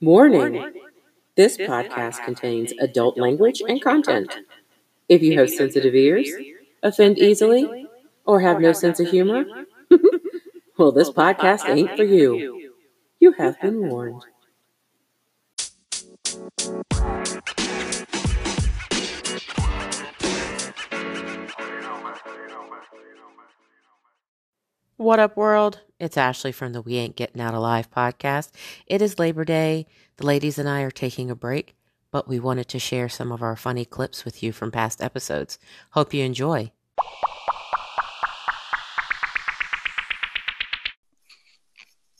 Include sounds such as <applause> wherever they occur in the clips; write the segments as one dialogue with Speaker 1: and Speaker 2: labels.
Speaker 1: Warning! This podcast contains adult language and content. If you have sensitive ears, offend easily, or have no sense of humor, <laughs> well, this podcast ain't for you. You have been warned. What up, world? It's Ashley from the We Ain't Getting Out Alive podcast. It is Labor Day. The ladies and I are taking a break, but we wanted to share some of our funny clips with you from past episodes. Hope you enjoy.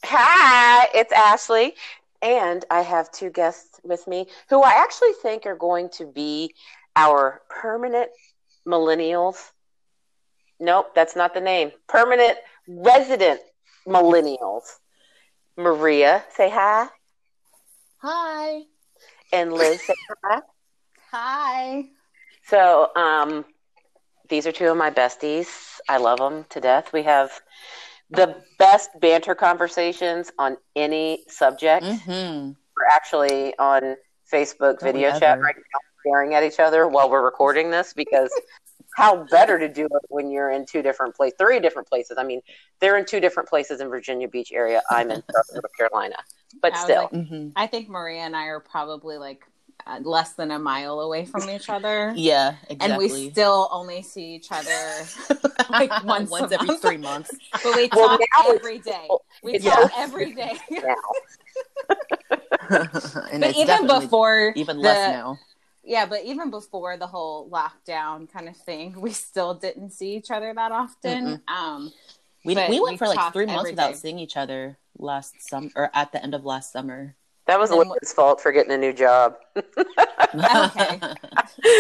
Speaker 1: Hi, it's Ashley, and I have two guests with me who I actually think are going to be our permanent millennials. Nope, that's not the name. Permanent resident millennials. Maria, say hi.
Speaker 2: Hi.
Speaker 1: And Liz, say hi. <laughs>
Speaker 2: Hi.
Speaker 1: So, um, these are two of my besties. I love them to death. We have the best banter conversations on any subject.
Speaker 2: Mm-hmm.
Speaker 1: We're actually on Facebook video chat right now, staring at each other while we're recording this because how better to do it when you're in two different places, three different places. I mean, they're in two different places in Virginia Beach area. I'm in Charlotte, North Carolina, but
Speaker 3: I
Speaker 1: still,
Speaker 3: like-
Speaker 2: Mm-hmm.
Speaker 3: I think Maria and I are probably like uh, less than a mile away from each other.
Speaker 2: Yeah,
Speaker 3: And we still only see each other, <laughs> like, once a
Speaker 2: every
Speaker 3: month.
Speaker 2: three months. <laughs>
Speaker 3: but we
Speaker 1: Well,
Speaker 3: talk
Speaker 1: now
Speaker 3: every day. We
Speaker 1: it's
Speaker 3: talk
Speaker 2: all-
Speaker 3: every day. <laughs>
Speaker 1: now.
Speaker 2: and
Speaker 3: but
Speaker 2: it's
Speaker 3: even before
Speaker 2: even
Speaker 3: the,
Speaker 2: less now.
Speaker 3: Yeah, but even before the whole lockdown kind of thing, we still didn't see each other that often. Um,
Speaker 2: We we went
Speaker 3: we
Speaker 2: for like three months without
Speaker 3: day.
Speaker 2: seeing each other last summer or at the end of last summer.
Speaker 1: That was
Speaker 3: Then
Speaker 1: Liz's fault for getting a new job. <laughs>
Speaker 3: Okay.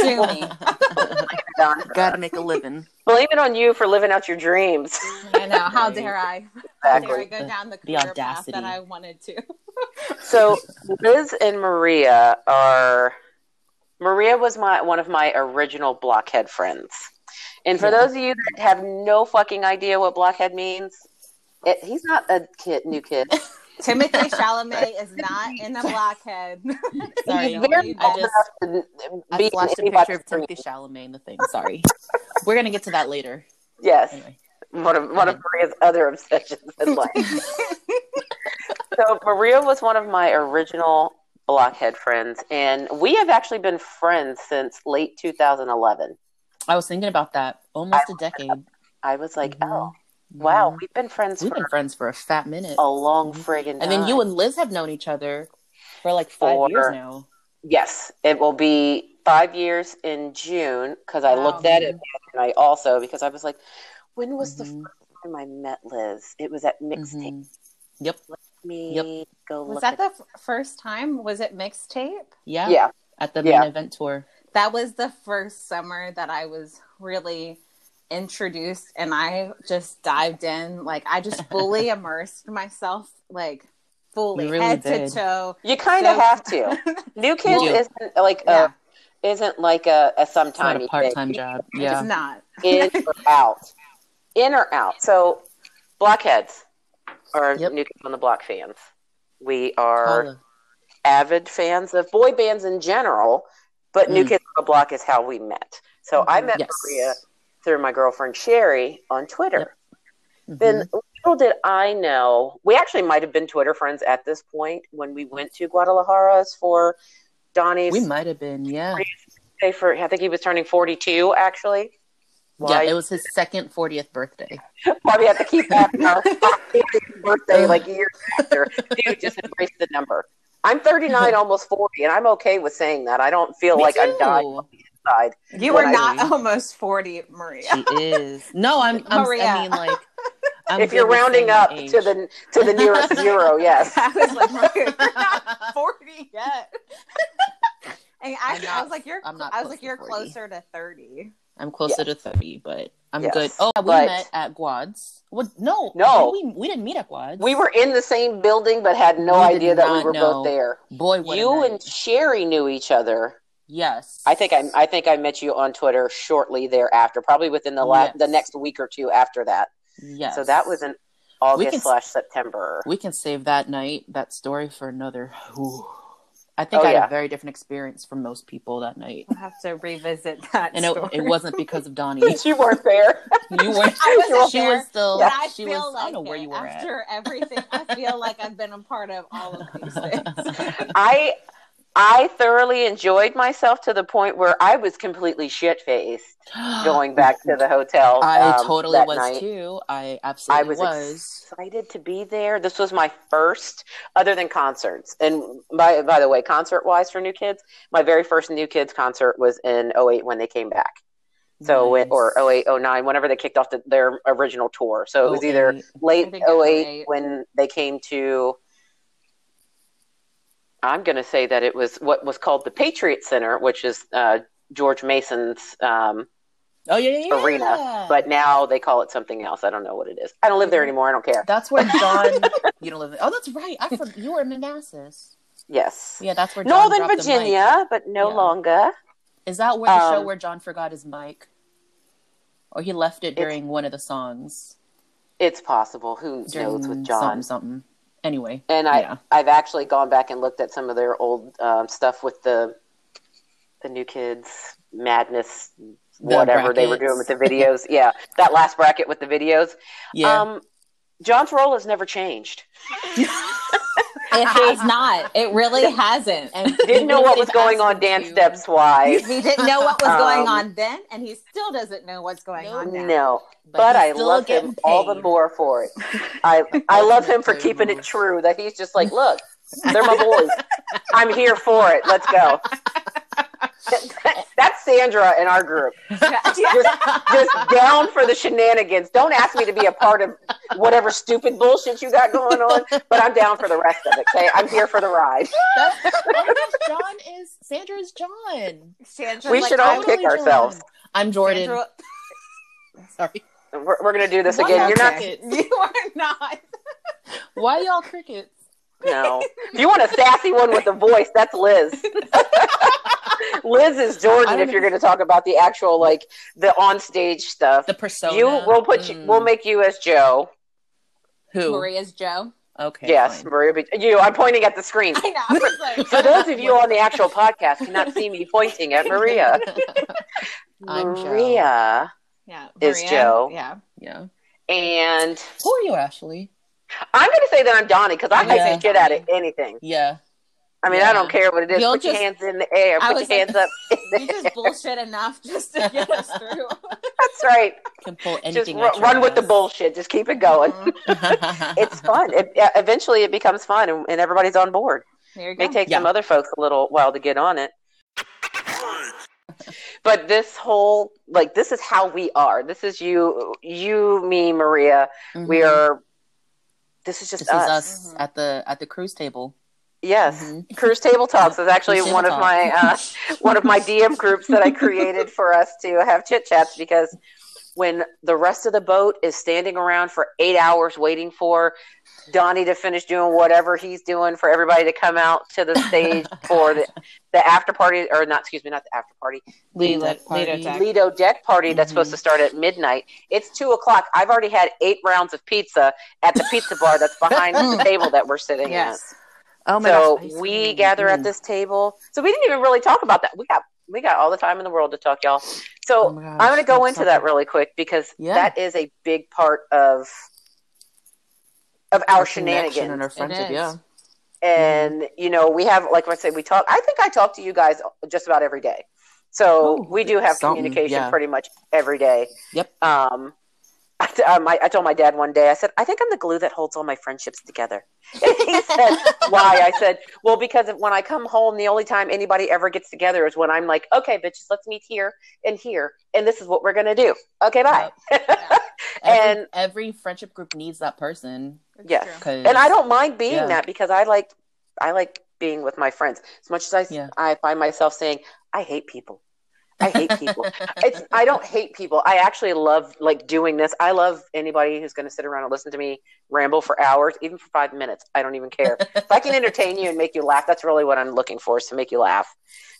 Speaker 3: sue me. <laughs>
Speaker 2: Gotta make a living.
Speaker 1: Blame it on you for living out your dreams.
Speaker 3: I know. How
Speaker 2: Right.
Speaker 3: dare I? How dare I go down the
Speaker 2: the
Speaker 3: career path that I wanted to?
Speaker 1: So Liz and Maria are Maria was my one of my original blockhead friends. And for
Speaker 2: Yeah.
Speaker 1: those of you that have no fucking idea what blockhead means, it, he's not a kid, new kid. <laughs>
Speaker 3: Timothy <laughs> Chalamet is not in a blockhead. <laughs>
Speaker 2: Sorry,
Speaker 1: he's very
Speaker 2: I just-
Speaker 1: enough to
Speaker 2: I
Speaker 1: be in
Speaker 2: flashed a picture of. Timothée Chalamet in the thing. Sorry. We're gonna get to that later.
Speaker 1: Yes,
Speaker 2: Anyway.
Speaker 1: one of one of Maria's other obsessions in life. so Maria was one of my original blockhead friends, and we have actually been friends since late 2011.
Speaker 2: I was thinking about that. Almost a decade.
Speaker 1: I was like,
Speaker 2: Mhm.
Speaker 1: oh wow,
Speaker 2: Mhm.
Speaker 1: we've been friends
Speaker 2: We've
Speaker 1: for
Speaker 2: been friends for a fat minute.
Speaker 1: a long
Speaker 2: Mhm.
Speaker 1: friggin' time.
Speaker 2: And then you and Liz have known each other for like five
Speaker 1: For-
Speaker 2: years now.
Speaker 1: yes, it will be five years in June because I
Speaker 3: Wow.
Speaker 1: looked at it and I also because I was like, when was the
Speaker 2: Mhm.
Speaker 1: first time I met Liz? It was at mixtape.
Speaker 2: Mhm. Yep.
Speaker 1: Me go
Speaker 3: Was
Speaker 1: look
Speaker 3: that
Speaker 1: at
Speaker 3: the f- first time? Was it mixtape?
Speaker 2: Yeah.
Speaker 1: yeah.
Speaker 2: At the
Speaker 1: Yeah.
Speaker 2: main event tour.
Speaker 3: That was the first summer that I was really introduced and I just dived in. Like I just <laughs> fully immersed myself, like fully
Speaker 2: really
Speaker 3: head
Speaker 2: did.
Speaker 3: to toe.
Speaker 1: You kind of
Speaker 3: So-
Speaker 1: have to. <laughs> New kids
Speaker 2: do.
Speaker 1: isn't like
Speaker 3: Yeah.
Speaker 1: a isn't like a, a sometime
Speaker 2: part time job. Yeah.
Speaker 3: It's not.
Speaker 1: in or out, in or out. So blockheads are
Speaker 2: Yep.
Speaker 1: new kids on the block fans. We are. Avid fans of boy bands in general, but New
Speaker 2: Mm.
Speaker 1: Kids on the Block is how we met. So I met
Speaker 2: Yes.
Speaker 1: Maria through my girlfriend Sherry on Twitter.
Speaker 2: Mhm.
Speaker 1: Then little did I know, we actually might have been Twitter friends at this point when we went to Guadalajara's for Donnie's
Speaker 2: we might have been, yeah.
Speaker 1: for, I think he was turning 42 actually. Why?
Speaker 2: Yeah, it was his second 40th birthday. <laughs>
Speaker 1: Probably have to keep that in our <laughs> birthday like years after. Dude, just embrace the number. I'm 39, <laughs> almost 40, and I'm okay with saying that. I don't feel
Speaker 2: Me
Speaker 1: like I'm dying
Speaker 2: too.
Speaker 1: inside.
Speaker 3: You
Speaker 1: What
Speaker 3: were
Speaker 1: I
Speaker 3: not
Speaker 2: mean.
Speaker 3: almost forty, Maria.
Speaker 2: She is. No, I'm, I'm
Speaker 3: Maria.
Speaker 2: I mean like I'm
Speaker 1: if you're rounding up
Speaker 2: age.
Speaker 1: to the to the nearest zero, yes.
Speaker 3: I was like, Maria, you're not forty yet. And I,
Speaker 2: I'm
Speaker 3: I was like, you're.
Speaker 2: I'm not
Speaker 3: I was like, you're
Speaker 2: 40.
Speaker 3: closer to thirty.
Speaker 2: I'm closer to 30, but I'm
Speaker 1: Yes,
Speaker 2: good. Oh, we
Speaker 1: but-
Speaker 2: met at Guads. What? No,
Speaker 1: No.
Speaker 2: we we didn't meet at Guads.
Speaker 1: We were in the same building, but had no
Speaker 2: We
Speaker 1: idea that we were
Speaker 2: know.
Speaker 1: both there.
Speaker 2: boy. What
Speaker 1: You and Sherry knew each other.
Speaker 2: yes,
Speaker 1: I think I, I think I met you on Twitter shortly thereafter, probably within the last
Speaker 2: Yes.
Speaker 1: the next week or two after that.
Speaker 2: Yes.
Speaker 1: So that was an August
Speaker 2: can-
Speaker 1: slash September.
Speaker 2: We can save that night, that story for another. Ooh. I think
Speaker 1: Oh,
Speaker 2: I had
Speaker 1: yeah.
Speaker 2: a very different experience from most people that night.
Speaker 3: I'll have to revisit that.
Speaker 2: And it,
Speaker 3: story.
Speaker 2: it wasn't because of Donnie. <laughs>
Speaker 1: you weren't there.
Speaker 2: You weren't.
Speaker 3: I wasn't
Speaker 2: she
Speaker 3: there,
Speaker 2: was still.
Speaker 3: But I
Speaker 2: she
Speaker 3: feel
Speaker 2: was.
Speaker 3: like
Speaker 2: I don't know where you were at.
Speaker 3: after everything. I feel like I've been a part of all of these things. <laughs>
Speaker 1: I I thoroughly enjoyed myself to the point where I was completely shit faced <gasps> going back to the hotel.
Speaker 2: I
Speaker 1: um,
Speaker 2: totally was
Speaker 1: night.
Speaker 2: too. I
Speaker 1: I
Speaker 2: absolutely
Speaker 1: was,
Speaker 2: was.
Speaker 1: excited to be there. This was my first, other than concerts. And by by the way, concert wise for New Kids, my very first New Kids concert was in 08 when they came back. So
Speaker 2: Nice.
Speaker 1: it, or 08, 09, whenever they kicked off the, their original tour. So it was either late
Speaker 3: I
Speaker 1: 08
Speaker 3: 08.
Speaker 1: when they came to I'm going to say that it was what was called the Patriot Center, which is uh, George Mason's um,
Speaker 2: Oh yeah, yeah, yeah.
Speaker 1: arena, but now they call it something else. I don't know what it is. I don't live there anymore. I don't care.
Speaker 2: that's where John. <laughs> you don't live. Oh, that's right. I forgot you were in Manassas.
Speaker 1: Yes.
Speaker 2: Yeah, that's where John
Speaker 1: Northern
Speaker 2: dropped the mic.
Speaker 1: Virginia, but no
Speaker 2: Yeah.
Speaker 1: longer.
Speaker 2: Is that where the show
Speaker 1: Um,
Speaker 2: where John forgot his mic, or he left it during one of the songs?
Speaker 1: It's possible. Who knows with John?
Speaker 2: something, something. Anyway,
Speaker 1: And I,
Speaker 2: yeah.
Speaker 1: I've actually gone back and looked at some of their old um, stuff with the, the new kids madness,
Speaker 2: The
Speaker 1: whatever they were doing with the <laughs> videos. yeah, that last bracket with the videos.
Speaker 2: yeah.
Speaker 1: Um, John's role has never changed. <laughs>
Speaker 3: It has not. It really hasn't.
Speaker 2: and
Speaker 1: Didn't know what was going on dance
Speaker 2: to-
Speaker 1: steps wise.
Speaker 3: He didn't know what was going
Speaker 1: Um,
Speaker 3: on then, and he still doesn't know what's going
Speaker 2: No.
Speaker 3: on now.
Speaker 1: No, but,
Speaker 2: he's
Speaker 1: I love
Speaker 2: getting
Speaker 1: him all the more for it. <laughs> I I love him for keeping it true. That he's just like, look, they're my boys. <laughs> I'm here for it. Let's go. <laughs> That's Sandra in our group. Just, just down for the shenanigans. Don't ask me to be a part of whatever stupid bullshit you got going on, but I'm down for the rest of it. Okay, I'm here for the ride.
Speaker 2: That's, oh, that's John is Sandra is John.
Speaker 3: Sandra,
Speaker 1: We
Speaker 3: like,
Speaker 1: should all
Speaker 3: I'm
Speaker 1: kick
Speaker 2: Totally
Speaker 1: ourselves.
Speaker 2: John. I'm Jordan.
Speaker 3: Sandra-
Speaker 2: Sorry.
Speaker 1: We're, we're gonna do this
Speaker 2: Why
Speaker 1: again.
Speaker 2: y'all
Speaker 1: You're not.
Speaker 2: crickets? <laughs>
Speaker 3: You are not.
Speaker 2: Why y'all crickets?
Speaker 1: No. <laughs> If you want a sassy one with a voice, that's Liz. <laughs> Liz is Jordan. If you're going to talk about the actual like the on-stage stuff,
Speaker 2: The persona.
Speaker 1: you we'll put you,
Speaker 2: Mm.
Speaker 1: we'll make you as Joe.
Speaker 2: who?
Speaker 3: Maria's Joe.
Speaker 2: Okay.
Speaker 1: yes,
Speaker 2: fine.
Speaker 1: Maria. be- You. I'm pointing at the screen.
Speaker 3: I know. I like, <laughs>
Speaker 1: For those of you on the actual podcast cannot see me pointing at Maria.
Speaker 2: I'm Joe.
Speaker 1: Maria
Speaker 3: yeah,
Speaker 1: is Joe.
Speaker 3: Yeah.
Speaker 2: yeah.
Speaker 1: and
Speaker 2: Who are you, Ashley?
Speaker 1: I'm going to say that I'm Donnie because I
Speaker 2: Yeah.
Speaker 1: can shit at it anything.
Speaker 2: Yeah.
Speaker 1: I mean,
Speaker 2: Yeah.
Speaker 1: I don't care what it is.
Speaker 3: You'll
Speaker 1: put your hands in the air.
Speaker 3: I
Speaker 1: Put your
Speaker 3: like-
Speaker 1: hands up. in <laughs>
Speaker 3: You just bullshit enough just to get us <laughs> through.
Speaker 1: That's right.
Speaker 2: Can pull anything. out your
Speaker 1: run with the bullshit. Just keep it going.
Speaker 3: Mhm. <laughs>
Speaker 1: it's fun. It, eventually, it becomes fun, and, and everybody's on board.
Speaker 3: There you
Speaker 1: It may
Speaker 3: go.
Speaker 1: take some other folks a little while to get on it. But this whole like this is how we are. This is you, you, me, Maria. We
Speaker 2: Mhm.
Speaker 1: are. This is just
Speaker 2: This is
Speaker 1: us.
Speaker 2: us
Speaker 3: Mhm.
Speaker 2: at the at the cruise table.
Speaker 1: Yes,
Speaker 2: Mhm. <laughs>
Speaker 1: Cruise Table Talks is actually
Speaker 2: Cruise
Speaker 1: one of
Speaker 2: Table
Speaker 1: my uh, <laughs> one of my DM groups that I created for us to have chit chats because when the rest of the boat is standing around for eight hours waiting for Donnie to finish doing whatever he's doing for everybody to come out to the stage <laughs> for the, the after party or not excuse me not the after party
Speaker 2: Lido
Speaker 3: Lido-
Speaker 2: deck party.
Speaker 3: Lido deck.
Speaker 1: Party that's
Speaker 2: Mhm.
Speaker 1: supposed to start at midnight. It's two o'clock. I've already had eight rounds of pizza at the pizza bar that's behind the <laughs> table that we're sitting at.
Speaker 2: Oh my
Speaker 1: so
Speaker 2: gosh,
Speaker 1: we gather at
Speaker 2: Mm.
Speaker 1: this table. So we didn't even really talk about that. We got we got all the time in the world to talk, y'all. So
Speaker 2: Oh gosh,
Speaker 1: I'm going to go
Speaker 2: that's
Speaker 1: into that really quick because
Speaker 2: Yeah.
Speaker 1: that is a big part of of our,
Speaker 2: connection
Speaker 1: shenanigans.
Speaker 2: and our friendship. Yeah.
Speaker 1: and you know, we have like I said, we talk. I think I talk to you guys just about every day. So
Speaker 2: Oh,
Speaker 1: we do have communication
Speaker 2: yeah.
Speaker 1: pretty much every day.
Speaker 2: Yep.
Speaker 1: Um, I, t- um, I, I told my dad one day, I said, I think I'm the glue that holds all my friendships together. <laughs> he said, Why? I said, Well, because when I come home, the only time anybody ever gets together is when I'm like, Okay, bitches, let's meet here and here, and this is what we're gonna do. Okay, bye. <laughs>
Speaker 2: Every,
Speaker 1: And-
Speaker 2: every friendship group needs that person.
Speaker 3: It's
Speaker 1: Yes.
Speaker 3: true.
Speaker 2: 'cause-
Speaker 1: and I don't mind being
Speaker 2: Yeah.
Speaker 1: that because I like, I like being with my friends as much as I,
Speaker 2: Yeah.
Speaker 1: I find myself saying, I hate people. I hate people. it's I don't hate people. I actually love like doing this. I love anybody who's going to sit around and listen to me ramble for hours, even for five minutes. I don't even care. if I can entertain you and make you laugh, that's really what I'm looking for is to make you laugh.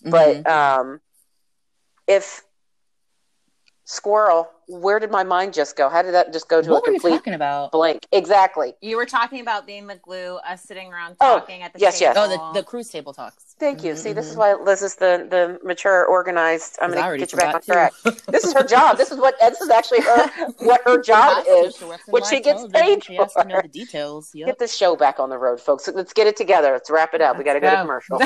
Speaker 2: Mhm.
Speaker 1: But um, if squirrel. Where did my mind just go? How did that just go to
Speaker 2: what
Speaker 1: a
Speaker 2: were you
Speaker 1: complete
Speaker 2: talking about?
Speaker 1: blank? Exactly.
Speaker 3: You were talking about being the glue, us sitting around
Speaker 1: Oh,
Speaker 3: talking at the
Speaker 1: yes, yes.
Speaker 2: Oh, the, the cruise table talks.
Speaker 1: Thank you. See, this is
Speaker 2: Mhm.
Speaker 1: why Liz is the the mature, organized. I'm going to get you back on track. <laughs> This is her job. This is what this is actually her <laughs> what her job is.
Speaker 2: She
Speaker 1: what she gets
Speaker 2: television.
Speaker 1: paid
Speaker 2: She has to know the details. <laughs> Yep.
Speaker 1: Get this show back on the road, folks. Let's get it together. Let's wrap it up. we got to go to commercial.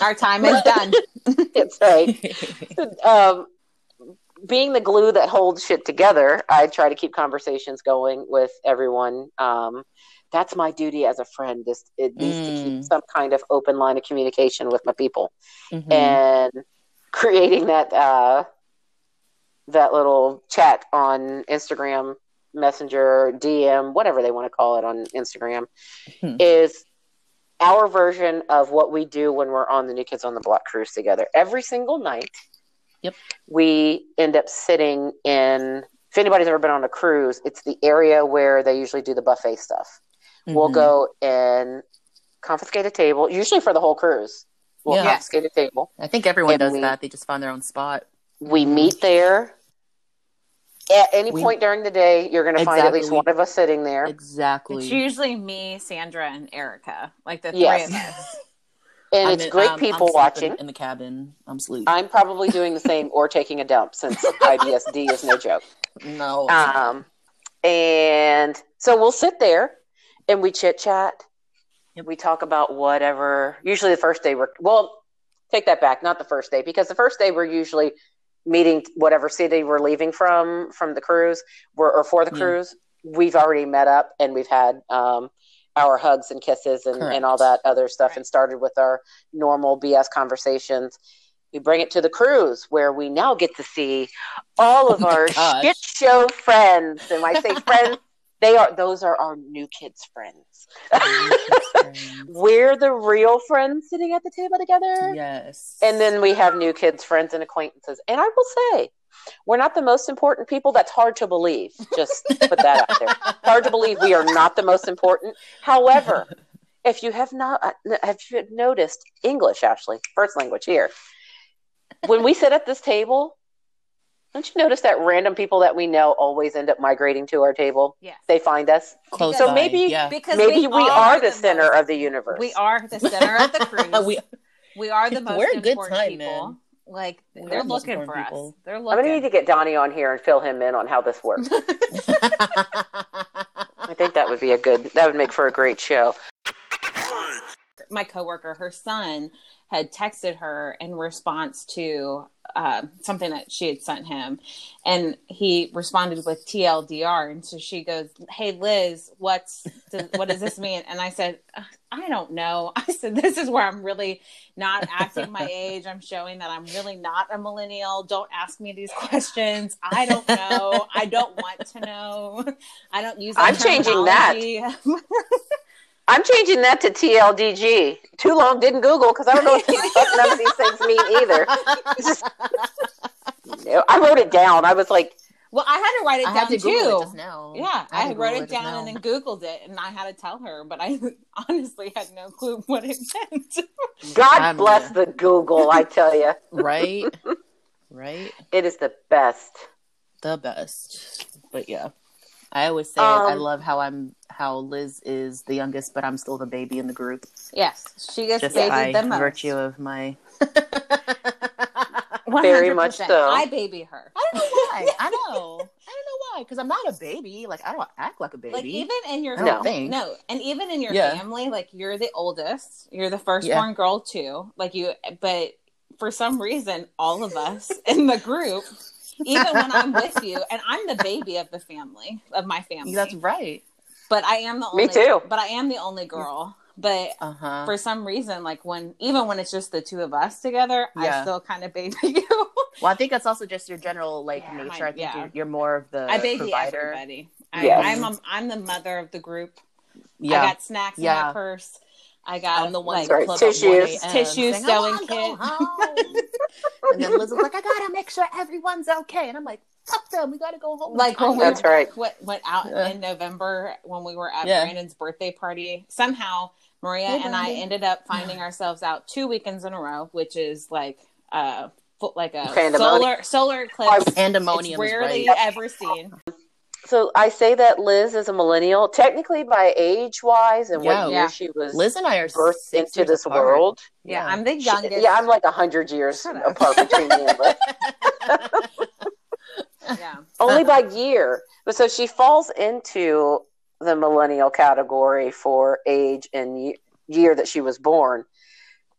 Speaker 3: Our time is done. <laughs>
Speaker 1: it's right. <laughs> Um, being the glue that holds shit together, I try to keep conversations going with everyone. Um, that's my duty as a friend. Is at least to keep
Speaker 2: Mm.
Speaker 1: some kind of open line of communication with my people.
Speaker 2: Mhm.
Speaker 1: and creating that uh, that little chat on Instagram Messenger, DM, whatever they want to call it on Instagram,
Speaker 2: Hmm.
Speaker 1: is our version of what we do when we're on the New Kids on the Block cruise together. Every single night,
Speaker 2: Yep.
Speaker 1: we end up sitting in. If anybody's ever been on a cruise, it's the area where they usually do the buffet stuff. We'll
Speaker 2: Mhm.
Speaker 1: go and confiscate a table, usually for the whole cruise. We'll
Speaker 2: Yeah.
Speaker 1: confiscate a table
Speaker 2: I think everyone
Speaker 1: and
Speaker 2: does
Speaker 1: we-
Speaker 2: that. They just find their own spot.
Speaker 1: we meet there at any
Speaker 2: We-
Speaker 1: point during the day you're going to find at least one of us sitting there
Speaker 2: Exactly.
Speaker 3: It's usually me, Sandra, and Erica, like the
Speaker 1: Yes.
Speaker 3: three of us. <laughs>
Speaker 1: and
Speaker 2: I'm
Speaker 1: it's
Speaker 2: in-
Speaker 1: great
Speaker 2: um, I'm
Speaker 1: people watching
Speaker 2: in the cabin. I'm sleeping.
Speaker 1: i'm probably doing the same or taking a dump since <laughs> ibsd is no joke
Speaker 2: no.
Speaker 1: um, and so we'll sit there and we chit chat
Speaker 2: Yep.
Speaker 1: we talk about whatever usually the first day we're well take that back not the first day because the first day we're usually meeting whatever city we're leaving from from the cruise we're, or for the
Speaker 2: Yeah.
Speaker 1: cruise we've already met up and we've had um, our hugs and kisses and, and all that other stuff
Speaker 3: Right.
Speaker 1: and started with our normal bs conversations we bring it to the cruise where we now get to see all of <laughs>
Speaker 2: Oh
Speaker 1: our
Speaker 2: gosh.
Speaker 1: shit show friends and when i say <laughs> friends they are those are our new kids friends <laughs> we're the real friends sitting at the table together.
Speaker 2: Yes.
Speaker 1: and then we have new kids friends and acquaintances. And i will say we're not the most important people. That's hard to believe. Just put that out there. Hard to believe we are not the most important. However if you have not uh, have you noticed english ashley? First language here. When we sit at this table don't you notice that random people that we know always end up migrating to our table
Speaker 3: Yes.
Speaker 1: they find us
Speaker 2: Close
Speaker 1: so
Speaker 2: by,
Speaker 1: maybe-
Speaker 2: yeah.
Speaker 3: Because
Speaker 1: maybe we, are, the,
Speaker 3: most-
Speaker 1: center of the universe
Speaker 3: We are the center of the <laughs> cruise.
Speaker 2: we,
Speaker 3: we are the <laughs> most
Speaker 2: We're a good
Speaker 3: important
Speaker 2: time,
Speaker 3: people.
Speaker 2: man.
Speaker 3: Like
Speaker 2: We're
Speaker 3: they're looking for
Speaker 2: important
Speaker 3: us. They're looking.
Speaker 1: i'm gonna need to get donnie on here and fill him in on how this works <laughs> i think that would be a good that would make for a great show
Speaker 3: My coworker, her son, had texted her in response to uh, something that she had sent him, and he responded with TLDR. And so she goes, "Hey Liz, what's does, what does this <laughs> mean?" And I said, "Uh, "I don't know." <laughs> I said, "This is where I'm really not acting my age. I'm showing that I'm really not a millennial. Don't ask me these questions. I don't know. I don't want to know. I don't use. that
Speaker 1: I'm changing that. <laughs>
Speaker 3: terminology."
Speaker 1: I'm changing that to TLDG. Too long didn't Google because I don't know what the fuck none of these things mean either. Just, No, I wrote it down. I was like,
Speaker 3: Well, I had to write it
Speaker 2: I
Speaker 3: down
Speaker 2: had to Google
Speaker 3: too.
Speaker 2: it just now.
Speaker 3: Yeah,
Speaker 2: I
Speaker 3: I, wrote
Speaker 2: Google
Speaker 3: it down and then Googled it, and I had to tell her, but I <laughs> honestly had no clue what it meant.
Speaker 1: God
Speaker 2: I'm-
Speaker 1: bless the Google. I tell you,
Speaker 2: right, <laughs> right,
Speaker 1: it is the best.
Speaker 2: the best. But yeah, I always say I
Speaker 1: Um,
Speaker 2: love how I'm how Liz is the youngest, but I'm still the baby in the group.
Speaker 3: yes, she gets
Speaker 2: Just
Speaker 3: babied
Speaker 2: by
Speaker 3: the most.
Speaker 2: virtue of my.
Speaker 3: 100%. <laughs>
Speaker 1: Very much so.
Speaker 3: I baby her.
Speaker 2: I don't know <laughs> why. I know. I don't know why. Because I'm not a baby. Like I don't act like a baby.
Speaker 3: Like even in your
Speaker 2: I don't
Speaker 3: no, and even in your
Speaker 2: Yeah.
Speaker 3: family, like you're the oldest, you're the firstborn girl too. Like you, but for some reason, all of us in the group, even when I'm with <laughs> you, and I'm the baby of the family of my family.
Speaker 2: That's right.
Speaker 3: but I am the only.
Speaker 1: Me too.
Speaker 3: But I am the only girl. But
Speaker 2: Uh huh.
Speaker 3: for some reason, like when even when it's just the two of us together, I still kind of baby <laughs> you.
Speaker 2: Well, I think that's also just your general like
Speaker 3: Yeah,
Speaker 2: nature.
Speaker 3: my-
Speaker 2: I think
Speaker 3: yeah.
Speaker 2: you're, you're more of the
Speaker 3: I baby
Speaker 2: provider.
Speaker 3: everybody. I,
Speaker 1: Yes.
Speaker 3: I'm a, I'm the mother of the group.
Speaker 2: Yeah.
Speaker 3: I got snacks in my purse. I got
Speaker 2: I'm the one
Speaker 3: like
Speaker 1: Sorry, tissues.
Speaker 2: at 1 a.m.
Speaker 3: Tissues,
Speaker 2: saying,
Speaker 3: sewing
Speaker 2: "I wanna go
Speaker 3: kit." <laughs>
Speaker 2: and then Liz was like, I gotta make sure everyone's okay. And I'm like, fuck them, we gotta go home.
Speaker 3: like when we
Speaker 1: That's right.
Speaker 3: went, went out
Speaker 2: Yeah.
Speaker 3: in November when we were at
Speaker 2: Yeah.
Speaker 3: Brandon's birthday party. Somehow Maria
Speaker 2: Hey,
Speaker 3: and I ended up finding ourselves out two weekends in a row, which is like uh like a
Speaker 1: Pandemonium.
Speaker 3: solar solar eclipse.
Speaker 2: Pandemonium
Speaker 3: It's rarely
Speaker 2: right.
Speaker 3: ever seen.
Speaker 1: So I say that Liz is a millennial, technically by age wise and
Speaker 2: Yeah.
Speaker 1: what
Speaker 3: Yeah.
Speaker 1: she was
Speaker 2: Liz and I are
Speaker 1: birthed
Speaker 2: six
Speaker 1: into
Speaker 2: years
Speaker 1: this
Speaker 2: apart.
Speaker 1: world.
Speaker 3: Yeah, I'm
Speaker 2: I'm
Speaker 3: the
Speaker 1: She-
Speaker 3: youngest.
Speaker 1: yeah, I'm like a hundred years apart between me and Liz. <laughs> <laughs>
Speaker 3: yeah.
Speaker 1: Only by year. But so she falls into the millennial category for age and year that she was born.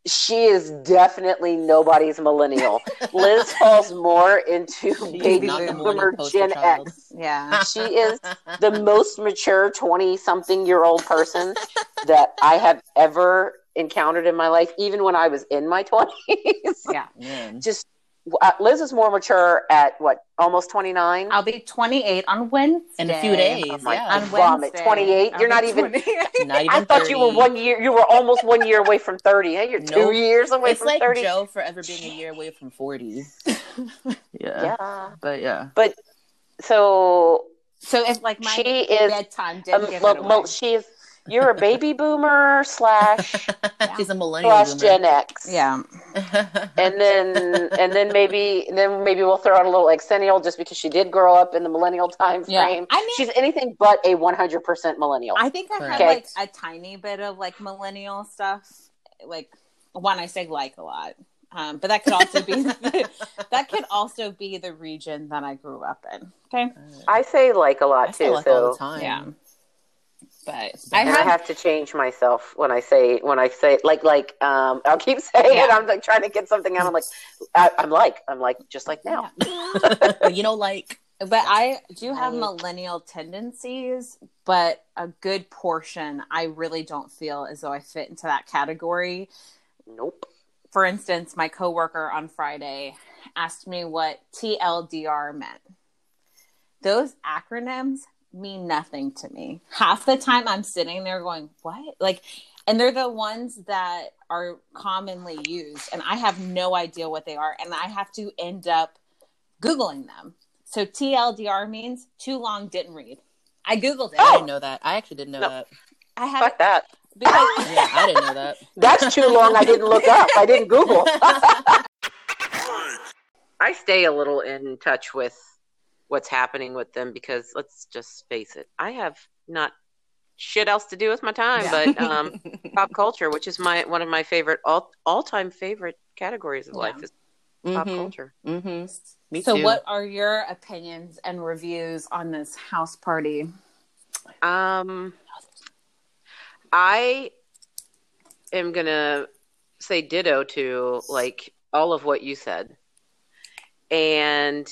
Speaker 1: She is definitely nobody's millennial. <laughs> Liz falls more into baby
Speaker 2: not the
Speaker 1: boomer Gen
Speaker 2: child.
Speaker 1: X.
Speaker 3: Yeah.
Speaker 1: She is the most mature 20 something year old person that I have ever encountered in my life, even when I was in my 20s.
Speaker 3: Yeah.
Speaker 2: Man. <laughs>
Speaker 1: Just uh, Liz is more mature at what, almost 29?
Speaker 3: I'll be 28 on Wednesday.
Speaker 2: In a few days,
Speaker 1: Oh my
Speaker 2: yeah.
Speaker 3: On
Speaker 1: Vomit.
Speaker 3: Wednesday.
Speaker 1: 28?
Speaker 3: I'll
Speaker 1: You're not even- <laughs>
Speaker 2: Not even
Speaker 1: I thought you were one year, you were almost one year away from 30. Hey, you're two years away
Speaker 2: It's
Speaker 1: from
Speaker 2: like
Speaker 1: 30.
Speaker 2: Joe forever being a year away from 40. <laughs> yeah.
Speaker 1: Yeah.
Speaker 2: But yeah.
Speaker 1: But so
Speaker 3: so if like my
Speaker 1: She is
Speaker 3: bedtime did
Speaker 1: um,
Speaker 3: give
Speaker 1: mo-
Speaker 3: it away.
Speaker 1: mo- she is, you're a baby boomer slash <laughs>
Speaker 2: She's a millennial.
Speaker 1: slash
Speaker 2: boomer.
Speaker 1: Gen X.
Speaker 3: yeah. <laughs>
Speaker 1: and then and then maybe then maybe we'll throw out a little exennial just because she did grow up in the millennial time frame.
Speaker 3: Yeah.
Speaker 1: frame.
Speaker 3: I mean
Speaker 1: She's anything but a 100% millennial.
Speaker 3: I think I had
Speaker 2: Okay.
Speaker 3: like a tiny bit of like millennial stuff. Like when I say like a lot. Um, but that could also be <laughs> that could also be the region that I grew up in. Okay.
Speaker 1: I say like a lot
Speaker 2: I
Speaker 1: too,
Speaker 2: feel like all
Speaker 1: so
Speaker 2: the time.
Speaker 3: Yeah. But I
Speaker 1: and I
Speaker 3: have,
Speaker 1: have to change myself when I say when I say like like um I'll keep <laughs> saying
Speaker 3: Yeah.
Speaker 1: it. I'm like trying to get something out. I'm like I, I'm like I'm like just like now. <laughs>
Speaker 2: you know, like
Speaker 3: but I do <laughs> have
Speaker 1: Right.
Speaker 3: millennial tendencies, but a good portion I really don't feel as though I fit into that category.
Speaker 1: Nope.
Speaker 3: For instance, my coworker on Friday asked me what TLDR meant. Those acronyms mean nothing to me. Half the time I'm sitting there going, "What?" Like and they're the ones that are commonly used and I have no idea what they are and I have to end up googling them. So TLDR means too long didn't read. I googled it.
Speaker 2: I
Speaker 1: Oh!
Speaker 2: didn't know that. I actually didn't know
Speaker 1: No.
Speaker 2: that.
Speaker 3: I have
Speaker 1: Fuck that.
Speaker 3: because <laughs>
Speaker 2: Yeah, I didn't know that. <laughs>
Speaker 1: That's too long. I didn't look up. I didn't Google. <laughs> I stay a little in touch with what's happening with them because let's just face it, I have not shit else to do with my time
Speaker 3: Yeah.
Speaker 1: but um, <laughs> pop culture, which is my one of my favorite all all time favorite categories of
Speaker 3: Yeah.
Speaker 1: life is pop
Speaker 2: Mhm.
Speaker 1: culture.
Speaker 2: Mm-hmm. Me
Speaker 3: so
Speaker 2: too.
Speaker 3: what are your opinions and reviews on this house party?
Speaker 1: Um, I am gonna say ditto to like all of what you said, and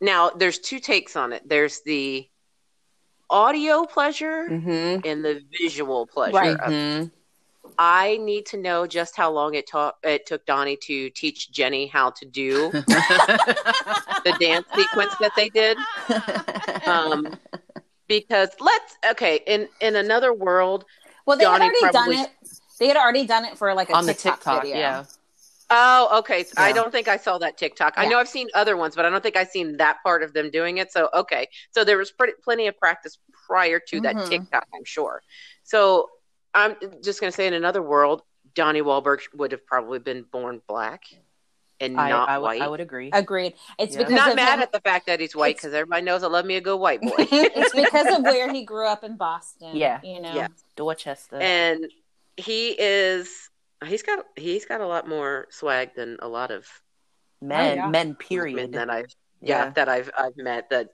Speaker 1: now there's two takes on it. There's the audio pleasure
Speaker 2: Mm-hmm.
Speaker 1: and the visual pleasure.
Speaker 3: Right.
Speaker 2: Mm-hmm.
Speaker 1: I need to know just how long it, ta- it took Donnie to teach Jenny how to do <laughs> the dance sequence that they did. Um, because let's okay in in another world
Speaker 3: Well, they
Speaker 1: Donnie
Speaker 3: had already done it. They had already done it for like a
Speaker 2: On the
Speaker 3: TikTok,
Speaker 2: TikTok,
Speaker 3: video.
Speaker 2: yeah.
Speaker 1: Oh okay so i don't think i saw that tiktok i know i've seen other ones but i don't think i've seen that part of them doing it so okay so there was pretty, plenty of practice prior to that
Speaker 3: Mhm.
Speaker 1: tiktok i'm sure so i'm just going to say in another world donnie Wahlberg would have probably been born black and
Speaker 2: I,
Speaker 1: not
Speaker 2: I, would-
Speaker 1: white
Speaker 2: I would agree.
Speaker 3: Agreed. It's
Speaker 2: Yeah.
Speaker 3: because
Speaker 1: not
Speaker 3: of
Speaker 1: mad
Speaker 3: him-
Speaker 1: at the fact that he's white because everybody knows i love me a good white boy <laughs>
Speaker 3: it's because of where he grew up in <laughs> Boston.
Speaker 2: Yeah.
Speaker 3: you know.
Speaker 1: Yeah.
Speaker 2: Dorchester.
Speaker 1: and he is he's got he's got a lot more swag than a lot of
Speaker 2: men,
Speaker 3: Oh, yeah.
Speaker 2: men,
Speaker 1: men
Speaker 2: period.
Speaker 1: that I've yeah,
Speaker 2: Yeah.
Speaker 1: that I've I've met that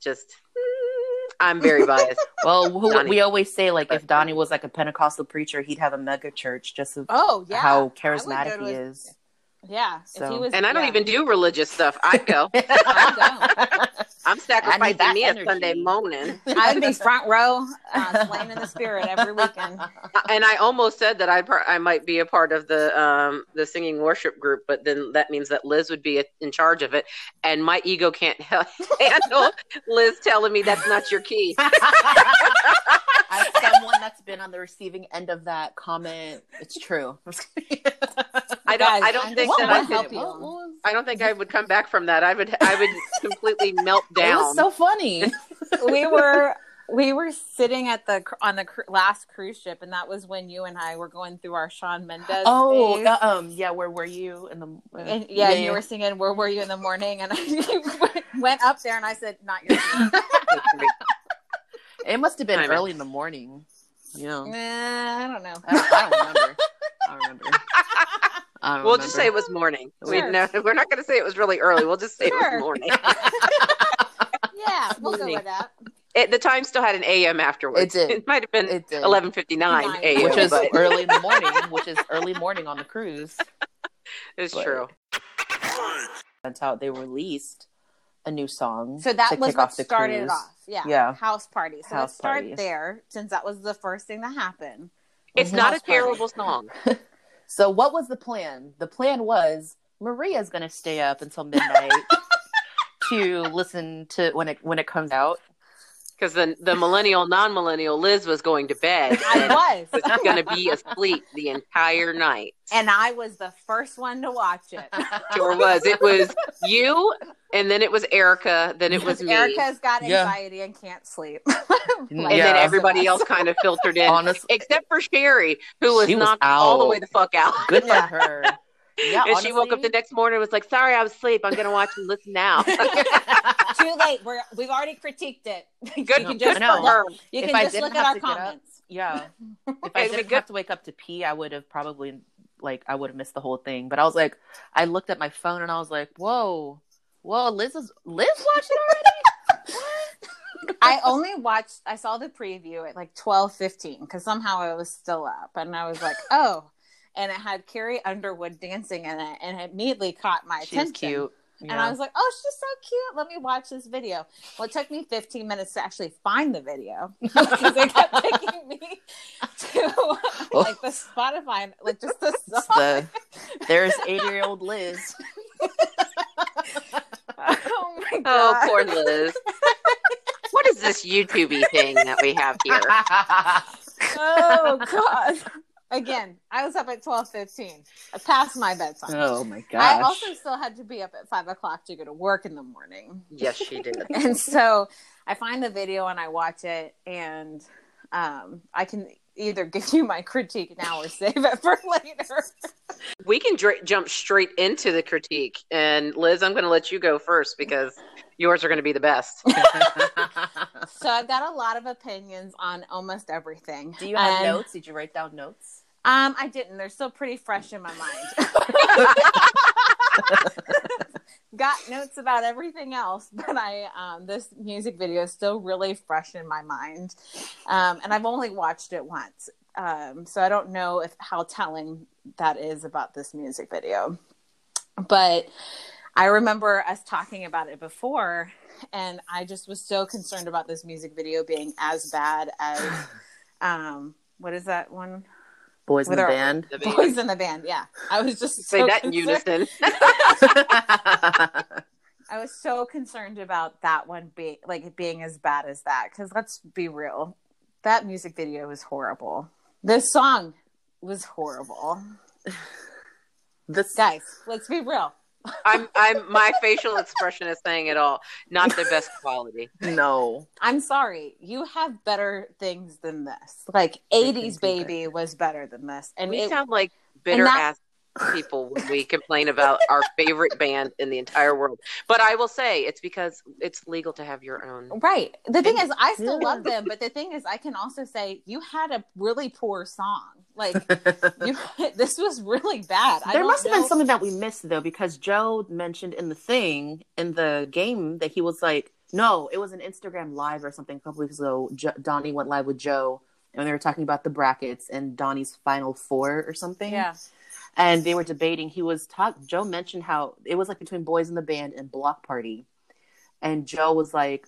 Speaker 1: just mm, I'm very biased. <laughs>
Speaker 2: Well, who, we always say like if Donnie was like a Pentecostal preacher, he'd have a mega church just of
Speaker 3: Oh yeah.
Speaker 2: how charismatic he
Speaker 3: to
Speaker 2: is.
Speaker 3: Yeah. If
Speaker 2: So-
Speaker 3: he was,
Speaker 1: And I don't
Speaker 3: yeah.
Speaker 1: even do religious stuff. I'd go. <laughs> <laughs> I'm sacrificing me
Speaker 2: energy.
Speaker 1: a Sunday morning. <laughs>
Speaker 3: I'd be front row, uh, in the spirit every weekend. <laughs>
Speaker 1: And I almost said that I I might be a part of the um the singing worship group, but then that means that Liz would be in charge of it, and my ego can't <laughs> handle Liz telling me that's not your key.
Speaker 2: As someone that's been on the receiving end of that comment, it's true. <laughs>
Speaker 1: I don't I don't
Speaker 3: I'm
Speaker 1: think that I could.
Speaker 3: you.
Speaker 1: I don't think I would come back from that. I would I would completely melt <laughs>
Speaker 2: It
Speaker 1: down.
Speaker 2: was so funny. <laughs>
Speaker 3: we were we were sitting at the cr- on the cr- last cruise ship, and that was when you and I were going through our Shawn Mendes.
Speaker 2: Oh, uh, um, yeah. Where were you in the? Uh,
Speaker 3: And yeah, you were singing "Where Were You in the Morning," and I went up there and I said, "Not your." Song."
Speaker 2: It must have been
Speaker 1: I know.
Speaker 2: early in the morning. Yeah.
Speaker 3: Nah, I don't know.
Speaker 2: I don't, I don't remember. I don't remember. I don't
Speaker 1: We'll just say it was morning. We,
Speaker 3: Sure.
Speaker 1: no, <laughs> we're not going to say it was really early. We'll just say it was morning. <laughs>
Speaker 3: Yeah, we'll go with that.
Speaker 1: It, the time still had an AM afterwards.
Speaker 2: It did.
Speaker 1: It might have been eleven fifty nine
Speaker 3: Nine.
Speaker 1: AM,
Speaker 2: which is
Speaker 1: but <laughs>
Speaker 2: early in the morning, which is early morning on the cruise.
Speaker 1: it's
Speaker 2: but-
Speaker 1: true.
Speaker 2: That's how they released a new song.
Speaker 3: So that
Speaker 2: to
Speaker 3: was
Speaker 2: kick
Speaker 3: what
Speaker 2: off the
Speaker 3: started it
Speaker 2: cruise.
Speaker 3: off. Yeah.
Speaker 2: Yeah.
Speaker 3: House party. So
Speaker 2: House
Speaker 3: let's start
Speaker 2: parties.
Speaker 3: there, since that was the first thing that happened.
Speaker 1: It's not a
Speaker 3: House party.
Speaker 1: terrible song. <laughs>
Speaker 2: So what was the plan? The plan was Maria's going to stay up until midnight <laughs> to listen to when it when it comes out.
Speaker 1: Because the the millennial, non millennial Liz was going to bed
Speaker 3: I
Speaker 1: was
Speaker 3: was.
Speaker 1: going to be asleep the entire night.
Speaker 3: and I was the first one to watch it.
Speaker 1: Sure was. It was you, and then it was Erica, then it was me,
Speaker 3: Erica's got
Speaker 2: Yeah.
Speaker 3: anxiety and can't sleep. <laughs>
Speaker 1: and
Speaker 2: Yeah.
Speaker 1: then everybody else <laughs> kind of filtered in,
Speaker 2: Honestly,
Speaker 1: except for Sherry, who was
Speaker 2: She was
Speaker 1: knocked all the way the fuck out.
Speaker 2: good for her. Yeah,
Speaker 1: and she woke up the next morning and was like, "Sorry, I was asleep. I'm going to watch and listen now." <laughs>
Speaker 3: Too late. We're we've already critiqued it. you
Speaker 1: Good,
Speaker 3: can just
Speaker 1: for
Speaker 2: know.
Speaker 1: her.
Speaker 3: you can just look at our
Speaker 2: to get up-
Speaker 3: comments.
Speaker 2: Yeah. If I
Speaker 1: It'd
Speaker 2: didn't
Speaker 1: good-
Speaker 2: have to wake up to pee, I would have probably like I would have missed the whole thing. But I was like, I looked at my phone and I was like, whoa, whoa, Liz is Liz watching already.
Speaker 3: I only watched. I saw the preview at like twelve fifteen because somehow it was still up, and I was like, <laughs> oh. And it had Carrie Underwood dancing in it, and it immediately caught my
Speaker 2: She
Speaker 3: attention.
Speaker 2: cute.
Speaker 3: And I was like, oh, she's so cute. Let me watch this video. Well, it took me 15 minutes to actually find the video <laughs> because they kept <laughs> taking me to like the Spotify, like just the song.
Speaker 2: the there's eighty year old Liz. <laughs>
Speaker 3: oh my <laughs> god.
Speaker 1: Oh,
Speaker 3: god.
Speaker 1: poor Liz. <laughs> what is this YouTubey thing that we have here?
Speaker 3: oh god. Again, I was up at 12:15. I passed my bedtime.
Speaker 2: oh my gosh.
Speaker 3: I also still had to be up at five o'clock to go to work in the morning.
Speaker 1: Yes, she did.
Speaker 3: and so I find the video and I watch it, and um, I can either give you my critique now or save it for later.
Speaker 1: We can dr- jump straight into the critique. And Liz, I'm going to let you go first because yours are going to be the best. <laughs>
Speaker 3: so I've got a lot of opinions on almost everything.
Speaker 2: Do you have
Speaker 3: And,
Speaker 2: notes? Did you write down notes?
Speaker 3: Um, I didn't. They're still pretty fresh in my mind. <laughs> <laughs> got notes about everything else, <laughs> but I um, this music video is still really fresh in my mind, um, and I've only watched it once, um, so I don't know if how telling that is about this music video. But I remember us talking about it before, and I just was so concerned about this music video being as bad as <clears throat> um, what is that one?
Speaker 2: Boys in the band.
Speaker 1: The band.
Speaker 3: Boys in the band. Yeah, I was just
Speaker 1: Say
Speaker 3: so
Speaker 1: that in unison. <laughs> <laughs>
Speaker 3: I was so concerned about that one being like being as bad as that because let's be real, that music video was horrible. This song was horrible, <sighs>
Speaker 2: this
Speaker 3: guys. Let's be real.
Speaker 1: I'm, I'm, my facial expression is saying it all. Not the best quality.
Speaker 2: no.
Speaker 3: I'm sorry, you have better things than this. Like '80s
Speaker 2: do
Speaker 3: baby was better than this, and
Speaker 1: We
Speaker 3: it,
Speaker 1: sound like bitter
Speaker 3: that-
Speaker 1: ass people when we complain about our favorite band in the entire world. But I will say it's because it's legal to have your own.
Speaker 3: Right. The thing is, I still love them, but the thing is, I can also say you had a really poor song. Like <laughs> you, <laughs> this was really bad.
Speaker 2: There
Speaker 3: don't
Speaker 2: must have
Speaker 3: know-
Speaker 2: been something that we missed though, because Joe mentioned in the thing in the game that he was like, no, it was an Instagram live or something a couple weeks ago. Jo- Donnie went live with Joe, and they were talking about the brackets and Donnie's final four or something.
Speaker 3: Yeah.
Speaker 2: And they were debating. He was talk. Joe mentioned how it was like between Boys in the Band and Block Party, and Joe was like,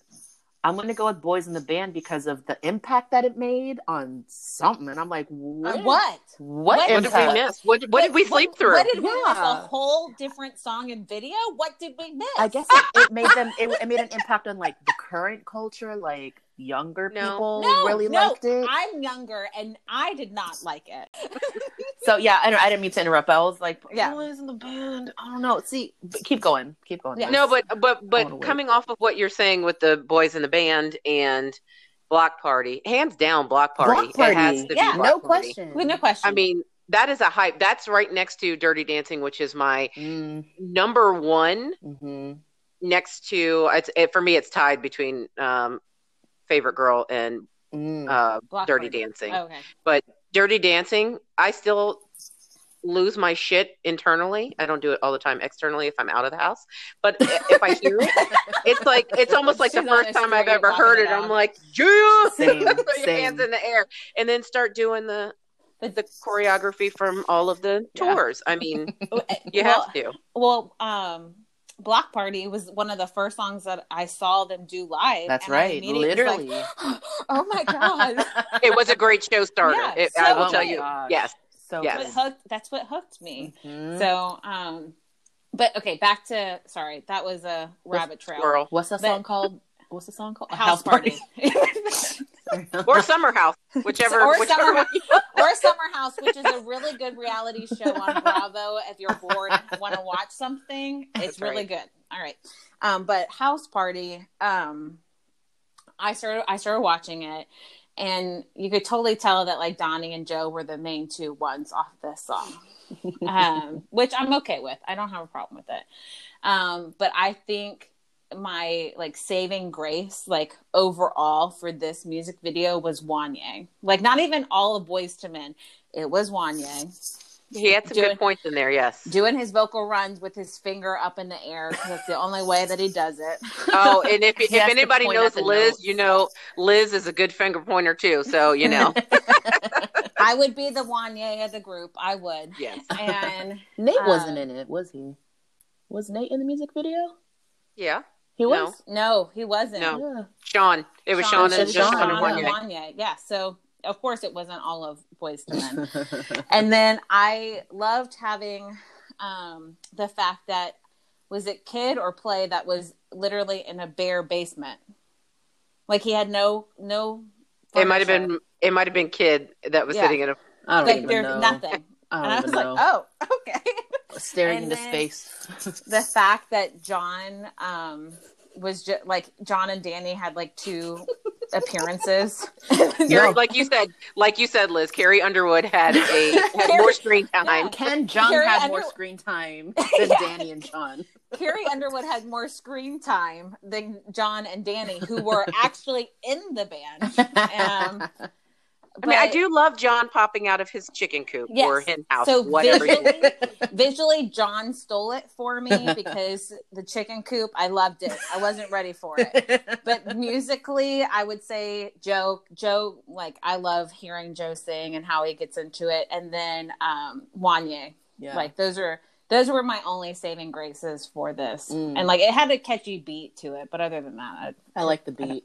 Speaker 2: "I'm going to go with Boys in the Band because of the impact that it made on something." And I'm like, "What?
Speaker 3: Uh, what?
Speaker 2: What,
Speaker 3: What
Speaker 1: What did we miss? What, what did we sleep
Speaker 3: what,
Speaker 1: through?
Speaker 3: What did we miss? A whole different song and video? What did we miss?
Speaker 2: I guess it, it made them. It, it made an impact on like the current culture. Like younger
Speaker 1: No.
Speaker 2: people
Speaker 3: no,
Speaker 2: really
Speaker 3: no,
Speaker 2: liked it.
Speaker 3: I'm younger and I did not like it. <laughs>
Speaker 2: So yeah, I, don't, I didn't mean to interrupt. But I was like,
Speaker 3: Yeah.
Speaker 2: Boys in the Band. I don't know. See, but keep going. Keep going.
Speaker 3: Yeah.
Speaker 1: No, but but
Speaker 2: wanna
Speaker 1: but
Speaker 2: wait.
Speaker 1: coming off of what you're saying with the boys in the band and Block Party, hands down, Block Party.
Speaker 2: Block Party.
Speaker 1: It has to
Speaker 3: Yeah,
Speaker 1: be
Speaker 2: no
Speaker 1: Party.
Speaker 2: question.
Speaker 3: With no question.
Speaker 1: I mean, that is a hype. That's right next to Dirty Dancing, which is my
Speaker 2: Mm,
Speaker 1: number one.
Speaker 2: mhm.
Speaker 1: Next to it's it, for me, it's tied between um, Favorite Girl and
Speaker 2: Mm.
Speaker 1: uh, Dirty
Speaker 3: Party.
Speaker 1: Dancing.
Speaker 3: okay.
Speaker 1: Dirty Dancing, I still lose my shit internally. I don't do it all the time externally if I'm out of the house. But if I hear it, <laughs> it's like it's almost like the
Speaker 3: She's on
Speaker 1: first time I've ever heard
Speaker 3: it
Speaker 1: it. I'm like, yeah, <laughs>
Speaker 2: Same,
Speaker 1: Put your
Speaker 2: same.
Speaker 1: hands in the air, and then start doing the the choreography from all of the
Speaker 2: Yeah.
Speaker 1: tours. I mean, <laughs> you
Speaker 3: well,
Speaker 1: have to.
Speaker 3: Well, um, Block Party was one of the first songs that I saw them do live.
Speaker 2: That's
Speaker 3: and
Speaker 2: right.
Speaker 3: immediately was like,
Speaker 2: Literally. <gasps>
Speaker 3: oh my god! <laughs>
Speaker 1: It was a great show starter.
Speaker 3: Yeah,
Speaker 1: It-
Speaker 3: so
Speaker 1: I will
Speaker 3: good.
Speaker 1: tell you.
Speaker 2: gosh.
Speaker 1: Yes.
Speaker 2: so
Speaker 1: Yes.
Speaker 3: What hooked, that's what hooked me.
Speaker 2: Mhm.
Speaker 3: So, um, but okay, back to sorry, that was a rabbit trail.
Speaker 2: What's that song called? What's the song called? A
Speaker 3: House, party, <laughs> <laughs>
Speaker 1: or Summer House, <laughs> whichever.
Speaker 3: Or
Speaker 1: whichever
Speaker 3: Summer
Speaker 1: one.
Speaker 3: or Summer House, which is a really good reality show on Bravo. If you're bored and want to watch something, it's
Speaker 1: That's
Speaker 3: really
Speaker 1: right.
Speaker 3: good. All right, um, but House Party, um, I started I started watching it, and you could totally tell that like Donnie and Joe were the main two ones off this song, <laughs> um, which I'm okay with. I don't have a problem with it. Um, but I think my like saving grace like overall for this music video was Wanyá. Like not even all of Boyz II Men. It was Wanyá
Speaker 1: He had some
Speaker 3: Doing-
Speaker 1: good points in there. Yes.
Speaker 3: doing his vocal runs with his finger up in the air because that's the only way that he does it.
Speaker 1: Oh, and if <laughs> if anybody knows Liz,
Speaker 2: notes.
Speaker 1: you know Liz is a good finger pointer too. So you know. <laughs>
Speaker 3: I would be the Wanyá of the group. I would.
Speaker 1: yes.
Speaker 3: And <laughs>
Speaker 2: Nate
Speaker 3: Um,
Speaker 2: wasn't in it, was he? Was Nate in the music video?
Speaker 1: Yeah.
Speaker 2: He
Speaker 1: No.
Speaker 2: was.
Speaker 3: no, he wasn't.
Speaker 1: No.
Speaker 2: Yeah.
Speaker 1: Shawn. It was Shawn,
Speaker 2: Shawn
Speaker 1: and
Speaker 2: and Shawn,
Speaker 1: Shawn
Speaker 3: Shawn
Speaker 1: and
Speaker 3: and
Speaker 1: Wanyá.
Speaker 3: Wanyá. Yeah. So of course it wasn't all of Boyz II Men. <laughs> and then I loved having um, the fact that was it Kid 'n Play that was literally in a bare basement. Like he had no no.
Speaker 1: It might have been. It might have been kid that was
Speaker 3: Yeah.
Speaker 1: sitting in a.
Speaker 2: I don't
Speaker 3: like
Speaker 2: even
Speaker 3: there's
Speaker 2: know.
Speaker 3: nothing,
Speaker 2: I don't
Speaker 3: and I
Speaker 2: even
Speaker 3: was like,
Speaker 2: know.
Speaker 3: oh, <laughs> okay.
Speaker 2: Staring
Speaker 3: and
Speaker 2: into space.
Speaker 3: the <laughs> fact that John um, was just like John and Danny had like two <laughs> appearances. <laughs>
Speaker 1: Carrie,
Speaker 2: No.
Speaker 1: Like you said, like you said, Liz. Carrie Underwood had a had
Speaker 3: Carrie-
Speaker 1: more screen time.
Speaker 3: Yeah.
Speaker 2: Ken John
Speaker 3: Carrie
Speaker 2: had
Speaker 3: Under-
Speaker 2: more screen time <laughs> than
Speaker 3: Yeah.
Speaker 2: Danny and John.
Speaker 3: Carrie Underwood had more screen time than John and Danny, who were actually in the band. Um,
Speaker 1: I mean, I do love John popping out of his chicken coop
Speaker 3: Yes.
Speaker 1: or hen house,
Speaker 3: So
Speaker 1: whatever.
Speaker 3: visually, <laughs> visually, John stole it for me <laughs> because the chicken coop, I loved it. I wasn't ready for it. <laughs> But musically, I would say Joe. Joe, like I love hearing Joe sing and how he gets into it, and then um, Wanyá.
Speaker 2: yeah.
Speaker 3: Like those are those were my only saving graces for this,
Speaker 2: Mm.
Speaker 3: and like it had a catchy beat to it. But other than that,
Speaker 2: I like the beat.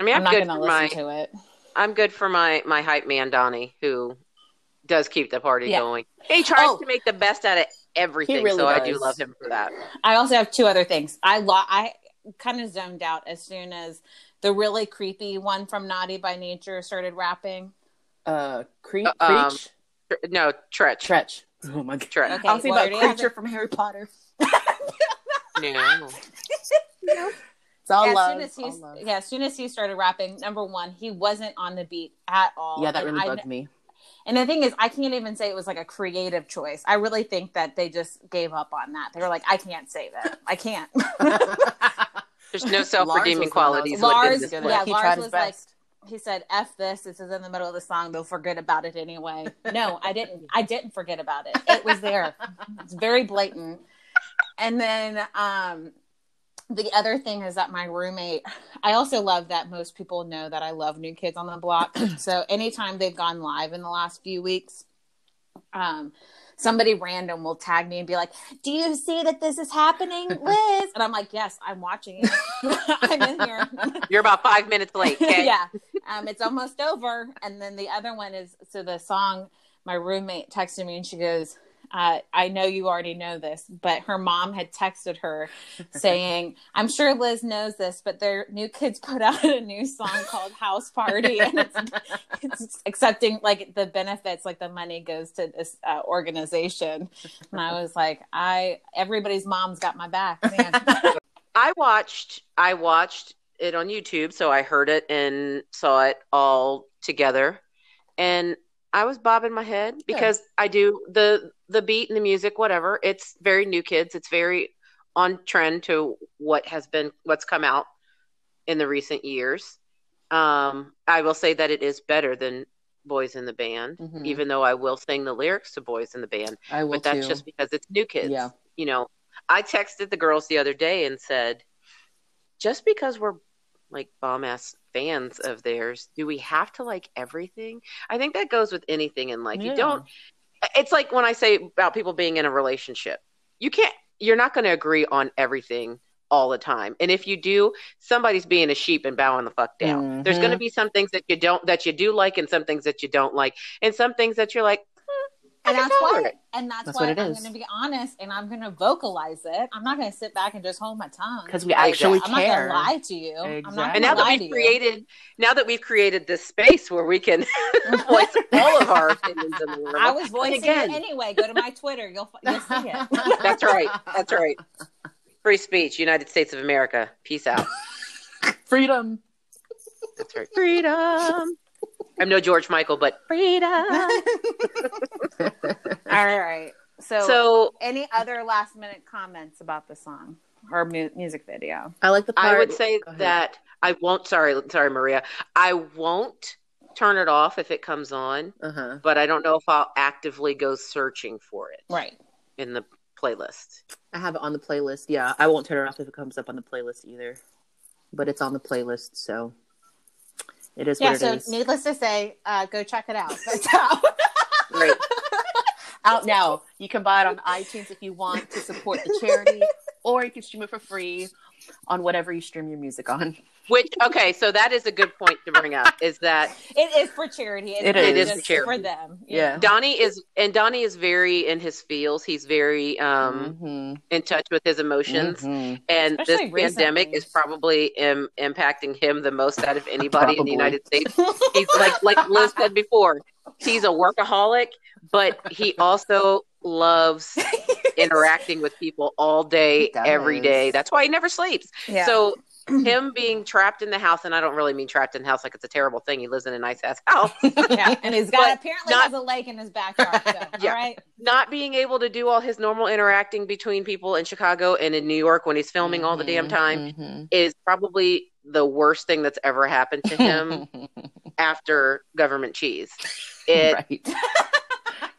Speaker 1: I mean,
Speaker 3: I'm
Speaker 1: I'm,
Speaker 3: not going to listen
Speaker 1: my.
Speaker 3: to it.
Speaker 1: I'm good for my my hype man Donnie, who does keep the party
Speaker 3: Yeah.
Speaker 1: going. He tries
Speaker 3: Oh.
Speaker 1: to make the best out of everything,
Speaker 2: really
Speaker 1: so I do love him for that.
Speaker 3: I also have two other things. I lo- I kind of zoned out as soon as the really creepy one from Naughty by Nature started rapping.
Speaker 2: Uh, Cre-
Speaker 1: Uh, um,
Speaker 2: Creech?
Speaker 1: Tr- No, Treach.
Speaker 2: Treach. Oh my god.
Speaker 1: Treach.
Speaker 3: Okay,
Speaker 2: I was thinking
Speaker 3: well,
Speaker 2: about
Speaker 3: Kreacher
Speaker 2: from Harry Potter. <laughs>
Speaker 1: No.
Speaker 2: It's <laughs> all
Speaker 3: as
Speaker 2: love.
Speaker 3: soon as he,
Speaker 2: all love.
Speaker 3: yeah, as soon as he started rapping, number one, he wasn't on the beat at all.
Speaker 2: Yeah, that
Speaker 3: And
Speaker 2: really
Speaker 3: I-
Speaker 2: bugged me.
Speaker 3: And the thing is, I can't even say it was like a creative choice. I really think that they just gave up on that. They were like, I can't say that. I can't. <laughs>
Speaker 1: There's no self
Speaker 2: was
Speaker 1: redeeming
Speaker 2: the one I was
Speaker 1: qualities.
Speaker 3: Lars-
Speaker 1: within this
Speaker 2: good
Speaker 1: one.
Speaker 3: yeah,
Speaker 2: he
Speaker 3: Lars
Speaker 2: tried his
Speaker 3: was like- he said, F this. This is in the middle of the song. They'll forget about it anyway. No, I didn't. I didn't forget about it. It was there. It's very blatant. And then um, the other thing is that my roommate, I also love that most people know that I love New Kids on the Block. <clears throat> so anytime they've gone live in the last few weeks, um, somebody random will tag me and be like, "Do you see that this is happening, <laughs> Liz?" And I'm like, "Yes, I'm watching it. <laughs> I'm in here." <laughs>
Speaker 1: You're about five minutes late. Okay.
Speaker 3: yeah, um, it's almost over. And then the other one is so the song. My roommate texted me and she goes, uh, "I know you already know this, but her mom had texted her <laughs> saying, I'm sure Liz knows this, but their new kids put out a new song called House Party, and it's, it's accepting like the benefits, like the money goes to this uh, organization." And I was like, "I everybody's mom's got my back, man." <laughs>
Speaker 1: I watched. I watched it on YouTube, so I heard it and saw it all together, and I was bobbing my head because I do the the beat and the music, whatever. It's very new kids. It's very on trend to what has been what's come out in the recent years. Um, I will say that it is better than Boys in the Band,
Speaker 2: Mhm.
Speaker 1: even though I will sing the lyrics to Boys in the Band
Speaker 2: I will
Speaker 1: but that's
Speaker 2: too.
Speaker 1: just because it's new kids.
Speaker 2: Yeah.
Speaker 1: You know, I texted the girls the other day and said, just because we're like bomb ass fans of theirs, do we have to like everything? I think that goes with anything in life.
Speaker 2: Yeah.
Speaker 1: You don't, it's like when I say about people being in a relationship, you can't, you're not going to agree on everything all the time. And if you do, somebody's being a sheep and bowing the fuck down. There's
Speaker 2: Mhm.
Speaker 1: going to be some things that you don't, that you do like and some things that you don't like. And some things that you're like,
Speaker 3: and that's why
Speaker 1: tolerate.
Speaker 3: and that's,
Speaker 2: That's
Speaker 3: why
Speaker 2: what it
Speaker 3: I'm going to be honest and I'm going to vocalize it. I'm not going to sit back and just hold my tongue.
Speaker 2: because we
Speaker 1: I-
Speaker 2: actually
Speaker 3: I'm not going to lie to you. I'm not
Speaker 2: Exactly.
Speaker 1: and now
Speaker 3: to
Speaker 1: that we've
Speaker 3: you.
Speaker 1: created now that we've created this space where we can <laughs> voice all of our opinions in the world
Speaker 3: I was voicing
Speaker 1: again.
Speaker 3: it anyway. Go to my Twitter. You'll you'll see it. <laughs>
Speaker 1: that's right that's right <laughs> free speech united states of america peace out
Speaker 2: Freedom.
Speaker 1: that's right freedom i'm no george michael but freedom <laughs>
Speaker 3: all right, all right. So,
Speaker 1: so
Speaker 3: any other last minute comments about the song or mu- music video?
Speaker 2: I like the part.
Speaker 1: i would say that i won't sorry sorry maria i won't turn it off if it comes on
Speaker 2: Uh huh.
Speaker 1: but i don't know if i'll actively go searching for it
Speaker 3: Right.
Speaker 1: in the playlist
Speaker 2: I have it on the playlist. Yeah, I won't turn it off if it comes up on the playlist either. But it's on the playlist, so it is
Speaker 3: Yeah. So, needless to say, uh, go check it out. That's how.
Speaker 1: right
Speaker 2: Out now. You can buy it on iTunes if you want to support the charity, or you can stream it for free on whatever you stream your music on. <laughs>
Speaker 1: Which okay, so that is a good point to bring up. Is that <laughs>
Speaker 3: It is for charity. It's
Speaker 2: It
Speaker 3: not
Speaker 2: is.
Speaker 1: for charity.
Speaker 3: for them.
Speaker 2: Yeah.
Speaker 1: Donnie is and Donnie is very in his feels. He's very um
Speaker 2: Mhm.
Speaker 1: in touch with his emotions.
Speaker 2: Mhm.
Speaker 1: And
Speaker 3: Especially
Speaker 1: this pandemic is probably Im- impacting him the most out of anybody in the United States. He's like like Liz said before, he's a workaholic, but he also loves <laughs> interacting with people all day, every day. That's why he never sleeps.
Speaker 3: Yeah.
Speaker 1: So <clears throat> him being trapped in the house, and I don't really mean trapped in the house like it's a terrible thing. He lives in a nice ass house. <laughs>
Speaker 3: yeah, and he's got apparently
Speaker 1: not-
Speaker 3: has a lake in his backyard. So, <laughs>
Speaker 1: Yeah.
Speaker 3: All right.
Speaker 1: Not being able to do all his normal interacting between people in Chicago and in New York when he's filming all the damn time
Speaker 2: Mhm.
Speaker 1: is probably the worst thing that's ever happened to him <laughs> after government cheese. It
Speaker 2: right.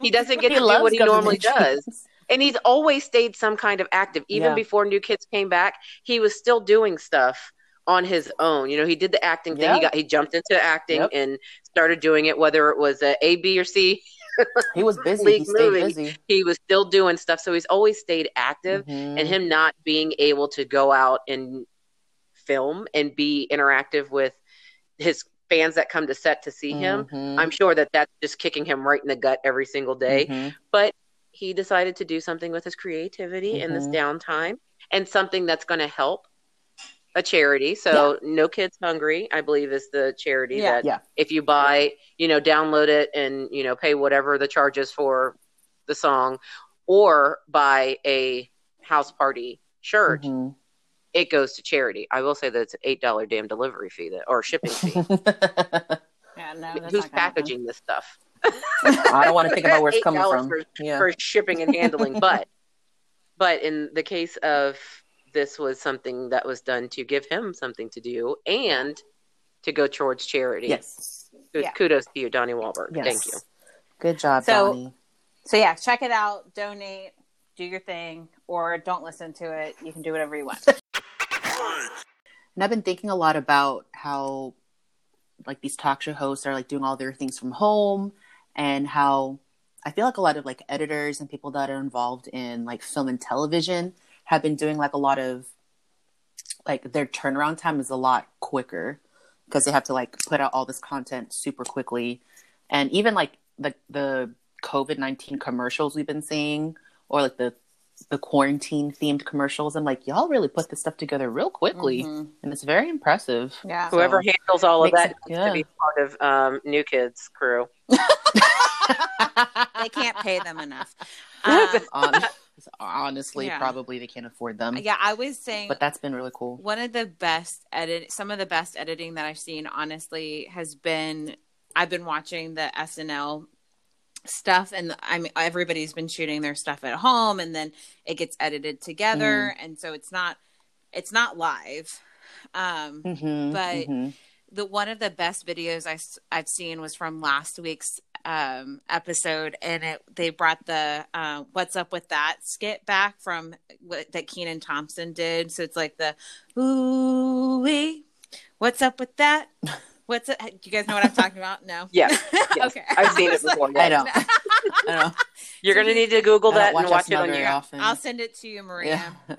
Speaker 1: he doesn't get
Speaker 2: He
Speaker 1: to do what he normally
Speaker 2: government
Speaker 1: does. And he's always stayed some kind of active. Even
Speaker 2: Yeah.
Speaker 1: before New Kids came back, he was still doing stuff on his own. You know, he did the acting thing. He got he jumped into acting
Speaker 2: Yep.
Speaker 1: and started doing it, whether it was a A, B, or C.
Speaker 2: He was <laughs> busy. He stayed busy.
Speaker 1: He was still doing stuff. So he's always stayed active.
Speaker 2: Mhm.
Speaker 1: And him not being able to go out and film and be interactive with his fans that come to set to see him.
Speaker 2: Mhm.
Speaker 1: I'm sure that that's just kicking him right in the gut every single day.
Speaker 2: Mhm.
Speaker 1: But he decided to do something with his creativity in this downtime and something that's going to help a charity. So, No Kids Hungry, I believe, is the charity
Speaker 3: Yeah.
Speaker 1: that
Speaker 2: Yeah.
Speaker 1: if you buy, you know, download it and, you know, pay whatever the charges for the song or buy a house party shirt,
Speaker 2: Mhm.
Speaker 1: it goes to charity. I will say that it's an $8 damn delivery fee that, or shipping fee. <laughs>
Speaker 3: Yeah, no, that's
Speaker 1: Who's
Speaker 3: not happen.
Speaker 1: packaging this stuff?
Speaker 2: I don't want to <laughs> think about where it's coming from.
Speaker 1: for-
Speaker 2: yeah.
Speaker 1: for shipping and handling. but <laughs> but in the case of this was something that was done to give him something to do and to go towards charity.
Speaker 2: yes.
Speaker 3: Yeah.
Speaker 1: Kudos to you, Donnie Wahlberg.
Speaker 2: Yes.
Speaker 1: Thank you.
Speaker 2: Good job,
Speaker 3: So-
Speaker 2: Donnie.
Speaker 3: So yeah, check it out, donate, do your thing, or don't listen to it. You can do whatever you want.
Speaker 2: And I've been thinking a lot about how like these talk show hosts are like doing all their things from home and how I feel like a lot of like editors and people that are involved in like film and television have been doing like a lot of like their turnaround time is a lot quicker because they have to like put out all this content super quickly. And even like the the COVID nineteen commercials we've been seeing or like the the quarantine themed commercials, I'm like, y'all really put this stuff together real quickly
Speaker 3: Mhm.
Speaker 2: and it's very impressive.
Speaker 3: Yeah.
Speaker 1: Whoever handles all of that
Speaker 2: it- yeah.
Speaker 1: to be part of um, New Kids crew. <laughs>
Speaker 3: they can't pay them enough. <laughs> Um,
Speaker 2: honestly,
Speaker 3: Yeah.
Speaker 2: probably they can't afford them.
Speaker 3: yeah, I was saying
Speaker 2: But that's been really cool.
Speaker 3: one of the best edit some of the best editing that I've seen honestly has been I've been watching the SNL stuff and I mean everybody's been shooting their stuff at home and then it gets edited together and so it's not it's not live. Um
Speaker 2: Mhm,
Speaker 3: But-
Speaker 2: mhm.
Speaker 3: the one of the best videos I, I, have seen was from last week's um, episode, and it they brought the uh, "What's Up with That" skit back from what that Kenan Thompson did. So it's like the "Ooh wee, what's up with that?" <laughs> What's it? Do you guys know what I'm talking about? No.
Speaker 1: Yeah, <laughs> yes.
Speaker 3: okay.
Speaker 1: I've seen it <laughs>
Speaker 3: was like-
Speaker 1: before.
Speaker 2: I
Speaker 1: yes.
Speaker 2: don't. I don't.
Speaker 1: You're
Speaker 3: So
Speaker 1: gonna
Speaker 3: he-
Speaker 1: need to Google
Speaker 2: I don't
Speaker 1: that and watch it on
Speaker 2: very
Speaker 1: your.
Speaker 2: often.
Speaker 3: I'll send it to you, Maria.
Speaker 2: yeah.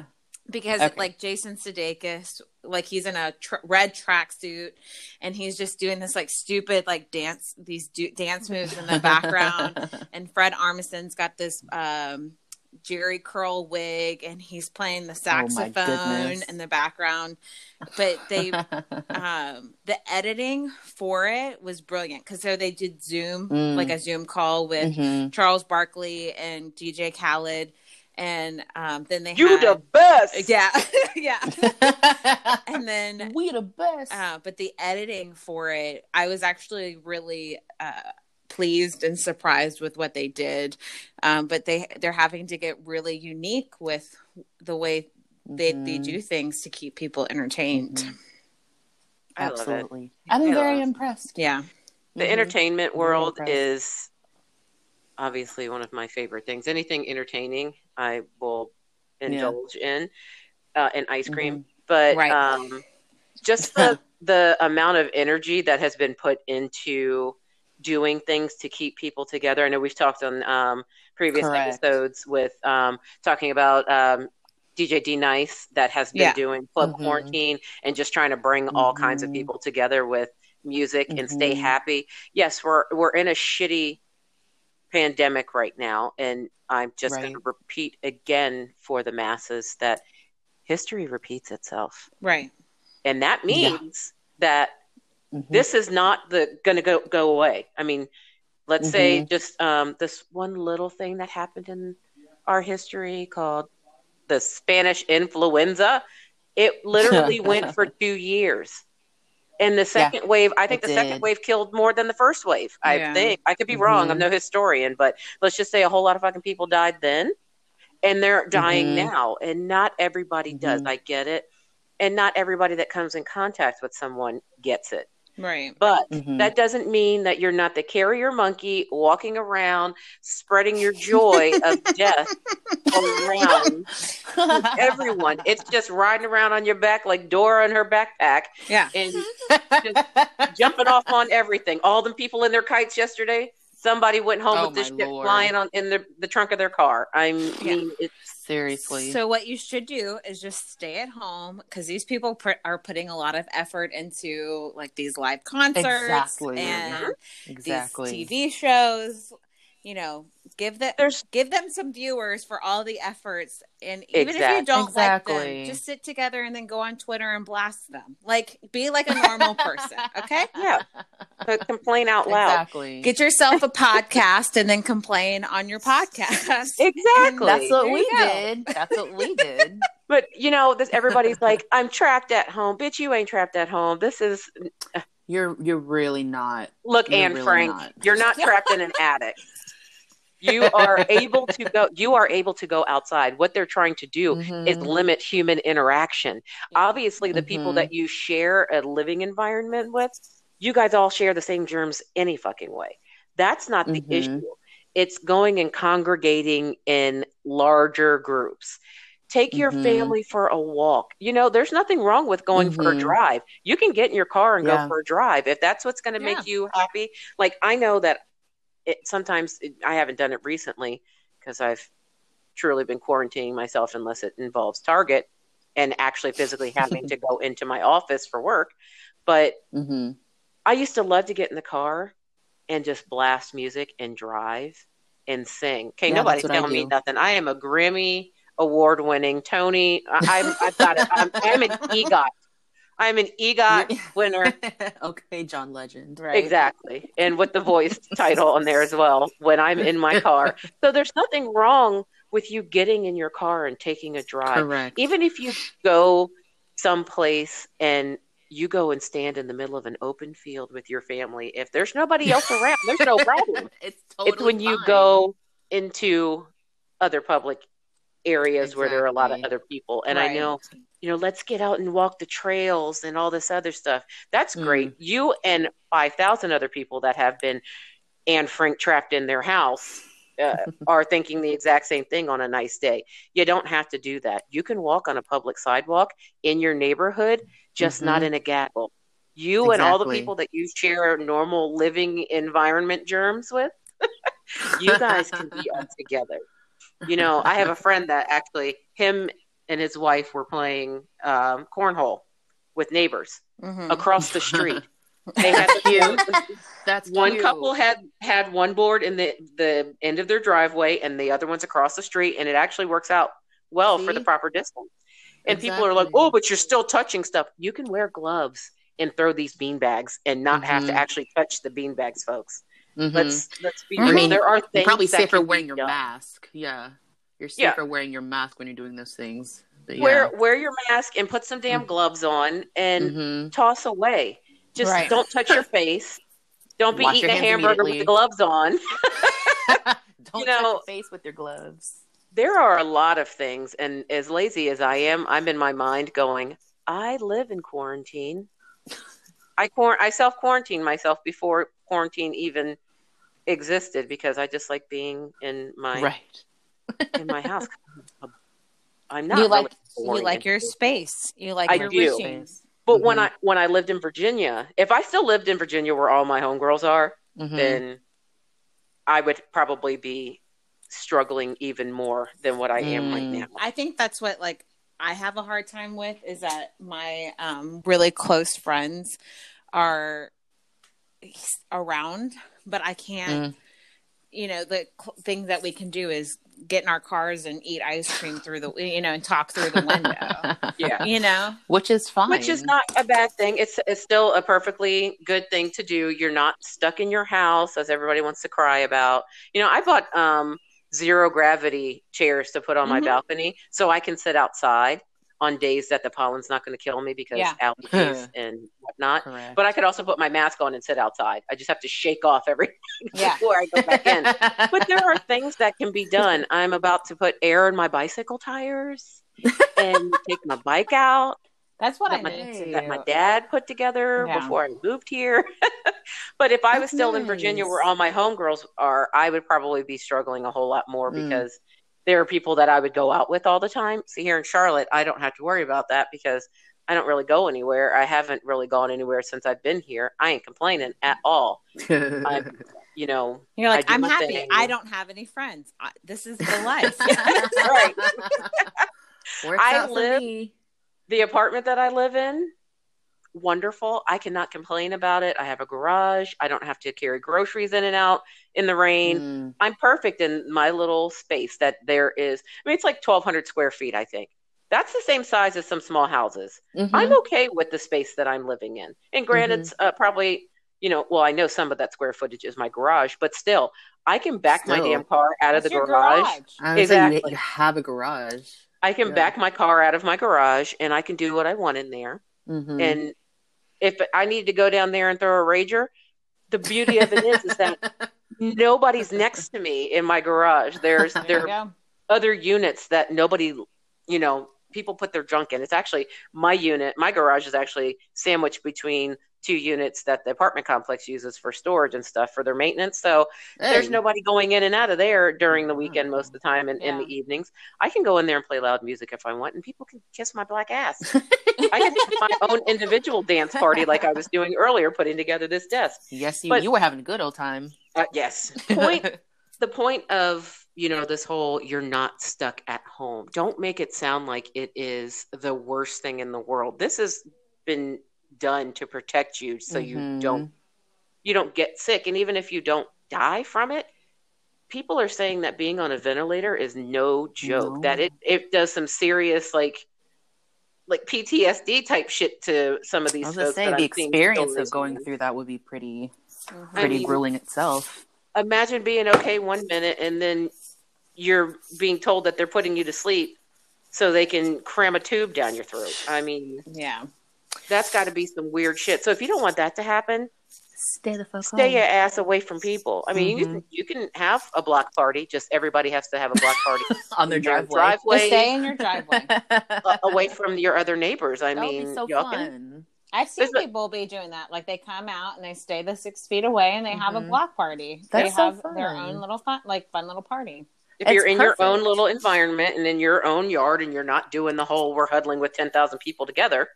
Speaker 3: Because
Speaker 2: Okay.
Speaker 3: like Jason Sudeikis, like he's in a tr- red tracksuit and he's just doing this like stupid like dance these dance moves in the background, <laughs> and Fred Armisen's got this um Jheri curl wig and he's playing the saxophone
Speaker 2: goodness.
Speaker 3: in the background. But they <laughs> um the editing for it was brilliant because so they did Zoom
Speaker 2: Mm.
Speaker 3: like a Zoom call with
Speaker 2: Mhm.
Speaker 3: Charles Barkley and DJ Khaled. And um, then they
Speaker 1: You
Speaker 3: had,
Speaker 1: the best.
Speaker 3: yeah, <laughs> yeah. <laughs> and then,
Speaker 2: we the best.
Speaker 3: uh, but the editing for it, I was actually really uh, pleased and surprised with what they did. Um, but they they're having to get really unique with the way they they
Speaker 2: Mhm.
Speaker 3: do things to keep people entertained.
Speaker 2: Mhm.
Speaker 1: I love it.
Speaker 2: Absolutely. I'm
Speaker 1: I
Speaker 2: very impressed.
Speaker 3: Yeah,
Speaker 1: The
Speaker 2: Mhm.
Speaker 1: entertainment world is obviously one of my favorite things. Anything entertaining, I will indulge in, uh, and ice cream. But
Speaker 3: Right.
Speaker 1: um, just the <laughs> the amount of energy that has been put into doing things to keep people together. I know we've talked on um, previous
Speaker 2: Correct.
Speaker 1: episodes with um, talking about. Um, DJ D-Nice that has been
Speaker 3: Yeah.
Speaker 1: doing Club
Speaker 2: Mhm.
Speaker 1: Quarantine and just trying to bring all kinds of
Speaker 2: Mhm.
Speaker 1: people together with music and stay
Speaker 2: Mhm.
Speaker 1: happy. Yes, we're we're in a shitty pandemic right now, and I'm just going to repeat again for the masses that history repeats itself,
Speaker 3: right.
Speaker 1: and that
Speaker 2: Yeah.
Speaker 1: means that
Speaker 2: Mhm.
Speaker 1: this is not the going to go go away. I mean, let's say
Speaker 2: Mhm.
Speaker 1: just um, this one little thing that happened in our history called the Spanish influenza. It literally <laughs> went for two years. And the second wave, I think
Speaker 2: it
Speaker 1: the second wave killed more than the first wave. I
Speaker 3: Yeah.
Speaker 1: think I could be wrong. I'm
Speaker 2: Mhm.
Speaker 1: no historian, but let's just say a whole lot of fucking people died then, and they're dying
Speaker 2: Mhm.
Speaker 1: now. And not everybody does.
Speaker 2: Mhm.
Speaker 1: I get it, and not everybody that comes in contact with someone gets it.
Speaker 3: Right.
Speaker 1: But
Speaker 2: Mhm.
Speaker 1: that doesn't mean that you're not the carrier monkey walking around spreading your joy of <laughs> death around everyone. It's just riding around on your back like Dora in her backpack
Speaker 3: Yeah.
Speaker 1: and jumping off on everything. All the people in their kites yesterday, somebody went home
Speaker 2: Oh,
Speaker 1: with this shit
Speaker 2: Lord.
Speaker 1: flying on in the, the trunk of their car. I
Speaker 3: Yeah.
Speaker 1: mean, it's
Speaker 2: Seriously.
Speaker 3: So what you should do is just stay at home because these people put, are putting a lot of effort into like these live concerts
Speaker 2: Exactly.
Speaker 3: and mm-hmm.
Speaker 2: exactly.
Speaker 3: these TV shows. You know, give them
Speaker 1: there's
Speaker 3: give them some viewers for all the efforts, and even if you don't like them, just sit together and then go on Twitter and blast them. Like, be like a normal person, <laughs> okay?
Speaker 1: yeah, but complain out loud.
Speaker 2: Exactly.
Speaker 3: Get yourself a podcast and then complain on your podcast. <laughs>
Speaker 1: Exactly.
Speaker 2: That's what
Speaker 3: There
Speaker 2: we did. That's what we did. <laughs>
Speaker 1: But you know, this everybody's like, I'm trapped at home. Bitch, you ain't trapped at home. This is
Speaker 2: You're you're really not.
Speaker 1: look,
Speaker 2: You're
Speaker 1: Anne
Speaker 2: really
Speaker 1: Frank,
Speaker 2: not.
Speaker 1: you're not trapped in an attic. You are able to go you are able to go outside. What they're trying to do is
Speaker 2: Mhm.
Speaker 1: limit human interaction. Obviously, the people
Speaker 2: Mhm.
Speaker 1: that you share a living environment with, you guys all share the same germs any fucking way. That's not the
Speaker 2: Mhm.
Speaker 1: issue. It's going and congregating in larger groups. Take your
Speaker 2: Mhm.
Speaker 1: family for a walk. You know, there's nothing wrong with going for a
Speaker 2: Mhm.
Speaker 1: drive. You can get in your car and
Speaker 2: Yeah.
Speaker 1: go for a drive if that's what's going to
Speaker 3: Yeah.
Speaker 1: make you happy. Like I know that it sometimes it, I haven't done it recently because I've truly been quarantining myself unless it involves Target and actually physically having to <laughs> go into my office for work. But
Speaker 2: Mhm.
Speaker 1: I used to love to get in the car and just blast music and drive and sing. Okay,
Speaker 2: Yeah,
Speaker 1: nobody's telling me nothing. I am a Grammy award winning Tony. I, I'm I've got it. I'm, I'm an EGOT I'm an EGOT <laughs> winner.
Speaker 2: okay, John Legend.
Speaker 3: Right.
Speaker 1: Exactly. And with the voice <laughs> title on there as well when I'm in my car. <laughs> So there's nothing wrong with you getting in your car and taking a drive.
Speaker 2: Correct.
Speaker 1: Even if you go someplace and you go and stand in the middle of an open field with your family, if there's nobody else around, there's no problem.
Speaker 2: it's totally
Speaker 1: it's when you go into other public areas where there are a lot of other people. And I know you know, let's get out and walk the trails and all this other stuff. That's
Speaker 2: Mm.
Speaker 1: great. You and 5,000 other people that have been Anne Frank trapped in their house uh, are thinking the exact same thing on a nice day. You don't have to do that. You can walk on a public sidewalk in your neighborhood, just not
Speaker 2: Mhm.
Speaker 1: in a gaggle. You and all the people that you share normal living environment germs with, <laughs> you guys can be <laughs> all together. You know, I have a friend that actually, him and his wife were playing um, cornhole with neighbors
Speaker 3: Mhm.
Speaker 1: across the street. <laughs> They had the,
Speaker 2: That's
Speaker 1: one
Speaker 2: cute.
Speaker 1: couple had had one board in the the end of their driveway, and the other one's across the street, and it actually works out well for the proper distance. And people are like, "Oh, but you're still touching stuff." You can wear gloves and throw these bean bags and not have to
Speaker 2: Mhm.
Speaker 1: actually touch the bean bags, folks.
Speaker 2: Mhm.
Speaker 1: Let's let's be
Speaker 3: I mean,
Speaker 1: there are things
Speaker 2: probably
Speaker 1: that
Speaker 2: safer
Speaker 1: can be
Speaker 2: wearing your
Speaker 1: done.
Speaker 2: mask. Yeah. You're
Speaker 1: Yeah.
Speaker 2: wearing your mask when you're doing those things. But yeah.
Speaker 1: Wear wear your mask and put some damn
Speaker 2: Mm.
Speaker 1: gloves on and
Speaker 2: Mhm.
Speaker 1: toss away. Just
Speaker 3: Right.
Speaker 1: don't touch your <laughs> face. Don't be
Speaker 2: Wash
Speaker 1: eating a hamburger with the gloves on. <laughs> <laughs>
Speaker 2: Don't
Speaker 1: You
Speaker 2: touch your face with your gloves.
Speaker 1: There are a lot of things, and as lazy as I am, I'm in my mind going, I live in quarantine. I quar- I self quarantine myself before quarantine even existed because I just like being in my
Speaker 2: Right.
Speaker 1: In my house. <laughs> I'm not
Speaker 3: you like
Speaker 1: really
Speaker 3: you like your
Speaker 1: individual.
Speaker 3: space. You like
Speaker 1: I
Speaker 3: your
Speaker 1: do.
Speaker 3: routine.
Speaker 1: But when
Speaker 2: Mhm.
Speaker 1: I when I lived in Virginia, if I still lived in Virginia where all my homegirls are,
Speaker 2: Mhm.
Speaker 1: then I would probably be struggling even more than what I am right
Speaker 2: Mm.
Speaker 1: now.
Speaker 3: I think that's what like I have a hard time with is that my um really close friends are around, but I can't.
Speaker 2: Mm.
Speaker 3: You know, the cl- thing that we can do is get in our cars and eat ice cream through the you know and talk through the window. <laughs>
Speaker 1: Yeah.
Speaker 3: you know,
Speaker 2: Which is fine.
Speaker 1: Which is not a bad thing. It's it's still a perfectly good thing to do. You're not stuck in your house as everybody wants to cry about. You know, I bought um zero gravity chairs to put on my
Speaker 3: Mhm.
Speaker 1: balcony so I can sit outside on days that the pollen's not going to kill me because
Speaker 3: Yeah.
Speaker 1: allergies and whatnot.
Speaker 2: correct.
Speaker 1: But I could also put my mask on and sit outside. I just have to shake off everything <laughs>
Speaker 3: Yeah.
Speaker 1: before I go back in. <laughs> But there are things that can be done. I'm about to put air in my bicycle tires and take my bike out
Speaker 3: that's what
Speaker 1: that
Speaker 3: I
Speaker 1: my,
Speaker 3: need
Speaker 1: that my dad put together
Speaker 3: Yeah.
Speaker 1: before I moved here. <laughs> but if I was
Speaker 2: That's
Speaker 1: still in Virginia where all my homegirls are, I would probably be struggling a whole lot more
Speaker 2: Mm.
Speaker 1: because there are people that I would go out with all the time. See, here in Charlotte, I don't have to worry about that because I don't really go anywhere. I haven't really gone anywhere since I've been here. I ain't complaining at all. <laughs> I'm, you know,
Speaker 3: You're like,
Speaker 1: I do
Speaker 3: I'm happy.
Speaker 1: thing.
Speaker 3: I don't have any friends. I, this is the life. <laughs> <laughs>
Speaker 1: Right. I live- the apartment that I live in, wonderful. I cannot complain about it. I have a garage. I don't have to carry groceries in and out in the rain.
Speaker 2: Mm.
Speaker 1: I'm perfect in my little space that there is. I mean, it's like 1,200 square feet, I think. That's the same size as some small houses.
Speaker 2: Mhm.
Speaker 1: I'm okay with the space that I'm living in. And granted, it's uh, probably, you know, well, I know some of that square footage is my garage, but still, I can back my damn car out of the
Speaker 3: your
Speaker 1: garage.
Speaker 2: I was saying you-
Speaker 1: Exactly.
Speaker 2: you have a garage.
Speaker 1: I can
Speaker 2: Yeah.
Speaker 1: back my car out of my garage and I can do what I want in there.
Speaker 2: Mhm.
Speaker 1: And if I need to go down there and throw a rager, the beauty of it is, is that <laughs> nobody's next to me in my garage. There's <laughs>
Speaker 3: There
Speaker 1: there are other units that nobody, you know, people put their junk in. It's actually my unit. My garage is actually sandwiched between two units that the apartment complex uses for storage and stuff for their maintenance. So there's nobody going in and out of there during the weekend most of the time and in the evenings. I can go in there and play loud music if I want, and people can kiss my black ass. <laughs> I can do my own individual dance party like I was doing earlier, putting together this desk.
Speaker 2: Yes, you
Speaker 1: But-
Speaker 2: you were having a good old time.
Speaker 1: Uh, yes. Point <laughs> the point of you know this whole you're not stuck at home. Don't make it sound like it is the worst thing in the world. This has been done to protect you so you
Speaker 2: Mhm.
Speaker 1: don't you don't get sick and even if you don't die from it people are saying that being on a ventilator is no joke
Speaker 2: No.
Speaker 1: that it it does some serious like like PTSD type shit to some of these
Speaker 2: I was
Speaker 1: folks.
Speaker 2: say the
Speaker 1: I'm
Speaker 2: experience of going through that would be pretty
Speaker 3: Mhm.
Speaker 2: pretty
Speaker 1: mean-
Speaker 2: grueling itself.
Speaker 1: Imagine being okay one minute and then you're being told that they're putting you to sleep so they can cram a tube down your throat. I mean,
Speaker 3: yeah.
Speaker 1: That's got to be some weird shit. So if you don't want that to happen,
Speaker 2: Stay the fuck
Speaker 1: stay your ass away from people. I mean, you,
Speaker 2: Mhm.
Speaker 1: can, you can have a block party. Just everybody has to have a block party <laughs>
Speaker 2: on their driveway.
Speaker 1: driveway,
Speaker 3: Just stay in your driveway. <laughs>
Speaker 1: a- away from your other neighbors. I
Speaker 2: that
Speaker 1: mean,
Speaker 2: be so
Speaker 1: y'all can
Speaker 2: fun.
Speaker 3: I've seen
Speaker 1: There's a-
Speaker 3: people be doing that. Like they come out and they stay the six feet away and they have a
Speaker 2: Mhm.
Speaker 3: block party.
Speaker 2: That's
Speaker 3: they
Speaker 2: so
Speaker 3: have their own little fun, like fun little party.
Speaker 1: if you're
Speaker 2: It's
Speaker 1: in your own little environment and in your own yard and you're not doing the whole we're huddling with 10,000 people together,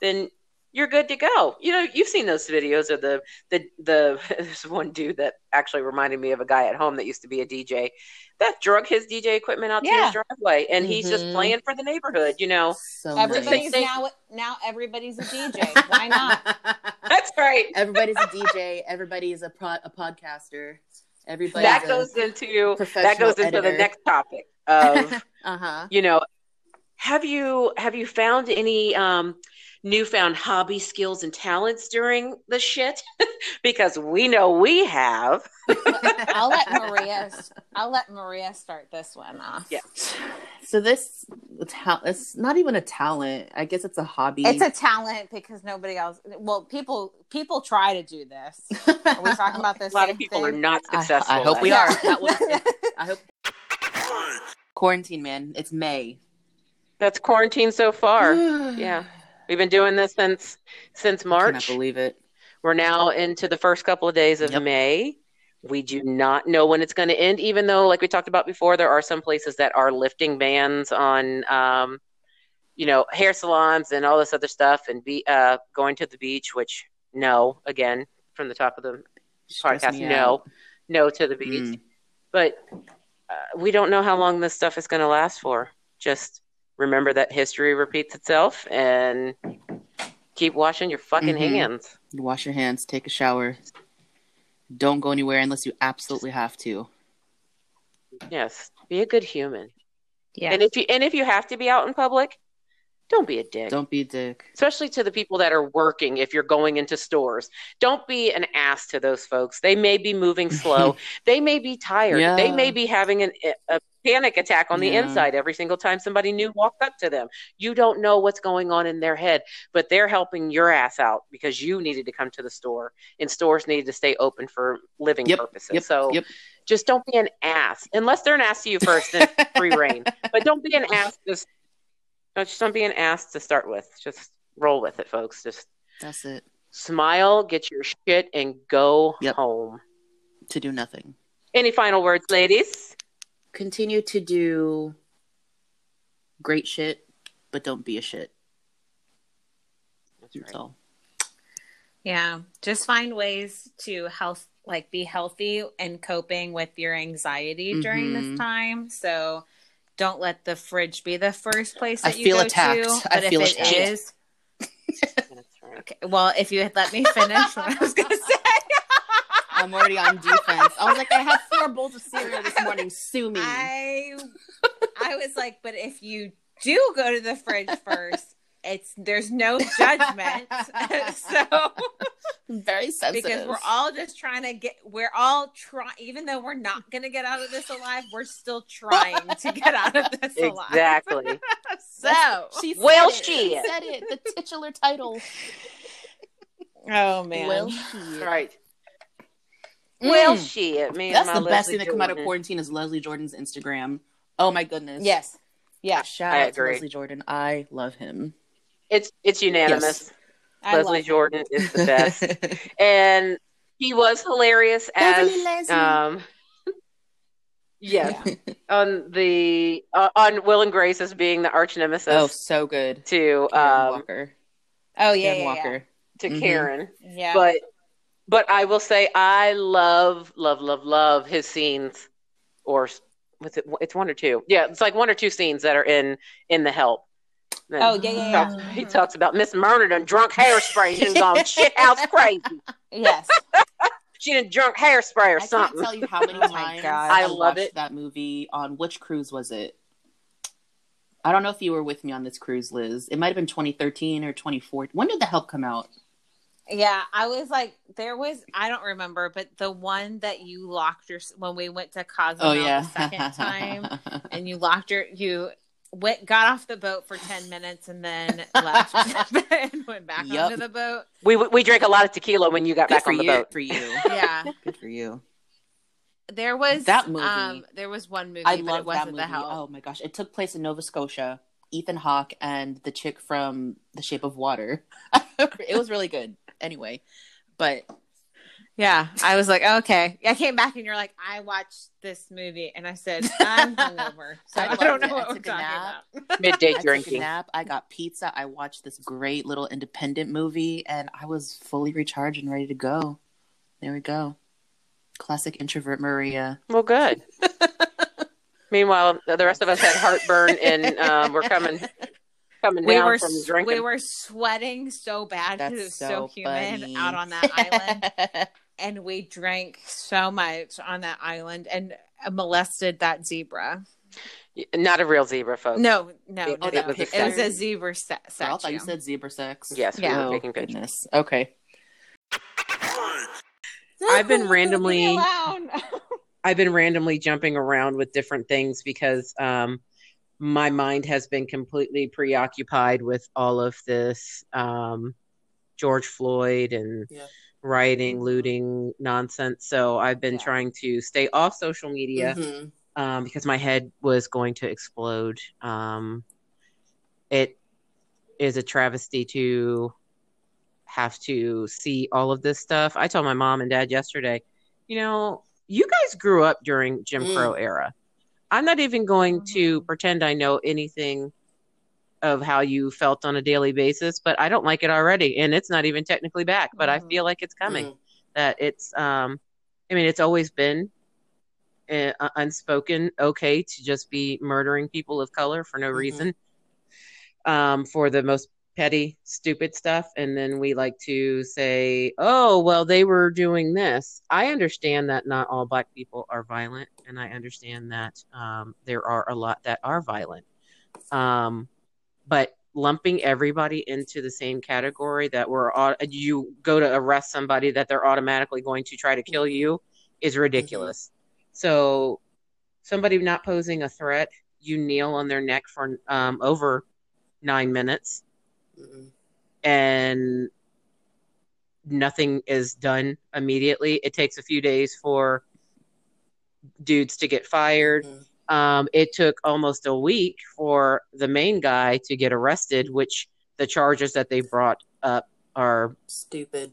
Speaker 1: then you're good to go. You know, you've seen those videos of the the the <laughs> there's one dude that actually reminded me of a guy at home that used to be a DJ that drug his DJ equipment out to his driveway and he's just
Speaker 2: Mhm.
Speaker 1: playing for the neighborhood, you know.
Speaker 2: So
Speaker 3: Everybody's
Speaker 1: They-
Speaker 3: now now everybody's a DJ. <laughs> Why not?
Speaker 1: That's right.
Speaker 2: Everybody's a <laughs> DJ. Everybody's a pro- a podcaster. Everybody
Speaker 1: that goes into that
Speaker 2: professional
Speaker 1: goes into the next topic of
Speaker 2: uh huh.
Speaker 1: you know have you have you found any um newfound hobby skills and talents during the shit <laughs> because we know we have <laughs>
Speaker 3: I'll let <laughs> Maria. I'll let Maria start this one off.
Speaker 1: Yeah.
Speaker 2: So this ta- it's not even a talent. I guess it's a hobby.
Speaker 3: It's a talent because nobody else. Well, people people try to do this. We're we talking about this?
Speaker 1: a lot of people are not successful
Speaker 2: I hope we are. That was, I hope. Quarantine, man. It's May.
Speaker 1: that's quarantine so far <sighs> yeah we've been doing this since since
Speaker 2: Cannot
Speaker 1: march
Speaker 2: believe it.
Speaker 1: we're now into the first couple of days of
Speaker 2: Yep.
Speaker 1: may we do not know when it's going to end even though like we talked about before there are some places that are lifting bans on um, you know hair salons and all this other stuff and be uh, going to the beach which no again from the top of the
Speaker 2: Stress
Speaker 1: podcast no
Speaker 2: out.
Speaker 1: no to the beach
Speaker 2: Mm.
Speaker 1: but uh, we don't know how long this stuff is going to last for just remember that history repeats itself and keep washing your fucking
Speaker 2: Mhm.
Speaker 1: hands
Speaker 2: Wash your hands. Take a shower. Don't go anywhere unless you absolutely have to.
Speaker 1: yes be a good human
Speaker 3: Yeah.
Speaker 1: and if you and if you have to be out in public don't be a dick
Speaker 2: Don't be a dick.
Speaker 1: especially to the people that are working if you're going into stores don't be an ass to those folks they may be moving slow <laughs> they may be tired
Speaker 2: Yeah.
Speaker 1: they may be having an, a panic attack on the
Speaker 2: Yeah.
Speaker 1: inside every single time somebody new walked up to them you don't know what's going on in their head but they're helping your ass out because you needed to come to the store and stores needed to stay open for living
Speaker 2: Yep,
Speaker 1: purposes
Speaker 2: Yep.
Speaker 1: so
Speaker 2: yep.
Speaker 1: just don't be an ass unless they're an ass to you first then <laughs> free reign but don't be an ass just just don't be an ass to start with just roll with it folks just
Speaker 2: That's it.
Speaker 1: smile get your shit and go home
Speaker 2: To do nothing.
Speaker 1: any final words ladies
Speaker 2: Continue to do great shit, but don't be a shit. That's all.
Speaker 3: Yeah, just find ways to health like be healthy and coping with your anxiety during
Speaker 2: Mhm.
Speaker 3: this time. So don't let the fridge be the first place
Speaker 2: I
Speaker 3: that you
Speaker 2: feel
Speaker 3: go
Speaker 2: attacked.
Speaker 3: to.
Speaker 2: I
Speaker 3: But
Speaker 2: feel
Speaker 3: if it
Speaker 2: attacked.
Speaker 3: is, <laughs> okay, well, if you had let me finish what I was going <laughs> to say.
Speaker 2: I'm already on defense. I was like, I had four bowls of cereal this morning. Sue me.
Speaker 3: I I was like, but if you do go to the fridge first, it's there's no judgment. <laughs> so
Speaker 2: Very sensitive.
Speaker 3: because we're all just trying to get we're all trying even though we're not going to get out of this alive, we're still trying to get out of this <laughs> alive.
Speaker 1: exactly <laughs>
Speaker 3: So,
Speaker 2: she said
Speaker 1: Well,
Speaker 2: it. She said it. The titular title.
Speaker 3: oh man.
Speaker 2: Well, shit.
Speaker 1: right
Speaker 2: Mm.
Speaker 1: well shit man
Speaker 2: That's
Speaker 1: my
Speaker 2: the best
Speaker 1: Leslie
Speaker 2: thing to come out of quarantine is Leslie Jordan's Instagram. Oh my goodness.
Speaker 3: yes. Yeah.
Speaker 2: Shout
Speaker 1: I
Speaker 2: out
Speaker 1: agree.
Speaker 2: to Leslie Jordan. I love him.
Speaker 1: it's it's unanimous
Speaker 3: I
Speaker 1: leslie
Speaker 3: love
Speaker 1: jordan is the <laughs> best and he was hilarious as
Speaker 2: Leslie.
Speaker 1: um <laughs> yes on the uh, on will and grace as being the arch nemesis
Speaker 2: oh, so good.
Speaker 1: to
Speaker 2: Karen
Speaker 1: um
Speaker 2: Walker.
Speaker 3: Oh yeah,
Speaker 2: Karen
Speaker 3: yeah,
Speaker 2: Walker.
Speaker 1: to
Speaker 2: Mhm.
Speaker 1: karen
Speaker 3: yeah. yeah.
Speaker 1: but but I will say I love love love love his scenes or what's it it's one or two yeah it's like one or two scenes that are in in the help And
Speaker 3: Oh, yeah, yeah,
Speaker 1: he
Speaker 3: yeah.
Speaker 1: talks, he talks about Miss Murner done drunk hairspray she was on shit house crazy <laughs>
Speaker 3: yes. <laughs>
Speaker 1: she done drunk hairspray or
Speaker 2: I can't
Speaker 1: something
Speaker 2: tell you how many <laughs>
Speaker 3: Oh
Speaker 2: times
Speaker 3: God.
Speaker 2: I,
Speaker 1: I love
Speaker 2: watched
Speaker 1: it.
Speaker 2: that movie on which cruise was it? I don't know if you were with me on this cruise, Liz. It might have been 2013 or 2014. When did the help come out?
Speaker 3: Yeah, I was like, there was, I don't remember, but the one that you locked your, when we went to Cozumel
Speaker 2: Oh yeah,
Speaker 3: the second time, <laughs> and you locked your, you went, got off the boat for 10 minutes and then left <laughs> and went back
Speaker 2: Yup.
Speaker 3: onto the boat.
Speaker 1: We we drank a lot of tequila when you got
Speaker 2: Good
Speaker 1: back
Speaker 2: for
Speaker 1: on the
Speaker 2: you.
Speaker 1: boat.
Speaker 2: For you. <laughs>
Speaker 3: Yeah.
Speaker 2: Good for you.
Speaker 3: There was
Speaker 2: That movie.
Speaker 3: Um, there was one movie,
Speaker 2: I love that movie.
Speaker 3: the help.
Speaker 2: Oh my gosh, it took place in Nova Scotia. Ethan Hawke and the chick from The Shape of Water. it was really good. Anyway, but
Speaker 3: Yeah, I was like, okay. I came back and you're like, I watched this movie, and I said, I'm <laughs> hungover, so
Speaker 2: I
Speaker 3: I, don't know
Speaker 2: it. <laughs> I
Speaker 3: what we're
Speaker 2: took a
Speaker 3: talking
Speaker 2: nap.
Speaker 3: about.
Speaker 1: Midday
Speaker 2: I took a
Speaker 1: drinking.
Speaker 2: nap. I got pizza. I watched this great little independent movie, and I was fully recharged and ready to go. There we go. Classic introvert Maria.
Speaker 1: Well, good. <laughs> Meanwhile, the rest of us had heartburn, and um, we're coming coming
Speaker 3: We
Speaker 1: down
Speaker 3: were
Speaker 1: from drinking.
Speaker 3: we were sweating so bad because it was
Speaker 2: That's
Speaker 3: so,
Speaker 2: so
Speaker 3: humid
Speaker 2: funny.
Speaker 3: out on that island, <laughs> and we drank so much on that island and molested that zebra.
Speaker 1: Not a real zebra, folks.
Speaker 3: No, no,
Speaker 1: It-
Speaker 3: no,
Speaker 1: it
Speaker 3: no.
Speaker 1: was a
Speaker 3: It was a zebra sta-
Speaker 2: Oh, I thought you said zebra sex.
Speaker 1: Yes, we
Speaker 3: Yeah.
Speaker 1: were taking pictures.
Speaker 2: goodness. Okay.
Speaker 1: I've been randomly- <laughs> I've been randomly jumping around with different things because um, my mind has been completely preoccupied with all of this um, George Floyd and
Speaker 2: Yeah.
Speaker 1: rioting, looting nonsense. So I've been
Speaker 3: Yeah.
Speaker 1: trying to stay off social media.
Speaker 2: Mhm.
Speaker 1: um, because my head was going to explode. Um, it is a travesty to have to see all of this stuff. I told my mom and dad yesterday, you know, you guys grew up during Jim
Speaker 2: Mm.
Speaker 1: Crow era. I'm not even going to
Speaker 3: Mhm.
Speaker 1: pretend I know anything of how you felt on a daily basis, but I don't like it already, and it's not even technically back. But I
Speaker 3: Mhm.
Speaker 1: feel like it's coming.
Speaker 2: Mhm.
Speaker 1: That it's, um, I mean, it's always been uh, unspoken okay to just be murdering people of color for no
Speaker 2: Mhm.
Speaker 1: reason um, for the most petty stupid stuff and then we like to say oh well they were doing this. I understand that not all black people are violent and i understand that um, there are a lot that are violent. Um, but lumping everybody into the same category that we're you go to arrest somebody that they're automatically going to try to kill you is ridiculous. So somebody not posing a threat, you kneel on their neck for um, over nine minutes,
Speaker 2: Mhm.
Speaker 1: and nothing is done immediately. It takes a few days for dudes to get fired.
Speaker 2: Mhm.
Speaker 1: Um, it took almost a week for the main guy to get arrested, which the charges that they brought up are
Speaker 2: Stupid.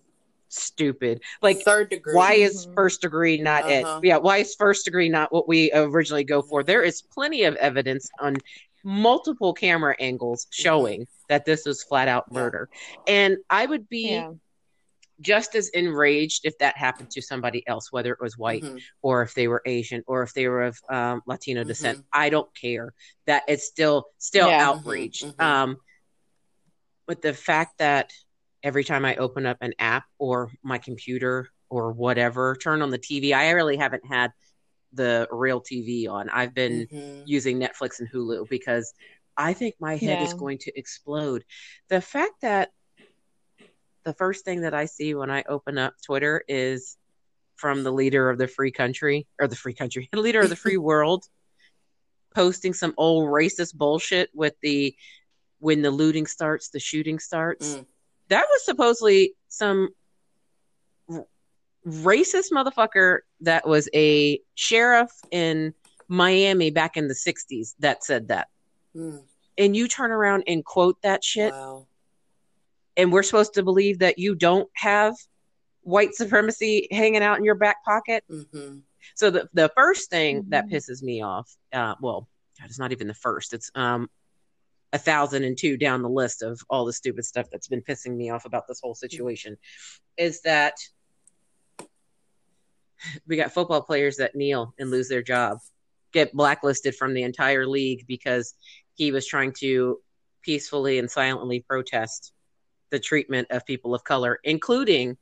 Speaker 1: stupid. Like
Speaker 2: third degree.
Speaker 1: why is
Speaker 3: Mhm.
Speaker 1: first degree not
Speaker 2: Uh-huh.
Speaker 1: it? Yeah, why is first degree not what we originally go for? There is plenty of evidence on multiple camera angles showing that this was flat out murder. And I would be
Speaker 3: Yeah.
Speaker 1: just as enraged if that happened to somebody else, whether it was white
Speaker 2: Mhm.
Speaker 1: or if they were Asian or if they were of um, Latino descent.
Speaker 2: Mhm.
Speaker 1: I don't care. That it's still still
Speaker 3: Yeah.
Speaker 1: outrage.
Speaker 2: Mhm, mhm.
Speaker 1: Um, but the fact that every time I open up an app or my computer or whatever, turn on the TV, I really haven't had the real TV on. I've been
Speaker 2: Mhm.
Speaker 1: using Netflix and Hulu because I think my head is going to explode. The fact that the first thing that I see when I open up Twitter is from the leader of the free country or the free country, the <laughs> leader of the free <laughs> world posting some old racist bullshit with the when the looting starts, the shooting starts.
Speaker 2: Mm.
Speaker 1: That was supposedly some r- racist motherfucker that was a sheriff in Miami back in the 60s that said that.
Speaker 2: Mm.
Speaker 1: And you turn around and quote that shit
Speaker 2: Wow.
Speaker 1: and we're supposed to believe that you don't have white supremacy hanging out in your back pocket.
Speaker 2: Mhm.
Speaker 1: So the the first thing that
Speaker 3: Mhm.
Speaker 1: pisses me off, uh, well, God, it's not even the first. It's um a thousand and two down the list of all the stupid stuff that's been pissing me off about this whole situation, is that <laughs> we got football players that kneel and lose their job, get blacklisted from the entire league because he was trying to peacefully and silently protest the treatment of people of color, including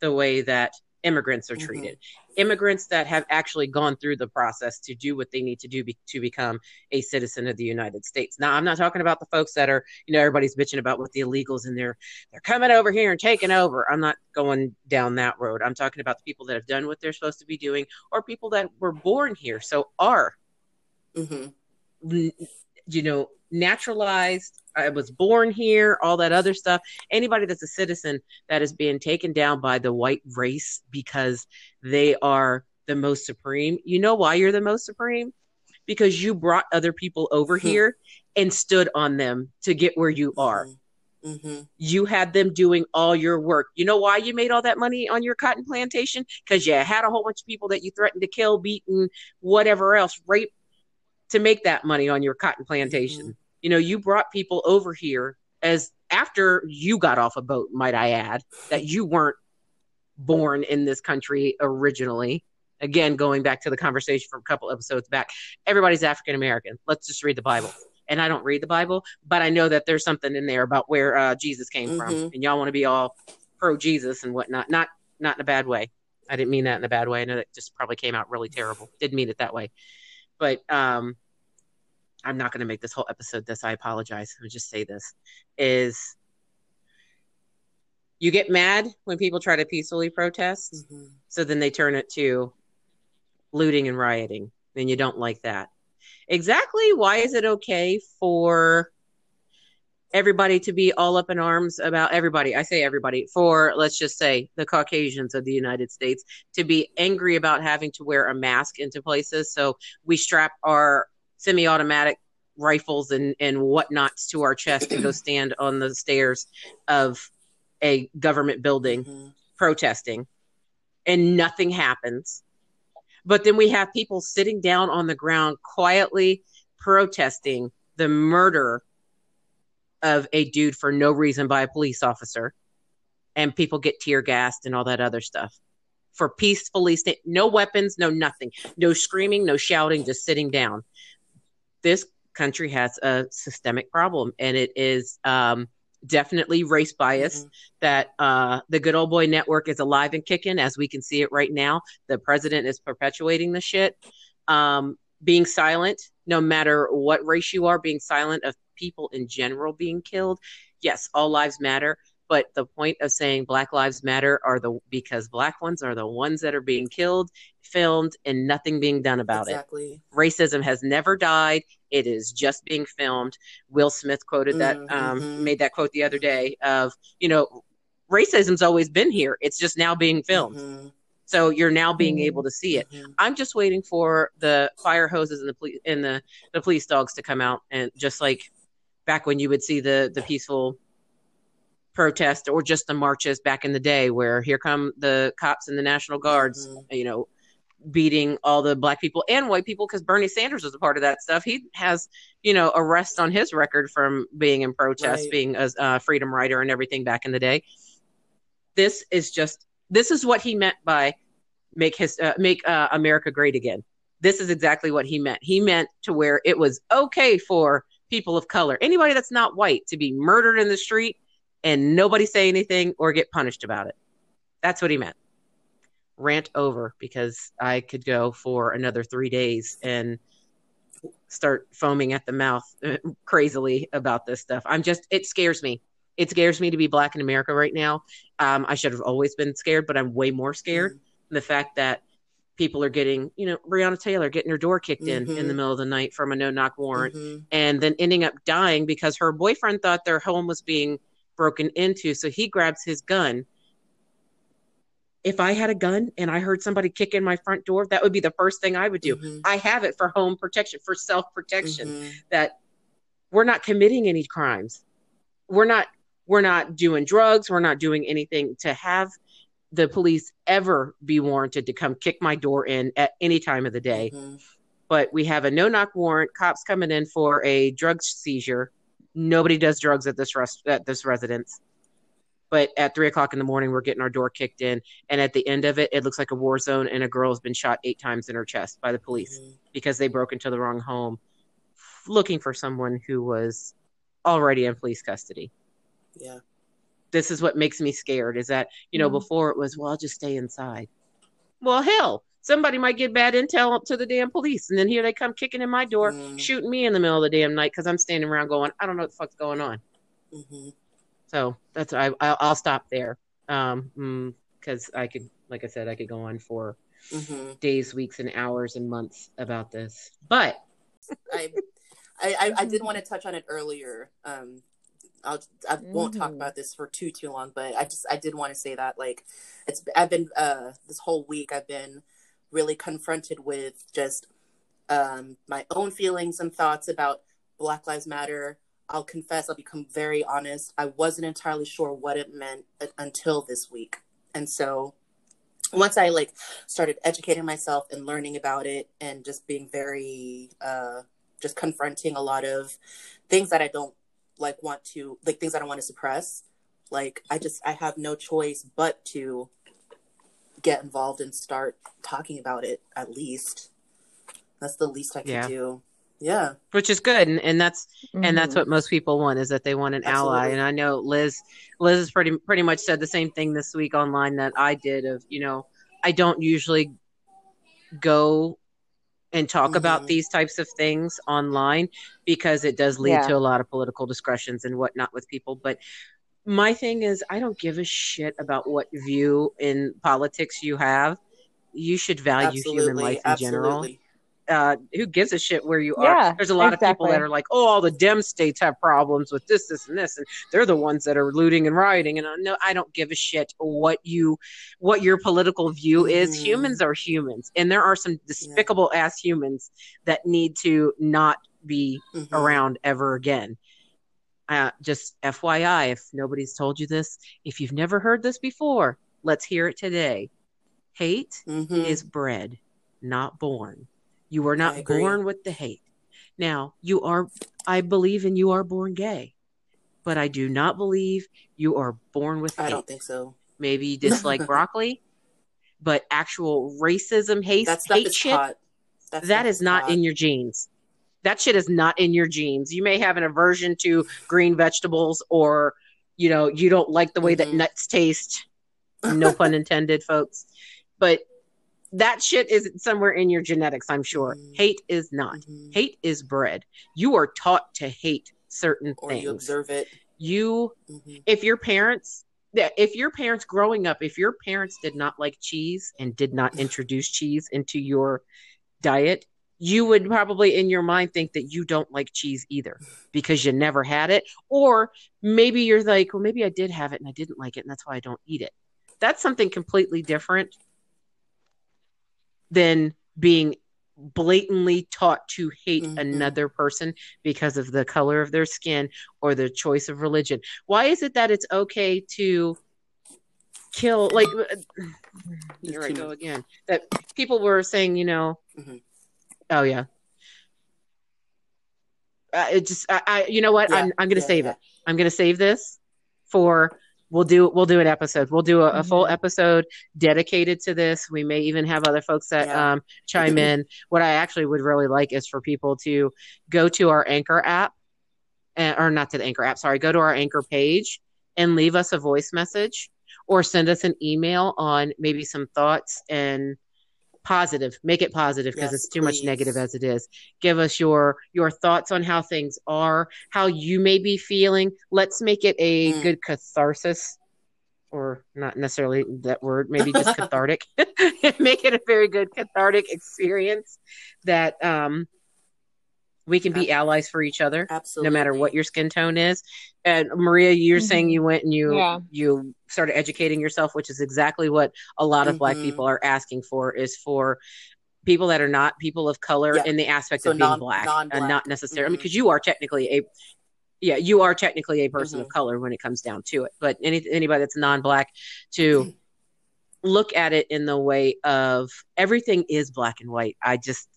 Speaker 1: the way that immigrants are
Speaker 4: Mhm.
Speaker 1: treated. Immigrants that have actually gone through the process to do what they need to do be, to become a citizen of the United States. Now, I'm not talking about the folks that are, you know, everybody's bitching about with the illegals and they're they're coming over here and taking over. I'm not going down that road. I'm talking about the people that have done what they're supposed to be doing, or people that were born here, so are
Speaker 4: hmm
Speaker 1: you know, naturalized. I was born here, all that other stuff. Anybody that's a citizen that is being taken down by the white race because they are the most supreme. You know why you're the most supreme? Because you brought other people over
Speaker 4: Hmm.
Speaker 1: here and stood on them to get where you are.
Speaker 4: hmm
Speaker 1: You had them doing all your work. You know why you made all that money on your cotton plantation? Because you had a whole bunch of people that you threatened to kill, beat, and whatever else, rape to make that money on your cotton plantation. You know, you brought people over here as after you got off a boat, might I add, that you weren't born in this country originally. Again, going back to the conversation from a couple episodes back, everybody's African American. Let's just read the Bible. And I don't read the Bible, but I know that there's something in there about where uh, Jesus came from,
Speaker 4: Mhm.
Speaker 1: and y'all want to be all pro Jesus and whatnot. Not not in a bad way. I didn't mean that in a bad way. I know that just probably came out really terrible. Didn't mean it that way. But um, I'm not going to make this whole episode this. I apologize. I'll just say this: is you get mad when people try to peacefully protest,
Speaker 4: hmm
Speaker 1: so then they turn it to looting and rioting, and you don't like that. Exactly why is it okay for everybody to be all up in arms about everybody? I say everybody, for let's just say the Caucasians of the United States to be angry about having to wear a mask into places. So we strap our semi automatic rifles and, and whatnots to our chest to go <clears throat> stand on the stairs of a government building
Speaker 4: hmm
Speaker 1: protesting and nothing happens. But then we have people sitting down on the ground quietly protesting the murder of a dude for no reason by a police officer. And people get tear gassed and all that other stuff. For peacefully, sta- no weapons, no nothing, no screaming, no shouting, just sitting down. This country has a systemic problem, and it is um, definitely race bias
Speaker 4: Mhm.
Speaker 1: that uh, the good old boy network is alive and kicking as we can see it right now. The president is perpetuating the shit. Um, being silent, no matter what race you are, being silent of people in general being killed. Yes, all lives matter. But the point of saying Black Lives Matter are the because Black ones are the ones that are being killed, filmed, and nothing being done about it
Speaker 4: exactly.
Speaker 1: racism has never died it is just being filmed will smith quoted that um,
Speaker 4: Mhm.
Speaker 1: made that quote the other day of you know racism's always been here it's just now being filmed
Speaker 4: Mhm.
Speaker 1: so you're now being
Speaker 3: Mhm.
Speaker 1: able to see it
Speaker 4: Mhm.
Speaker 1: i'm just waiting for the fire hoses and the police and the, the police dogs to come out and just like back when you would see the the peaceful protest or just the marches back in the day where here come the cops and the national guards
Speaker 4: Mhm.
Speaker 1: you know beating all the black people and white people because Bernie Sanders was a part of that stuff. He has, you know, arrests on his record from being in protest,
Speaker 4: Right.
Speaker 1: being a uh, freedom rider and everything back in the day. This is just this is what he meant by make his uh, make uh, America great again. This is exactly what he meant. He meant to where it was okay for people of color, anybody that's not white, to be murdered in the street and nobody say anything or get punished about it. That's what he meant rant over because I could go for another three days and start foaming at the mouth uh, crazily about this stuff. I'm just, it scares me. It scares me to be black in America right now. Um, I should have always been scared, but I'm way more scared. The fact that people are getting, you know, Breonna Taylor getting her door kicked in in
Speaker 4: Mhm.
Speaker 1: the middle of the night from a no knock warrant
Speaker 4: Mhm.
Speaker 1: and then ending up dying because her boyfriend thought their home was being broken into. So he grabs his gun. If I had a gun and I heard somebody kick in my front door, that would be the first thing I would do.
Speaker 4: Mhm.
Speaker 1: I have it for home protection, for self protection,
Speaker 4: Mhm.
Speaker 1: that we're not committing any crimes. We're not we're not doing drugs, we're not doing anything to have the police ever be warranted to come kick my door in at any time of the day
Speaker 4: Mhm.
Speaker 1: but we have a no knock warrant, cops coming in for a drug seizure. Nobody does drugs at this rest at this residence. But at three o'clock in the morning, we're getting our door kicked in, and at the end of it, it looks like a war zone, and a girl has been shot eight times in her chest by the police
Speaker 4: Mhm.
Speaker 1: because they broke into the wrong home, looking for someone who was already in police custody.
Speaker 4: Yeah.
Speaker 1: This is what makes me scared. Is that you know
Speaker 3: Mhm.
Speaker 1: before it was well, I'll just stay inside. Well, hell, somebody might get bad intel to the damn police, and then here they come kicking in my door,
Speaker 4: Mm.
Speaker 1: shooting me in the middle of the damn night because I'm standing around going, I don't know what the fuck's going on.
Speaker 4: hmm
Speaker 1: So that's I I'll, I'll stop there. Um, because I could, like I said, I could go on for
Speaker 4: hmm
Speaker 1: days, weeks, and hours and months about this. But
Speaker 4: I, I, I, I did want to touch on it earlier. Um, I'll, I won't talk
Speaker 3: Mhm.
Speaker 4: about this for too too long, but I just I did want to say that like it's I've been uh this whole week I've been really confronted with just um my own feelings and thoughts about Black Lives Matter. I'll confess, I'll become very honest. I wasn't entirely sure what it meant until this week, and so once I like started educating myself and learning about it and just being very uh just confronting a lot of things that I don't like want to like things I don't want to suppress. Like I just I have no choice but to get involved and start talking about it at least. That's the least I can
Speaker 1: Yeah.
Speaker 4: do. Yeah.
Speaker 1: which is good, and, and that's and that's
Speaker 3: Mhm.
Speaker 1: what most people want is that they want an ally and i know liz liz has pretty pretty much said the same thing this week online that i did of you know i don't usually go and talk about
Speaker 4: Mhm.
Speaker 1: these types of things online because it does lead
Speaker 3: Yeah.
Speaker 1: to a lot of political discussions and whatnot with people but my thing is i don't give a shit about what view in politics you have you should value human life in general uh, who gives a shit where you are?
Speaker 3: Yeah,
Speaker 1: There's a lot of people that are like, oh, all the Dem states have problems with this, this, and this, and they're the ones that are looting and rioting. And uh, no, I don't give a shit what you, what your political view is.
Speaker 4: Mhm.
Speaker 1: Humans are humans, and there are some despicable ass humans that need to not be
Speaker 4: Mhm.
Speaker 1: around ever again. Uh, just FYI, if nobody's told you this, if you've never heard this before, let's hear it today. Hate
Speaker 4: Mhm.
Speaker 1: is bred, not born. You are not born with the hate. Now, you are, I believe in you are born gay, but I do not believe you are born with hate.
Speaker 4: I don't think so.
Speaker 1: Maybe you dislike <laughs> broccoli, but actual racism, hate,
Speaker 4: That
Speaker 1: hate shit.
Speaker 4: That
Speaker 1: that not
Speaker 4: hot.
Speaker 1: in your genes. That shit is not in your genes. You may have an aversion to green vegetables or, you know, you don't like the way that
Speaker 4: Mhm.
Speaker 1: nuts taste. No pun <laughs> intended, folks. But that shit is somewhere in your genetics, I'm sure.
Speaker 4: Mhm.
Speaker 1: Hate is not.
Speaker 4: Mhm.
Speaker 1: Hate is bred. You are taught to hate certain
Speaker 4: Or
Speaker 1: things.
Speaker 4: you observe it.
Speaker 1: you
Speaker 4: Mhm.
Speaker 1: if your parents if your parents growing up if your parents did not like cheese and did not introduce cheese into your diet you would probably in your mind think that you don't like cheese either because you never had it or maybe you're like well maybe i did have it and i didn't like it and that's why i don't eat it that's something completely different than being blatantly taught to hate
Speaker 4: Mhm.
Speaker 1: another person because of the color of their skin or their choice of religion. Why is it that it's okay to kill like <sighs> here I go again. That people were saying, you know,
Speaker 4: Mhm.
Speaker 1: Oh yeah. Uh, it just I, I you know what?
Speaker 4: Yeah,
Speaker 1: I'm I'm going to
Speaker 4: yeah,
Speaker 1: save
Speaker 4: yeah.
Speaker 1: it. I'm going to save this for we'll do we'll do an episode. We'll do a, a full
Speaker 3: Mhm.
Speaker 1: episode dedicated to this. We may even have other folks that um chime in. <laughs> What I actually would really like is for people to go to our Anchor app, uh, or not to the Anchor app. Sorry, go to our Anchor page and leave us a voice message, or send us an email on maybe some thoughts and positive. Make it positive because
Speaker 4: Yes,
Speaker 1: it's too much negative as it is. Give us your your thoughts on how things are, how you may be feeling. Let's make it a
Speaker 4: Mm.
Speaker 1: good catharsis. Or not necessarily that word, maybe just <laughs> cathartic. <laughs> Make it a very good cathartic experience that um, we can be allies for each other
Speaker 4: Absolutely.
Speaker 1: no matter what your skin tone is. And Maria, you're saying
Speaker 3: Mhm.
Speaker 1: you went and you
Speaker 3: Yeah.
Speaker 1: you started educating yourself, which is exactly what a lot of Black
Speaker 4: Mhm.
Speaker 1: people are asking for is for people that are not people of color
Speaker 4: Yeah.
Speaker 1: in the aspect
Speaker 4: So
Speaker 1: of being
Speaker 4: non-
Speaker 1: black
Speaker 4: non-black.
Speaker 1: and not necessarily
Speaker 4: Mhm.
Speaker 1: because you are technically a yeah you are technically a person of color when it comes down to it but any anybody that's non-black to look at it in the way of everything is black and white i just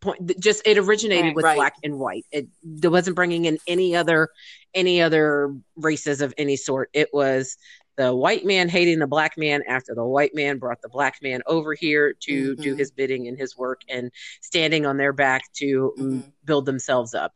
Speaker 1: point just it originated
Speaker 3: Right.
Speaker 1: with
Speaker 4: Right.
Speaker 1: black and white it, it wasn't bringing in any other any other races of any sort it was the white man hating the black man after the white man brought the black man over here to do
Speaker 4: Mhm.
Speaker 1: his bidding and his work and standing on their back to mm,
Speaker 4: Mhm.
Speaker 1: build themselves up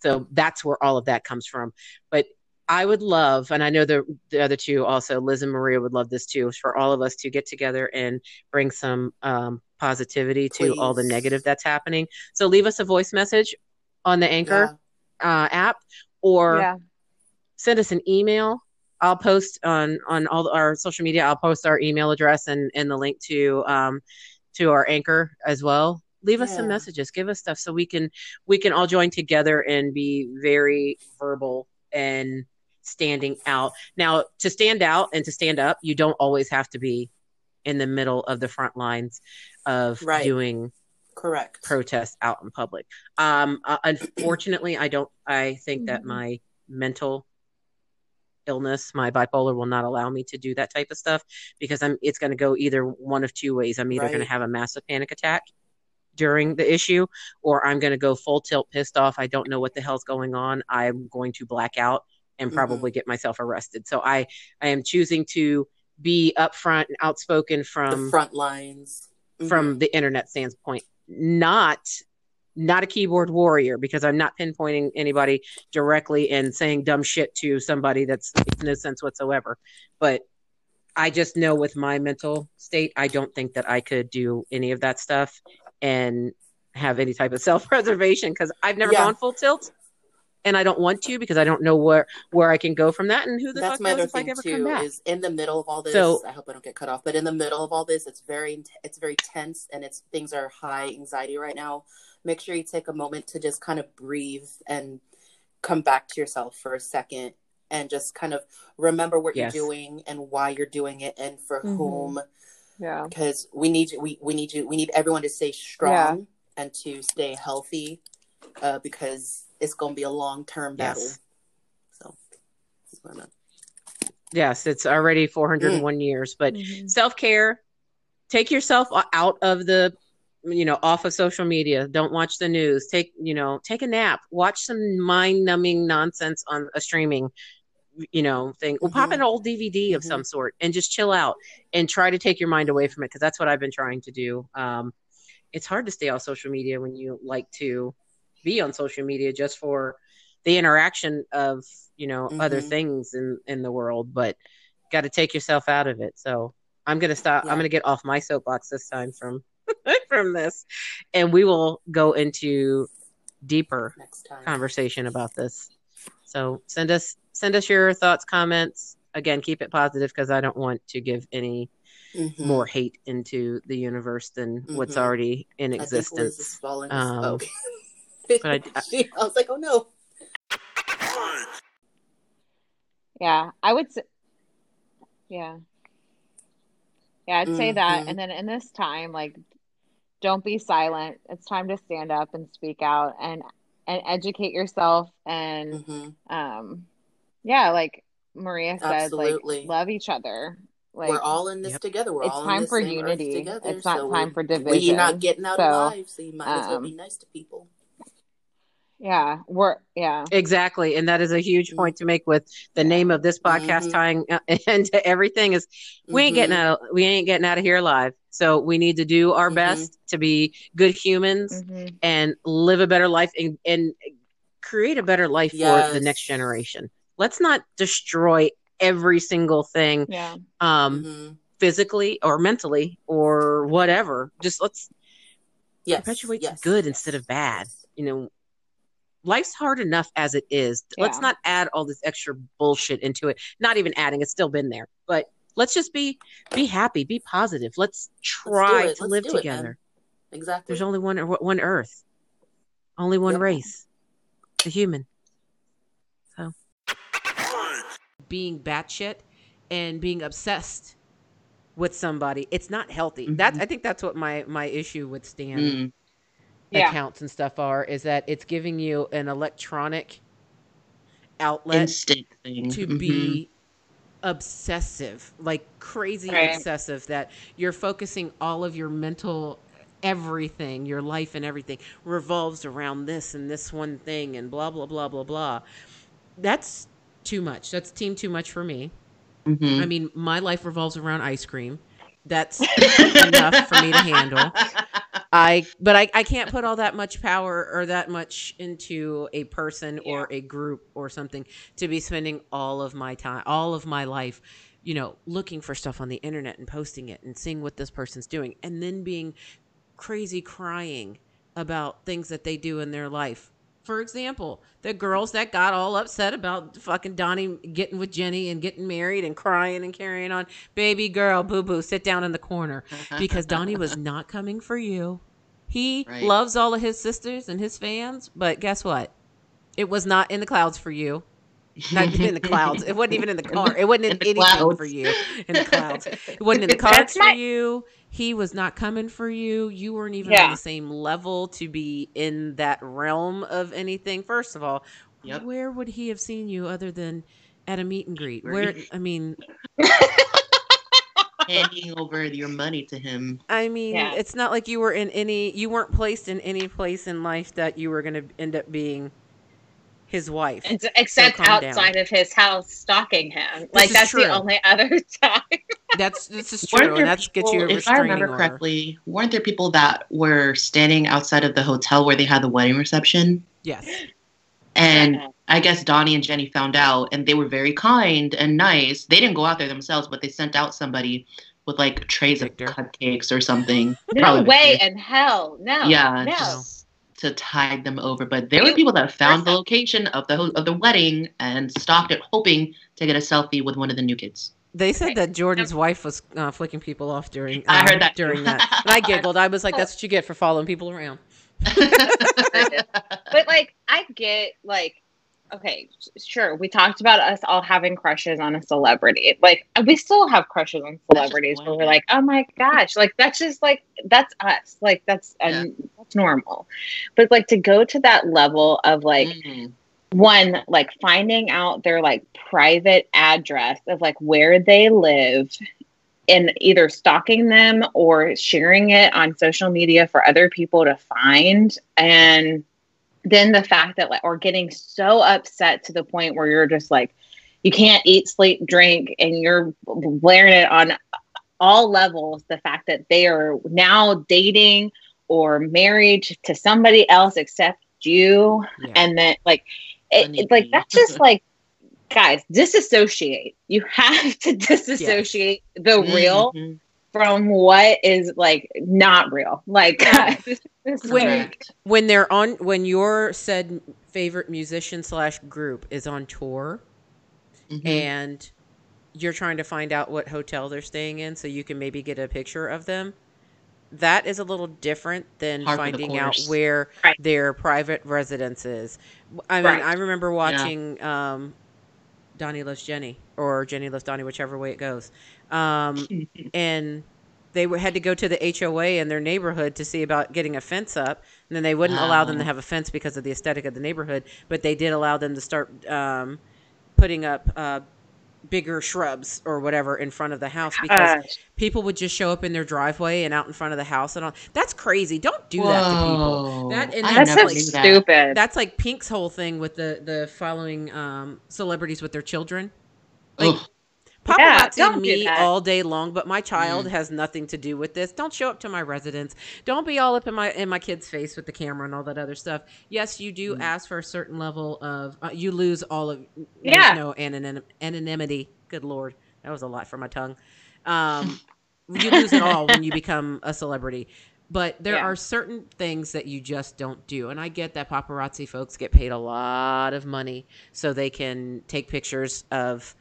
Speaker 1: so that's where all of that comes from but I would love, and I know the the other two also, Liz and Maria would love this too, for all of us to get together and bring some um, positivity to all the negative that's happening. So leave us a voice message on the Anchor uh, app, or
Speaker 3: yeah.
Speaker 1: send us an email. I'll post on on all our social media. I'll post our email address and and the link to um to our anchor as well. Leave us some messages. Give us stuff so we can we can all join together and be very verbal and standing out. Now, to stand out and to stand up, you don't always have to be in the middle of the front lines of
Speaker 2: Right.
Speaker 1: doing
Speaker 2: Correct.
Speaker 1: protests out in public. Um, uh, unfortunately, I don't. I think that
Speaker 3: Mhm.
Speaker 1: my mental illness, my bipolar, will not allow me to do that type of stuff because I'm. It's going to go either one of two ways. I'm either going to have a massive panic attack during the issue, or I'm going to go full tilt, pissed off. I don't know what the hell's going on. I'm going to black out and
Speaker 2: Mhm.
Speaker 1: probably get myself arrested. So I, I am choosing to be upfront and outspoken from
Speaker 2: the front lines. Mhm.
Speaker 1: from the internet standpoint not not a keyboard warrior because i'm not pinpointing anybody directly and saying dumb shit to somebody that's makes no sense whatsoever but i just know with my mental state i don't think that i could do any of that stuff and have any type of <laughs> self-preservation because i've never
Speaker 2: Yeah.
Speaker 1: gone full tilt and i don't want to because i don't know where where i can go from that and who the
Speaker 2: That's
Speaker 1: fuck
Speaker 2: my
Speaker 1: knows
Speaker 2: other
Speaker 1: if i
Speaker 2: thing
Speaker 1: ever come back
Speaker 2: Is in the middle of all this.
Speaker 1: So-
Speaker 2: I hope I don't get cut off. But in the middle of all this, it's very it's very tense and it's things are high anxiety right now. Make sure you take a moment to just kind of breathe and come back to yourself for a second and just kind of remember what
Speaker 1: Yes.
Speaker 2: you're doing and why you're doing it and for
Speaker 3: Mhm.
Speaker 2: whom.
Speaker 3: Yeah.
Speaker 2: Because we need you. We we need you. We need everyone to stay strong and to stay healthy. Uh, because it's going to be a long term battle.
Speaker 1: Yes.
Speaker 2: So. that's what
Speaker 1: yes it's already 401 years but
Speaker 3: Mhm.
Speaker 1: self care. Take yourself out of the, you know, off of social media. Don't watch the news. Take, you know, take a nap. Watch some mind numbing nonsense on a streaming, you know, thing. Well, pop
Speaker 2: Mhm.
Speaker 1: an old DVD of some sort and just chill out and try to take your mind away from it because that's what I've been trying to do. Um, it's hard to stay off social media when you like to be on social media just for the interaction of you know other
Speaker 2: Mhm.
Speaker 1: things in in the world but got to take yourself out of it so i'm gonna stop
Speaker 2: Yeah.
Speaker 1: i'm gonna get off my soapbox this time from <laughs> from this and we will go into deeper conversation about this so send us send us your thoughts comments again keep it positive because i don't want to give any
Speaker 2: Mhm.
Speaker 1: more hate into the universe than what's
Speaker 2: Mhm.
Speaker 1: already in
Speaker 2: I think Liz is
Speaker 1: existence Um. <laughs> but I- I- <laughs>
Speaker 2: She- I was like, oh no.
Speaker 3: Yeah, I would say, yeah. Yeah, I'd say that.
Speaker 2: Mhm.
Speaker 3: And then in this time, like, don't be silent. It's time to stand up and speak out and and educate yourself and
Speaker 2: Mhm.
Speaker 3: um yeah, like Maria said,
Speaker 2: Absolutely.
Speaker 3: like love each other. Like
Speaker 2: We're all in this
Speaker 1: Yep.
Speaker 2: together. We're
Speaker 3: it's
Speaker 2: all in
Speaker 3: time
Speaker 2: this
Speaker 3: for
Speaker 2: same
Speaker 3: unity.
Speaker 2: together.
Speaker 3: It's not
Speaker 2: so
Speaker 3: time for division.
Speaker 2: We're not getting out
Speaker 3: So,
Speaker 2: alive, so you might as well
Speaker 3: um,
Speaker 2: be nice to people.
Speaker 3: Yeah, we're yeah.
Speaker 1: Exactly, and that is a huge point to make with the name of this podcast
Speaker 2: Mhm.
Speaker 1: tying uh, <laughs> into everything is we ain't getting
Speaker 2: Mhm.
Speaker 1: out we ain't getting out of here alive. So we need to do our
Speaker 2: Mhm.
Speaker 1: best to be good humans and live a better life and, and create a better life for the next generation. Let's not destroy every single thing
Speaker 3: Yeah.
Speaker 1: um physically or mentally or whatever. Just let's
Speaker 2: Yes.
Speaker 1: perpetuate
Speaker 2: yes,
Speaker 1: good
Speaker 2: yes,
Speaker 1: instead of bad. You know, life's hard enough as it is. Let's not add all this extra bullshit into it. Not even adding; it's still been there. But let's just be be happy, be positive. Let's try
Speaker 2: it.
Speaker 1: to
Speaker 2: Let's
Speaker 1: live
Speaker 2: do it,
Speaker 1: together.
Speaker 2: Exactly.
Speaker 1: There's only one one Earth, only one
Speaker 2: Yep.
Speaker 1: race, the human. So, being batshit and being obsessed with somebody, it's not healthy. That's I think that's what my my issue with Stan
Speaker 5: Mm.
Speaker 3: Yeah.
Speaker 1: accounts and stuff are is that it's giving you an electronic outlet
Speaker 5: Instant thing.
Speaker 1: to
Speaker 5: Mhm.
Speaker 1: be obsessive like crazy
Speaker 3: Right.
Speaker 1: obsessive that you're focusing all of your mental everything your life and everything revolves around this and this one thing and blah blah blah blah blah that's too much that's team too much for me
Speaker 5: Mhm.
Speaker 1: i mean my life revolves around ice cream that's <laughs> enough for me to handle I but I, I can't put all that much power or that much into a person or a group or something to be spending all of my time all of my life you know looking for stuff on the internet and posting it and seeing what this person's doing and then being crazy crying about things that they do in their life for example, the girls that got all upset about fucking Donnie getting with Jenny and getting married and crying and carrying on. Baby girl, boo boo, sit down in the corner because Donnie was <laughs> not coming for you. He
Speaker 2: Right.
Speaker 1: loves all of his sisters and his fans, but guess what? It was not in the clouds for you. Not even in the <laughs> clouds. It wasn't even in the car. It wasn't in,
Speaker 2: In
Speaker 1: anything
Speaker 2: clouds.
Speaker 1: for you in the clouds. It wasn't in the <laughs> cards
Speaker 3: my-
Speaker 1: for you. He was not coming for you. You weren't even on the same level to be in that realm of anything. First of all,
Speaker 2: Yep.
Speaker 1: where would he have seen you other than at a meet and greet?
Speaker 2: Where
Speaker 1: Where I mean, <laughs>
Speaker 2: handing over your money to him.
Speaker 1: I mean,
Speaker 3: Yeah.
Speaker 1: it's not like you were in any. You weren't placed in any place in life that you were going to end up being his wife.
Speaker 3: Ex- Except
Speaker 1: calm down.
Speaker 3: outside of his house, stalking him. like that's
Speaker 1: true.
Speaker 3: the only other <laughs> time.
Speaker 1: That's this is true, and that's gets you a
Speaker 2: people- if I
Speaker 1: restraining
Speaker 2: remember
Speaker 1: order.
Speaker 2: correctly, weren't there people that were standing outside of the hotel where they had the wedding reception?
Speaker 1: Yes.
Speaker 2: And
Speaker 3: Yeah.
Speaker 2: I guess Donnie and Jenny found out, and they were very kind and nice. They didn't go out there themselves, but they sent out somebody with like trays
Speaker 1: Victor.
Speaker 2: of cupcakes or something.
Speaker 3: No
Speaker 2: Probably
Speaker 3: way
Speaker 2: Victor.
Speaker 3: in hell. No.
Speaker 2: yeah,
Speaker 3: No.
Speaker 2: just to tide them over. But there were people that found the location of the ho- of the wedding and stalked it, hoping to get a selfie with one of the new kids.
Speaker 1: They said
Speaker 3: Okay.
Speaker 1: that Jordan's wife was uh, flicking people off during.
Speaker 2: I heard that
Speaker 1: during that, and I giggled. I was like, "That's what you get for following people around." <laughs> <laughs>
Speaker 3: but like I get like okay, sure. We talked about us all having crushes on a celebrity. Like we still have crushes on celebrities where we're like, oh my gosh, like that's just like that's us. Like that's
Speaker 2: Yeah.
Speaker 3: um, that's normal. But like to go to that level of like
Speaker 2: Mhm.
Speaker 3: one like finding out their like private address of like where they live and either stalking them or sharing it on social media for other people to find and then the fact that like or getting so upset to the point where you're just like you can't eat sleep drink and you're blaring it on all levels the fact that they are now dating or married to somebody else except you
Speaker 1: Yeah.
Speaker 3: and then like it, it- like that's just like guys disassociate you have to disassociate the real
Speaker 2: Mhm.
Speaker 3: From what is like not real like <laughs> this
Speaker 1: When- when they're on when your said favorite musician slash group is on tour
Speaker 2: Mhm.
Speaker 1: and you're trying to find out what hotel they're staying in so you can maybe get a picture of them that is a little different than finding out where
Speaker 3: Right.
Speaker 1: their private residence is i mean
Speaker 3: Right.
Speaker 1: i remember watching um donnie loves jenny or jenny loves donnie whichever way it goes um <laughs> and they were, had to go to the HOA in their neighborhood to see about getting a fence up, and then they wouldn't allow them to have a fence because of the aesthetic of the neighborhood. But they did allow them to start um, putting up uh, bigger shrubs or whatever in front of the house because
Speaker 3: uh,
Speaker 1: people would just show up in their driveway and out in front of the house and all. That's crazy. Don't do that to people. That- and
Speaker 2: I
Speaker 3: that's
Speaker 2: never
Speaker 3: so
Speaker 2: knew
Speaker 3: stupid
Speaker 1: That's like Pink's whole thing with the the following um, celebrities with their children. Like,
Speaker 2: Ugh.
Speaker 3: Yeah,
Speaker 1: paparazzi
Speaker 3: don't
Speaker 1: me all day long, but my child
Speaker 2: Mm.
Speaker 1: has nothing to do with this. Don't show up to my residence. Don't be all up in my in my kid's face with the camera and all that other stuff. Yes, you do
Speaker 2: Mm.
Speaker 1: ask for a certain level of. Uh, you lose all of.
Speaker 3: Yeah.
Speaker 1: No anonym, anonymity. Good lord, that was a lot for my tongue. Um, you lose it all when you <laughs> become a celebrity. But there
Speaker 3: Yeah.
Speaker 1: are certain things that you just don't do. And I get that paparazzi folks get paid a lot of money so they can take pictures of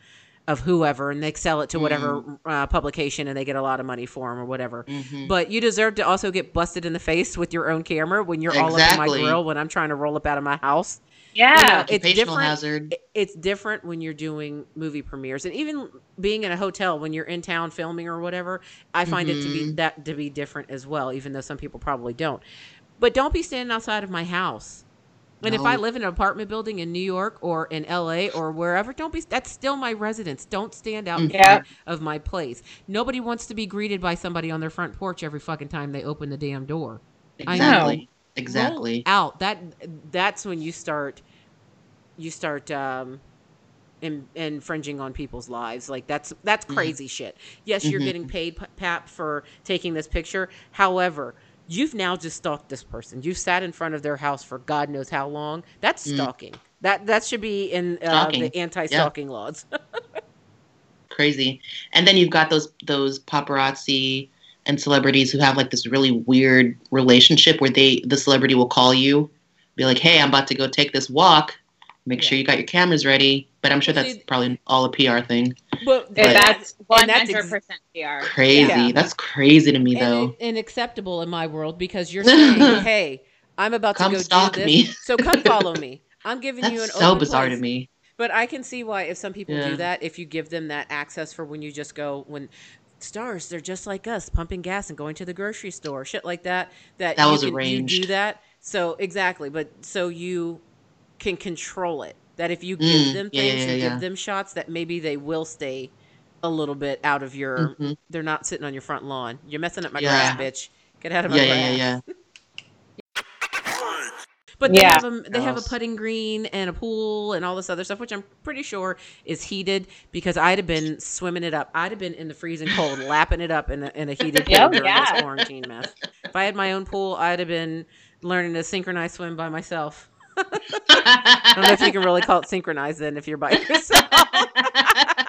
Speaker 1: of whoever and they sell it to whatever uh, publication and they get a lot of money for them or whatever.
Speaker 2: Mhm.
Speaker 1: But you deserve to also get busted in the face with your own camera when you're all up in my grill when I'm trying to roll up out of my house.
Speaker 3: yeah
Speaker 1: You know, it's different.
Speaker 2: hazard.
Speaker 1: It's different when you're doing movie premieres and even being in a hotel when you're in town filming or whatever. I find it to be
Speaker 2: Mhm.
Speaker 1: that to be different as well, even though some people probably don't. But don't be standing outside of my house. And if I live in an apartment building in New York or in LA or wherever, don't be. That's still my residence. Don't stand out in
Speaker 3: Yeah.
Speaker 1: front of my place. Nobody wants to be greeted by somebody on their front porch every fucking time they open the damn door. I.
Speaker 2: Exactly.
Speaker 1: Roll
Speaker 2: Exactly.
Speaker 1: out that that's when you start you start um in, infringing on people's lives like that's that's
Speaker 2: Mhm.
Speaker 1: crazy shit yes you're
Speaker 2: Mhm.
Speaker 1: getting paid P- pap for taking this picture however you've now just stalked this person. You've sat in front of their house for God knows how long. That's
Speaker 2: Mm.
Speaker 1: stalking. That that should be in uh, the anti-stalking laws. <laughs>
Speaker 2: Crazy. And then you've got those those paparazzi and celebrities who have like this really weird relationship where they the celebrity will call you, be like, "Hey, I'm about to go take this walk. Make sure you got your cameras ready." But I'm sure that's
Speaker 1: see-
Speaker 2: probably all a PR thing.
Speaker 1: but
Speaker 2: But-
Speaker 3: that's
Speaker 1: and
Speaker 3: one
Speaker 1: that's
Speaker 3: hundred
Speaker 1: ex-
Speaker 3: percent PR.
Speaker 2: Crazy.
Speaker 1: Yeah.
Speaker 2: That's crazy to me though.
Speaker 1: and, and acceptable in my world because you're <laughs> saying, "Hey, I'm about
Speaker 2: Come
Speaker 1: to go
Speaker 2: stalk
Speaker 1: do this,
Speaker 2: me."
Speaker 1: so come follow me." I'm giving you an
Speaker 2: so
Speaker 1: open
Speaker 2: bizarre
Speaker 1: place.
Speaker 2: to me.
Speaker 1: But I can see why if some people
Speaker 2: Yeah.
Speaker 1: do that, if you give them that access for when you just go when stars, they're just like us, pumping gas and going to the grocery store, shit like that. That,
Speaker 2: That
Speaker 1: you
Speaker 2: was
Speaker 1: can, You do that, so exactly. But so you can control it. That if you give
Speaker 2: Mm,
Speaker 1: them things
Speaker 2: yeah,
Speaker 1: and
Speaker 2: yeah.
Speaker 1: give them shots, that maybe they will stay a little bit out of your.
Speaker 2: Mhm.
Speaker 1: They're not sitting on your front lawn. You're messing up my
Speaker 2: Yeah.
Speaker 1: grass, bitch. Get out of my
Speaker 2: Yeah,
Speaker 1: grass.
Speaker 2: yeah, yeah, <laughs> yeah.
Speaker 1: But they
Speaker 3: Yeah.
Speaker 1: have a they have a putting green and a pool and all this other stuff, which I'm pretty sure is heated because I'd have been swimming it up. I'd have been in the freezing cold, <laughs> lapping it up in a, in a heated <laughs> pool
Speaker 3: Oh,
Speaker 1: during
Speaker 3: yeah.
Speaker 1: this quarantine mess. If I had my own pool, I'd have been learning to synchronize swim by myself. I don't know if you can really call it synchronized then if you're by <laughs> yourself.
Speaker 3: I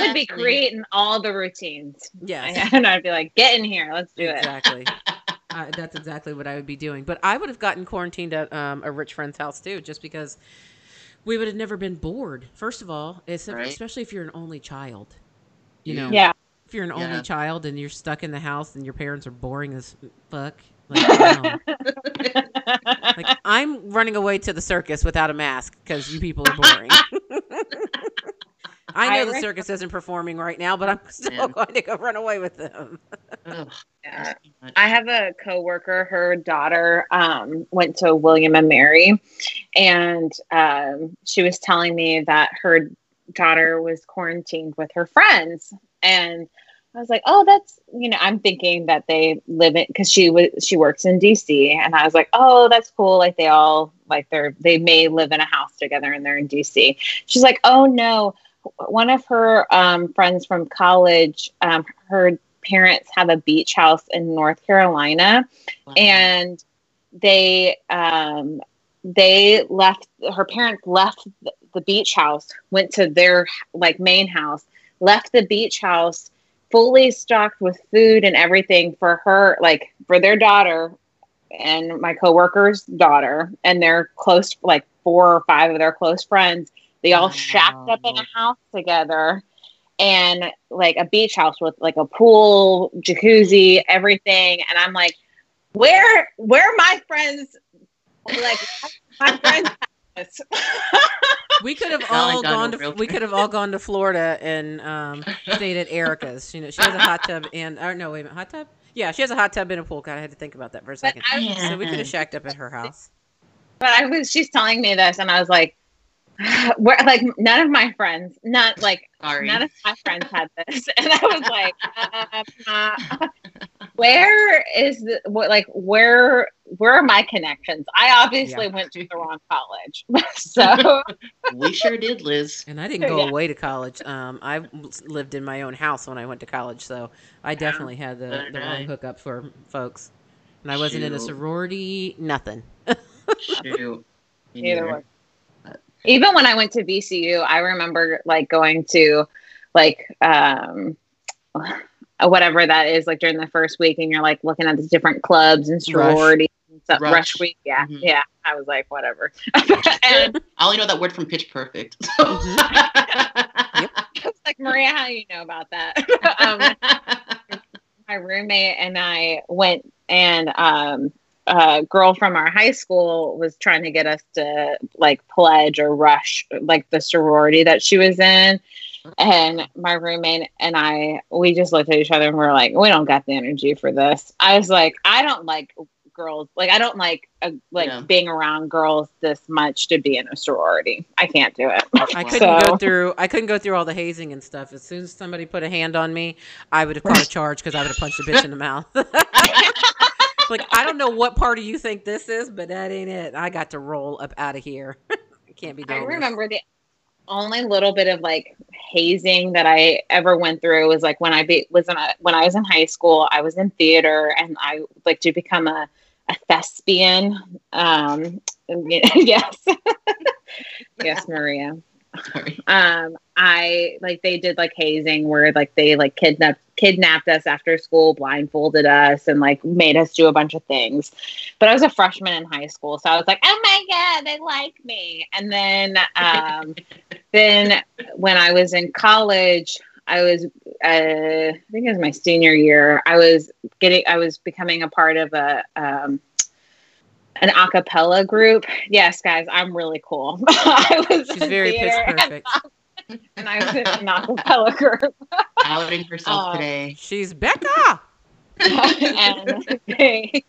Speaker 3: would be creating all the routines,
Speaker 1: yes, <laughs>
Speaker 3: and I'd be like, "Get in here, let's do it."
Speaker 1: exactly. <laughs> Uh, that's exactly what I would be doing. But I would have gotten quarantined at um, a rich friend's house too, just because we would have never been bored. First of all, it's,
Speaker 2: Right.
Speaker 1: especially if you're an only child. You know,
Speaker 3: Yeah,
Speaker 1: if you're an only child and you're stuck in the house and your parents are boring as fuck. Like, no. <laughs> like I'm running away to the circus without a mask because you people are boring. I <laughs> know
Speaker 3: I
Speaker 1: the circus isn't performing right now, but I'm <laughs> still
Speaker 2: Man.
Speaker 1: going to go run away with them.
Speaker 3: Yeah. I have a coworker. Her daughter um, went to William and Mary, and um, she was telling me that her daughter was quarantined with her friends, and I was like, "Oh, that's you know." I'm thinking that they live in because she was she works in DC, and I was like, "Oh, that's cool." Like they all like they're they may live in a house together, and they're in DC. She's like, "Oh no." One of her um, friends from college, um, her parents have a beach house in North Carolina
Speaker 2: Wow.
Speaker 3: and they um they left her parents left the, the beach house went to their like main house left the beach house fully stocked with food and everything for her like for their daughter and my coworker's daughter and their close like four or five of their close friends they all shacked up in a house together and like a beach house with like a pool, jacuzzi, everything. And I'm like, where where are my friends? Like <laughs> my friends. Have this? <laughs>
Speaker 1: We could have all gone to
Speaker 2: real
Speaker 1: we could have all gone to Florida and um, stayed at Erica's. You know, she has a hot tub and or no, wait a minute, hot tub. Yeah, she has a hot tub and a pool. God, I had to think about that for a second.
Speaker 3: I,
Speaker 1: So we could have shacked up at her house.
Speaker 3: but I was she's telling me this, and I was like, <sighs> where like none of my friends, not like
Speaker 2: Sorry.
Speaker 3: none of my friends had this, <laughs> and I was like, uh, uh, where is the what like where where are my connections? I obviously went to the wrong <laughs> college, <laughs> so
Speaker 2: we sure did, Liz.
Speaker 1: And I didn't go
Speaker 3: Yeah.
Speaker 1: away to college. Um, I lived in my own house when I went to college, so I definitely had the,
Speaker 2: So did
Speaker 1: the wrong
Speaker 2: I.
Speaker 1: hookup for folks. And I wasn't in a sorority, nothing.
Speaker 2: Shoot. <laughs> Me
Speaker 3: Neither
Speaker 2: neither.
Speaker 3: even when I went to VCU, I remember like going to like um whatever that is like during the first week and you're like looking at the different clubs and sororities and stuff. Rush.
Speaker 2: Rush.
Speaker 3: week. Yeah.
Speaker 2: Mhm.
Speaker 3: Yeah. I was like, whatever. <laughs> and <laughs>
Speaker 2: I only know that word from Pitch Perfect. <laughs>
Speaker 1: Mhm.
Speaker 3: I was like, Maria, how do you know about that? um, my roommate and I went and um a girl from our high school was trying to get us to like pledge or rush like the sorority that she was in. And my roommate and I, we just looked at each other and we are like, we don't got the energy for this. I was like, I don't like girls. Like, I don't like uh, like
Speaker 2: Yeah.
Speaker 3: being around girls this much to be in a sorority. I can't do it.
Speaker 1: I couldn't go through. I couldn't go through all the hazing and stuff. As soon as somebody put a hand on me, I would have caught a <laughs> charge because I would have punched a bitch in the mouth. <laughs> like I don't know what part of you think this is, but that ain't it. I got to roll up out of here. I <laughs> can't be
Speaker 3: I
Speaker 1: doing. this.
Speaker 3: remember the only little bit of like hazing that I ever went through was like when I be, was in a, when I was in high school. I was in theater, and I like to become a a thespian. Um, <laughs> yes, <laughs> yes, Maria.
Speaker 2: Sorry.
Speaker 3: Um, I like they did like hazing where like they like kidnapped kidnapped us after school, blindfolded us, and like made us do a bunch of things. But I was a freshman in high school, so I was like, "Oh my god, they like me!" And then, um, <laughs> then when I was in college, I was, uh, I think it was my senior year. I was getting, I was becoming a part of a. Um, an acapella group. Yes, guys, I'm really cool. <laughs> I was
Speaker 1: She's very pitch perfect.
Speaker 3: And I was in an a cappella group.
Speaker 2: Outing herself
Speaker 3: Um,
Speaker 2: today.
Speaker 1: She's Beca. <laughs>
Speaker 3: and they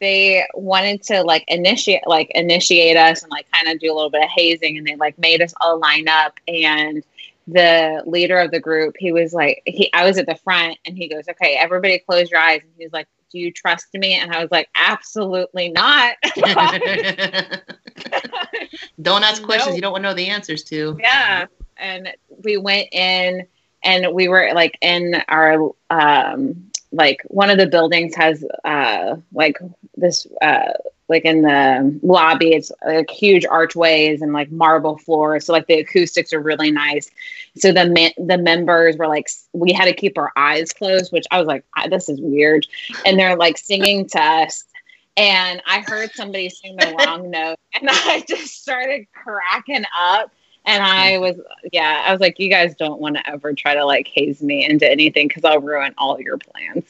Speaker 3: they wanted to like initiate like initiate us and like kind of do a little bit of hazing and they like made us all line up and the leader of the group he was like he I was at the front and he goes okay everybody close your eyes and he was like do you trust me and I was like absolutely not <laughs> <laughs>
Speaker 2: Don't ask questions
Speaker 3: No.
Speaker 2: you don't want to know the answers to.
Speaker 3: yeah and we went in and we were like in our um like one of the buildings has uh like this uh like in the lobby it's like huge archways and like marble floors. So like the acoustics are really nice. So the me- the members were like we had to keep our eyes closed which i was like "Ah, this is weird. And they're like singing to us. And i heard somebody sing the wrong <laughs> note and i just started cracking up and I was, yeah, I was like, you guys don't want to ever try to like haze me into anything because I'll ruin all your plans.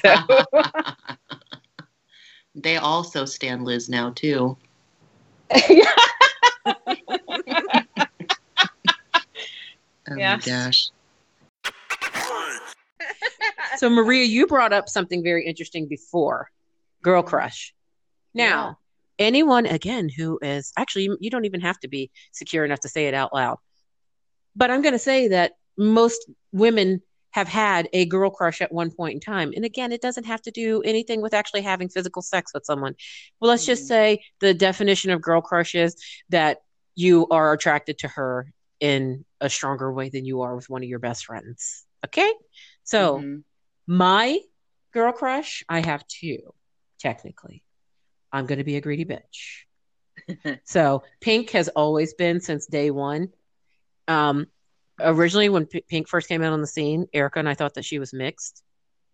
Speaker 3: so, <laughs>
Speaker 2: they also stand Liz now too. <laughs> Oh
Speaker 3: Yes.
Speaker 2: my gosh.
Speaker 1: So Maria, you brought up something very interesting before, girl crush. Now, anyone again who is actually you- don't even have to be secure enough to say it out loud. But I'm going to say that most women have had a girl crush at one point in time. And again, it doesn't have to do anything with actually having physical sex with someone. Well, let's just
Speaker 3: Mhm.
Speaker 1: say the definition of girl crush is that you are attracted to her in a stronger way than you are with one of your best friends. Okay? So,
Speaker 3: Mhm.
Speaker 1: my girl crush, I have two, technically. I'm going to be a greedy bitch. <laughs> so Pink has always been since day one. Um, originally, when P- Pink first came out on the scene, Erica and I thought that she was mixed,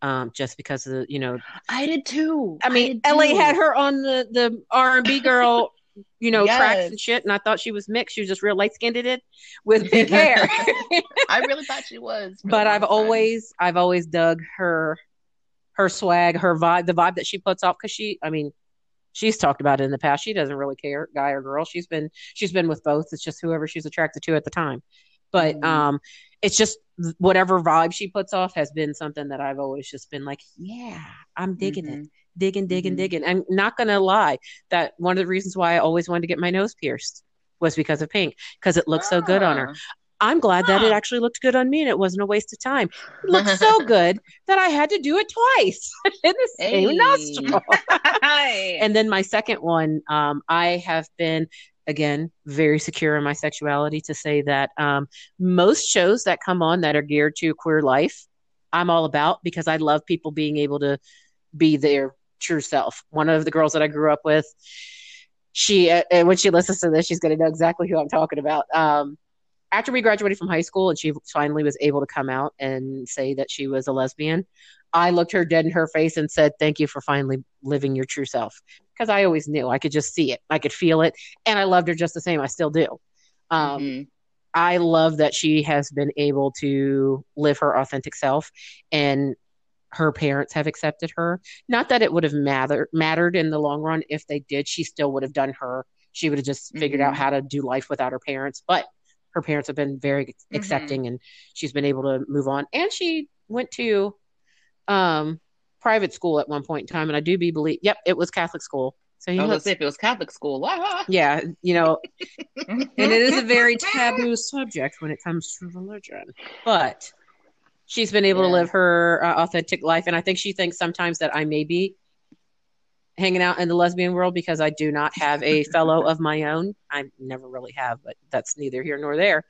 Speaker 1: um, just because of the, you know,
Speaker 6: I did too.
Speaker 1: I mean,
Speaker 6: did
Speaker 1: LA
Speaker 6: too.
Speaker 1: had her on the the R and B girl, <laughs> you know, tracks and shit, and I thought she was mixed. She was just real light skinned it with pink <laughs> hair.
Speaker 6: I really thought she was.
Speaker 1: but I've
Speaker 6: time.
Speaker 1: always I've always dug her her swag, her vibe, the vibe that she puts off because she I mean she's talked about it in the past. She doesn't really care, guy or girl. She's been she's been with both. It's just whoever she's attracted to at the time. But
Speaker 6: Mhm.
Speaker 1: um it's just whatever vibe she puts off has been something that I've always just been like, yeah, I'm digging it. Digging, digging,
Speaker 6: Mhm.
Speaker 1: digging. I'm not gonna lie that one of the reasons why I always wanted to get my nose pierced was because of pink, because it looked so good on her. I'm glad that it actually looked good on me and it wasn't a waste of time. It looked <laughs> so good that I had to do it twice <laughs> in the same
Speaker 6: Hey.
Speaker 1: nostril. <laughs> And then my second one, um, I have been again very secure in my sexuality to say that um, most shows that come on that are geared to queer life, I'm all about because I love people being able to be their true self. One of the girls that I grew up with, she uh, and when she listens to this, she's going to know exactly who I'm talking about. Um, after we graduated from high school and she finally was able to come out and say that she was a lesbian, I looked her dead in her face and said, Thank you for finally living your true self. Because I always knew I could just see it, I could feel it, and I loved her just the same. I still do. Um,
Speaker 6: Mhm.
Speaker 1: I love that she has been able to live her authentic self and her parents have accepted her. Not that it would have matter, mattered in the long run if they did, she still would have done her. She would have just figured out
Speaker 6: Mhm.
Speaker 1: how to do life without her parents, but her parents have been very
Speaker 3: Mhm.
Speaker 1: accepting and she's been able to move on. And she went to um private school at one point in time and I do be believe yep, it was Catholic school. So you
Speaker 6: I was
Speaker 1: know
Speaker 6: if it was Catholic school. Ah. <laughs>
Speaker 1: yeah, you know,
Speaker 3: Mm-hmm. <laughs>
Speaker 1: and it is a very taboo subject when it comes to religion. But she's been able to live her uh, authentic life, and I think she thinks sometimes that I may be hanging out in the lesbian world because I do not have a fellow of my own. I never really have, but that's neither here nor there.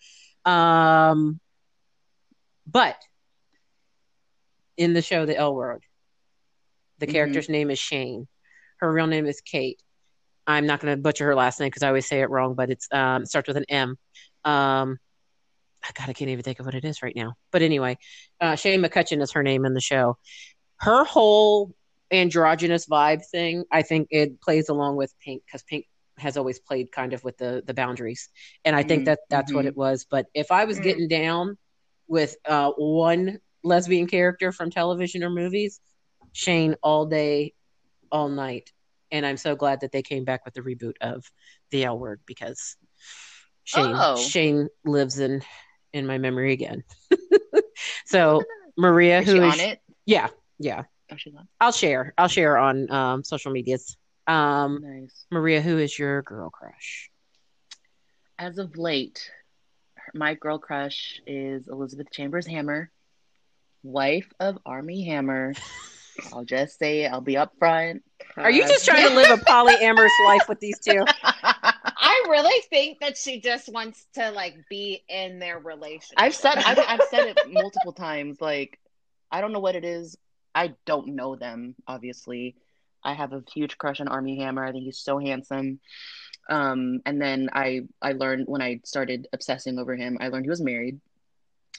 Speaker 1: Um, but in the show, The L Word, the
Speaker 2: Mhm.
Speaker 1: character's name is Shane. Her real name is Kate. I'm not going to butcher her last name because I always say it wrong, but it's um, it starts with an M. Um, God, I can't even think of what it is right now. But anyway, uh, Shane McCutcheon is her name in the show. Her whole androgynous vibe thing, I think it plays along with Pink because Pink has always played kind of with the the boundaries, and I think
Speaker 2: Mm,
Speaker 1: that that's what
Speaker 2: mhm.
Speaker 1: it was. But if I was
Speaker 3: Mm.
Speaker 1: getting down with uh, one lesbian character from television or movies, Shane all day, all night, and I'm so glad that they came back with the reboot of the L Word because Shane
Speaker 2: Oh.
Speaker 1: Shane lives in in my memory again. <laughs> so Maria,
Speaker 2: Is
Speaker 1: who
Speaker 2: she
Speaker 1: is
Speaker 2: on it?
Speaker 1: yeah yeah,
Speaker 2: Oh, she's on.
Speaker 1: I'll share I'll share on um, social medias. Um,
Speaker 2: Nice.
Speaker 1: Maria, who is your girl crush?
Speaker 2: As of late, my girl crush is Elizabeth Chambers Hammer, wife of Armie Hammer. <laughs> I'll just say I'll be upfront.
Speaker 1: Are you
Speaker 2: uh,
Speaker 1: just trying to live a polyamorous <laughs> life with these two?
Speaker 3: I really think that she just wants to like be in their relationship.
Speaker 2: I've said I've, I've said it <laughs> multiple times. Like I don't know what it is. I don't know them. Obviously, I have a huge crush on Armie Hammer. I think he's so handsome. Um, and then I I learned when I started obsessing over him. I learned he was married.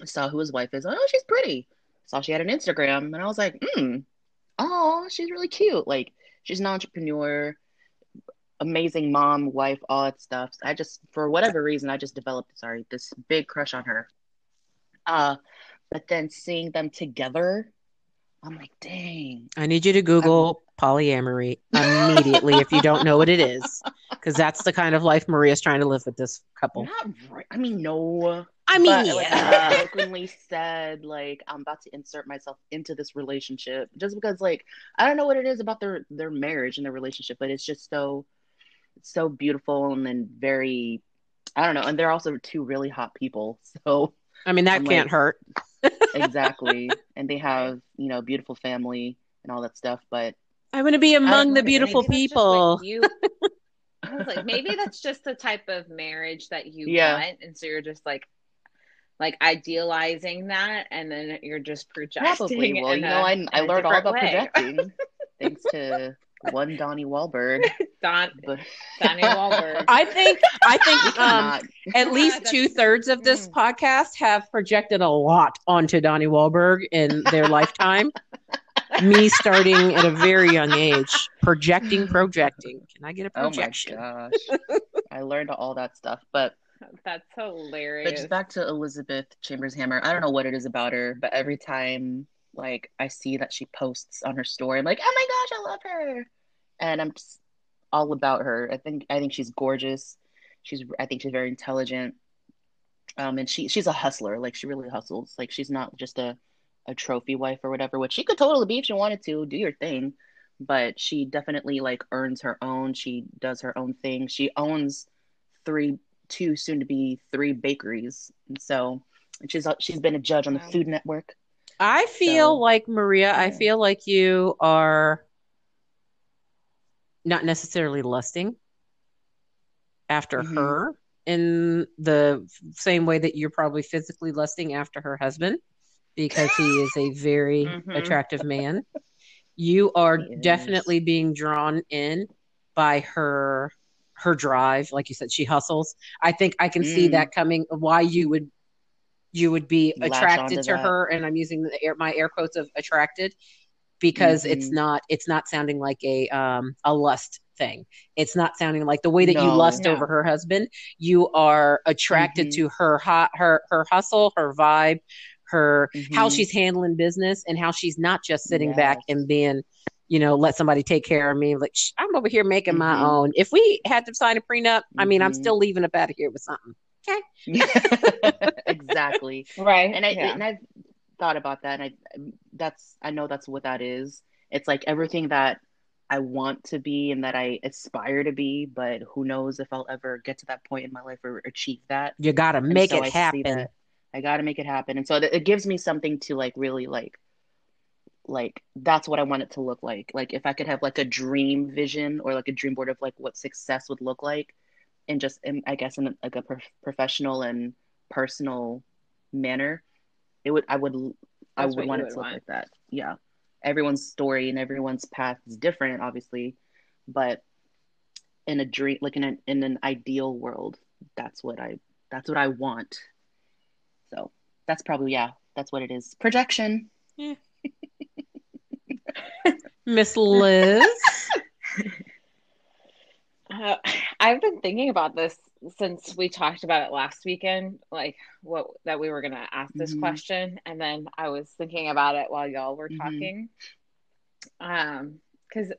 Speaker 2: I saw who his wife is. Oh, she's pretty. Saw she had an Instagram, and I was like, hmm, oh, she's really cute. Like she's an entrepreneur, amazing mom, wife, all that stuff. I just, for whatever reason, I just developed sorry this big crush on her. Uh, but then seeing them together, I'm like, dang.
Speaker 1: I need you to Google polyamory immediately if you don't know what it is, because that's the kind of life Maria's trying to live with this couple.
Speaker 2: Not right. I mean, no.
Speaker 1: I mean,
Speaker 2: but like
Speaker 1: yeah.
Speaker 2: I <laughs> jokingly said, like I'm about to insert myself into this relationship just because, like, I don't know what it is about their their marriage and their relationship, but it's just so it's so beautiful and then very, I don't know. And they're also two really hot people, so
Speaker 1: I mean, that
Speaker 2: I'm
Speaker 1: can't
Speaker 2: like-
Speaker 1: hurt.
Speaker 2: Exactly. and they have you know beautiful family and all that stuff, but
Speaker 1: I want to be among the beautiful
Speaker 3: Maybe that's just
Speaker 1: people.
Speaker 3: you. <laughs> I was like, maybe that's just the type of marriage that you
Speaker 2: Yeah.
Speaker 3: want, and so you're just like, like idealizing that, and then you're just projecting.
Speaker 2: probably. Well, you
Speaker 3: a-
Speaker 2: know, I I learned all about
Speaker 3: way.
Speaker 2: projecting thanks to <laughs> one Donnie Wahlberg. <laughs>
Speaker 3: Don
Speaker 2: But
Speaker 3: Donnie Wahlberg.
Speaker 1: I think I think um, at least <laughs> two thirds of this
Speaker 3: Mm.
Speaker 1: podcast have projected a lot onto Donnie Wahlberg in their lifetime. Me starting at a very young age, projecting, projecting. Can I get a projection?
Speaker 2: Oh my
Speaker 1: projection?
Speaker 2: gosh. I learned all that stuff. But
Speaker 3: That's
Speaker 2: but
Speaker 3: hilarious.
Speaker 2: just back to Elizabeth Chambers Hammer. I don't know what it is about her, but every time like I see that she posts on her story, I'm like, oh my gosh, I love her. And I'm just all about her. I think I think she's gorgeous. She's I think she's very intelligent. Um and she she's a hustler. Like she really hustles. Like she's not just a a trophy wife or whatever, which she could totally be if she wanted to. Do your thing. But she definitely like earns her own. She does her own thing. She owns three, two, soon to be three bakeries. And so and she's she's been a judge on the Food Network.
Speaker 1: I feel
Speaker 2: So,
Speaker 1: like Maria, I feel like you are not necessarily lusting after
Speaker 2: Mhm.
Speaker 1: her in the same way that you're probably physically lusting after her husband because he is a very <laughs>
Speaker 2: Mhm.
Speaker 1: attractive man. You are definitely being drawn in by her her drive like you said she hustles. I think I can see
Speaker 2: Mm.
Speaker 1: that coming why you would you would be attracted to
Speaker 2: that.
Speaker 1: her and i'm using the air, my air quotes of attracted because it's
Speaker 2: Mhm.
Speaker 1: not it's not sounding like a um a lust thing it's not sounding like the way that you lust
Speaker 3: No.
Speaker 1: over her husband you are attracted
Speaker 2: Mhm.
Speaker 1: to her hot her her hustle her vibe her how
Speaker 2: Mhm.
Speaker 1: she's handling business and how she's not just sitting back and being you know let somebody take care of me like "Shh, i'm over here making my
Speaker 2: Mhm.
Speaker 1: own if we had to sign a prenup i mean i'm
Speaker 2: Mhm.
Speaker 1: still leaving up out of here with something <laughs> <laughs>
Speaker 2: exactly.
Speaker 3: right?
Speaker 2: and I
Speaker 3: yeah.
Speaker 2: and I've thought about that, and I that's I know that's what that is. It's like everything that I want to be and that I aspire to be, but who knows if I'll ever get to that point in my life or achieve that.
Speaker 1: you gotta make
Speaker 2: so
Speaker 1: it
Speaker 2: I
Speaker 1: happen
Speaker 2: I got to make it happen, and so th- it gives me something to like really like. Like that's what I want it to look like. Like if I could have like a dream vision or like a dream board of like what success would look like, and just in, I guess in like a prof- professional and personal manner, it would I would I would want it to look
Speaker 3: want.
Speaker 2: like that. Yeah. Everyone's story and everyone's path is different, obviously, but in a dream like in an in an ideal world, that's what I that's what I want. So that's probably yeah, that's what it is. Projection. <laughs>
Speaker 1: Miss Liz. <laughs>
Speaker 3: Uh, <sighs> I've been thinking about this since we talked about it last weekend, like what that we were gonna ask this
Speaker 2: Mhm.
Speaker 3: question, and then I was thinking about it while y'all were
Speaker 2: Mhm.
Speaker 3: talking. Um, because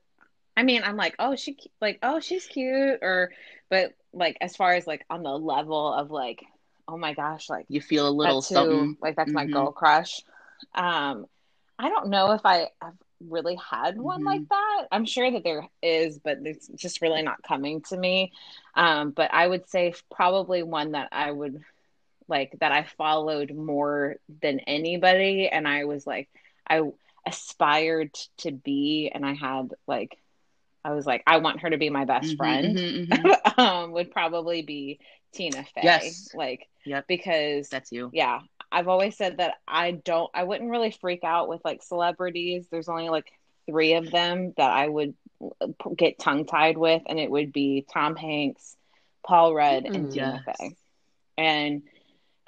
Speaker 3: I mean, I'm like, oh, she like, oh, she's cute, or but like as far as like on the level of like, oh my gosh, like
Speaker 2: You feel a little
Speaker 3: who,
Speaker 2: something.
Speaker 3: like that's my
Speaker 2: Mhm.
Speaker 3: girl crush. Um, I don't know if I have really had one
Speaker 2: Mhm.
Speaker 3: like that. I'm sure that there is, but it's just really not coming to me. Um, but I would say probably one that I would like that I followed more than anybody, and I was like, I aspired to be, and I had like, I was like, I want her to be my best
Speaker 2: Mhm,
Speaker 3: friend.
Speaker 2: mhm, <laughs> mhm.
Speaker 3: um, would probably be Tina Fey.
Speaker 2: Yes.
Speaker 3: like
Speaker 2: Yep.
Speaker 3: because
Speaker 2: That's you.
Speaker 3: yeah i've always said that i don't i wouldn't really freak out with like celebrities there's only like three of them that i would get tongue tied with and it would be tom hanks paul rudd and
Speaker 1: Mm,
Speaker 3: tina
Speaker 2: yes.
Speaker 3: fey and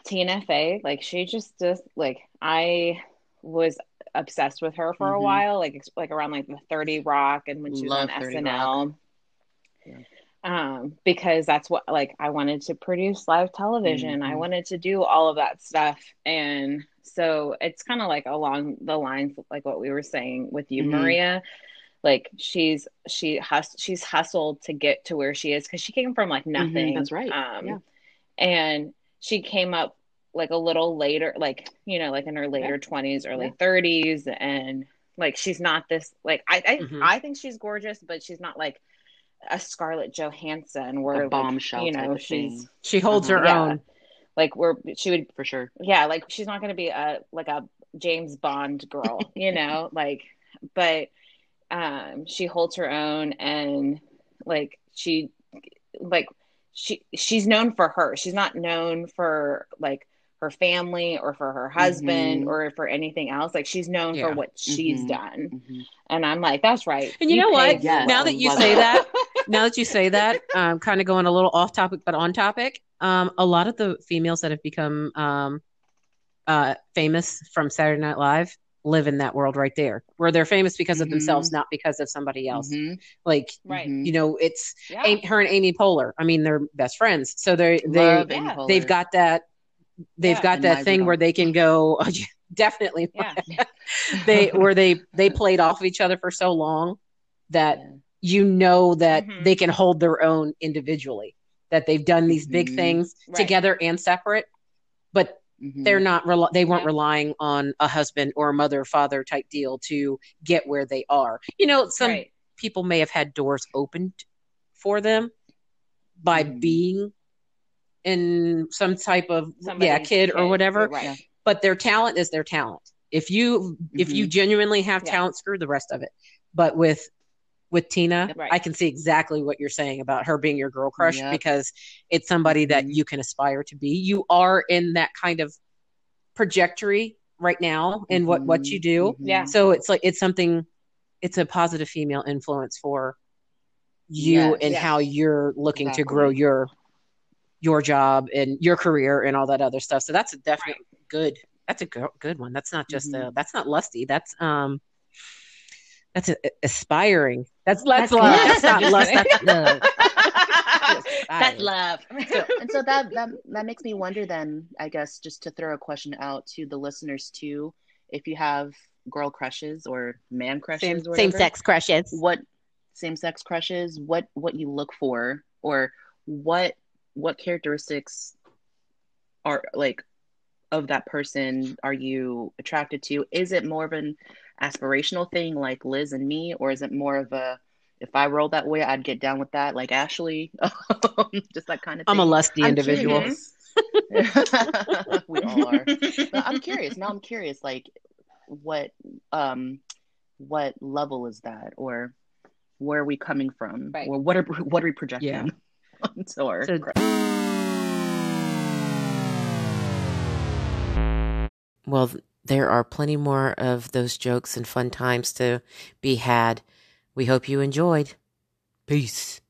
Speaker 3: tina fey like she just just like i was obsessed with her for a
Speaker 2: Mhm.
Speaker 3: while like like around like the 30 rock and when she was
Speaker 2: Love
Speaker 3: on
Speaker 2: 30
Speaker 3: snl
Speaker 2: Yeah.
Speaker 3: Um because that's what like i wanted to produce live television i
Speaker 2: Mhm.
Speaker 3: wanted to do all of that stuff and so it's kind of like along the lines of like what we were saying with you
Speaker 2: Mhm.
Speaker 3: maria like she's she hus- she's hustled to get to where she is because she came from like nothing
Speaker 2: Mm-hmm. that's right.
Speaker 3: um
Speaker 2: Yeah.
Speaker 3: and she came up like a little later like you know like in her later 20s early
Speaker 2: Yeah.
Speaker 3: 30s and like she's not this like i I,
Speaker 1: Mhm.
Speaker 3: I think she's gorgeous but she's not like a scarlett johansson where
Speaker 2: A
Speaker 3: like,
Speaker 2: bombshell
Speaker 3: you know she's
Speaker 2: thing.
Speaker 1: She holds
Speaker 2: Uh-huh.
Speaker 1: her
Speaker 3: Yeah.
Speaker 1: own.
Speaker 3: like where she would
Speaker 2: For sure.
Speaker 3: yeah like she's not going to be a like a james bond girl <laughs> you know like but um she holds her own and like she like she she's known for her she's not known for like her family or for her husband
Speaker 2: Mhm.
Speaker 3: or for anything else like she's known
Speaker 1: Yeah.
Speaker 3: for what she's
Speaker 2: Mhm.
Speaker 3: done
Speaker 2: Mhm.
Speaker 3: and i'm like that's right
Speaker 1: And you know what?
Speaker 2: Yes.
Speaker 1: Now that you say
Speaker 2: it.
Speaker 1: that, <laughs> now that you say that, um, kind of going a little off topic, but on topic. Um, a lot of the females that have become um, uh, famous from Saturday Night Live live in that world right there, where they're famous because of
Speaker 2: Mhm.
Speaker 1: themselves, not because of somebody else.
Speaker 2: Mhm.
Speaker 1: Like
Speaker 3: right
Speaker 1: you know, it's
Speaker 3: yeah
Speaker 1: Amy, her and Amy Poehler. I mean, they're best friends, so they they
Speaker 3: yeah.
Speaker 1: they've got that. They've
Speaker 3: Yeah.
Speaker 1: got that thing where they can go. <laughs> definitely,
Speaker 3: yeah <laughs>
Speaker 1: they where they they <laughs> played off of each other for so long that. You know that
Speaker 3: Mhm.
Speaker 1: they can hold their own individually that they've done these big
Speaker 2: Mhm.
Speaker 1: things
Speaker 3: Right.
Speaker 1: together and separate but
Speaker 2: Mhm.
Speaker 1: they're not rel- they weren't
Speaker 3: Yeah.
Speaker 1: relying on a husband or a mother father type deal to get where they are you know some
Speaker 3: right
Speaker 1: people may have had doors opened for them by
Speaker 2: Mhm.
Speaker 1: being in some type of yeah
Speaker 3: Somebody's
Speaker 1: kid or whatever
Speaker 3: right
Speaker 2: Yeah.
Speaker 1: but their talent is their talent if you if you genuinely have
Speaker 3: Yeah.
Speaker 1: talent screw the rest of it but with with tina
Speaker 3: Right.
Speaker 1: i can see exactly what you're saying about her being your girl crush
Speaker 2: Yep.
Speaker 1: because it's somebody that
Speaker 2: Mhm.
Speaker 1: you can aspire to be you are in that kind of trajectory right now in what what you do
Speaker 2: Mhm.
Speaker 3: Yeah.
Speaker 1: so it's like it's something it's a positive female influence for you
Speaker 2: Yes.
Speaker 1: and
Speaker 3: Yeah.
Speaker 1: how you're looking to grow your your job and your career and all that other stuff so that's a definite good that's a go- good one that's not just
Speaker 2: Mhm.
Speaker 1: a that's not lusty that's um that's a, aspiring. That's that's
Speaker 2: That's
Speaker 1: love.
Speaker 2: love.
Speaker 1: that's not lust <laughs> that's love. <laughs>
Speaker 3: that's love.
Speaker 2: So, and so that, that that makes me wonder then i guess just to throw a question out to the listeners too if you have girl crushes or man crushes
Speaker 1: same,
Speaker 2: or
Speaker 1: same
Speaker 2: whatever,
Speaker 1: sex crushes.
Speaker 2: what same sex crushes what what you look for or what what characteristics are like of that person are you attracted to? Is it more of an aspirational thing like liz and me or is it more of a if i roll that way i'd get down with that? Like ashley <laughs> just that kind of thing
Speaker 1: i'm a lusty
Speaker 2: I'm
Speaker 1: individual. <laughs>
Speaker 2: we all are. But i'm curious. Now i'm curious like what um what level is that or where are we coming from
Speaker 3: Right.
Speaker 2: or what are what are we projecting
Speaker 1: Yeah. <laughs>
Speaker 2: onto our
Speaker 1: So- Well, there are plenty more of those jokes and fun times to be had. We hope you enjoyed. Peace.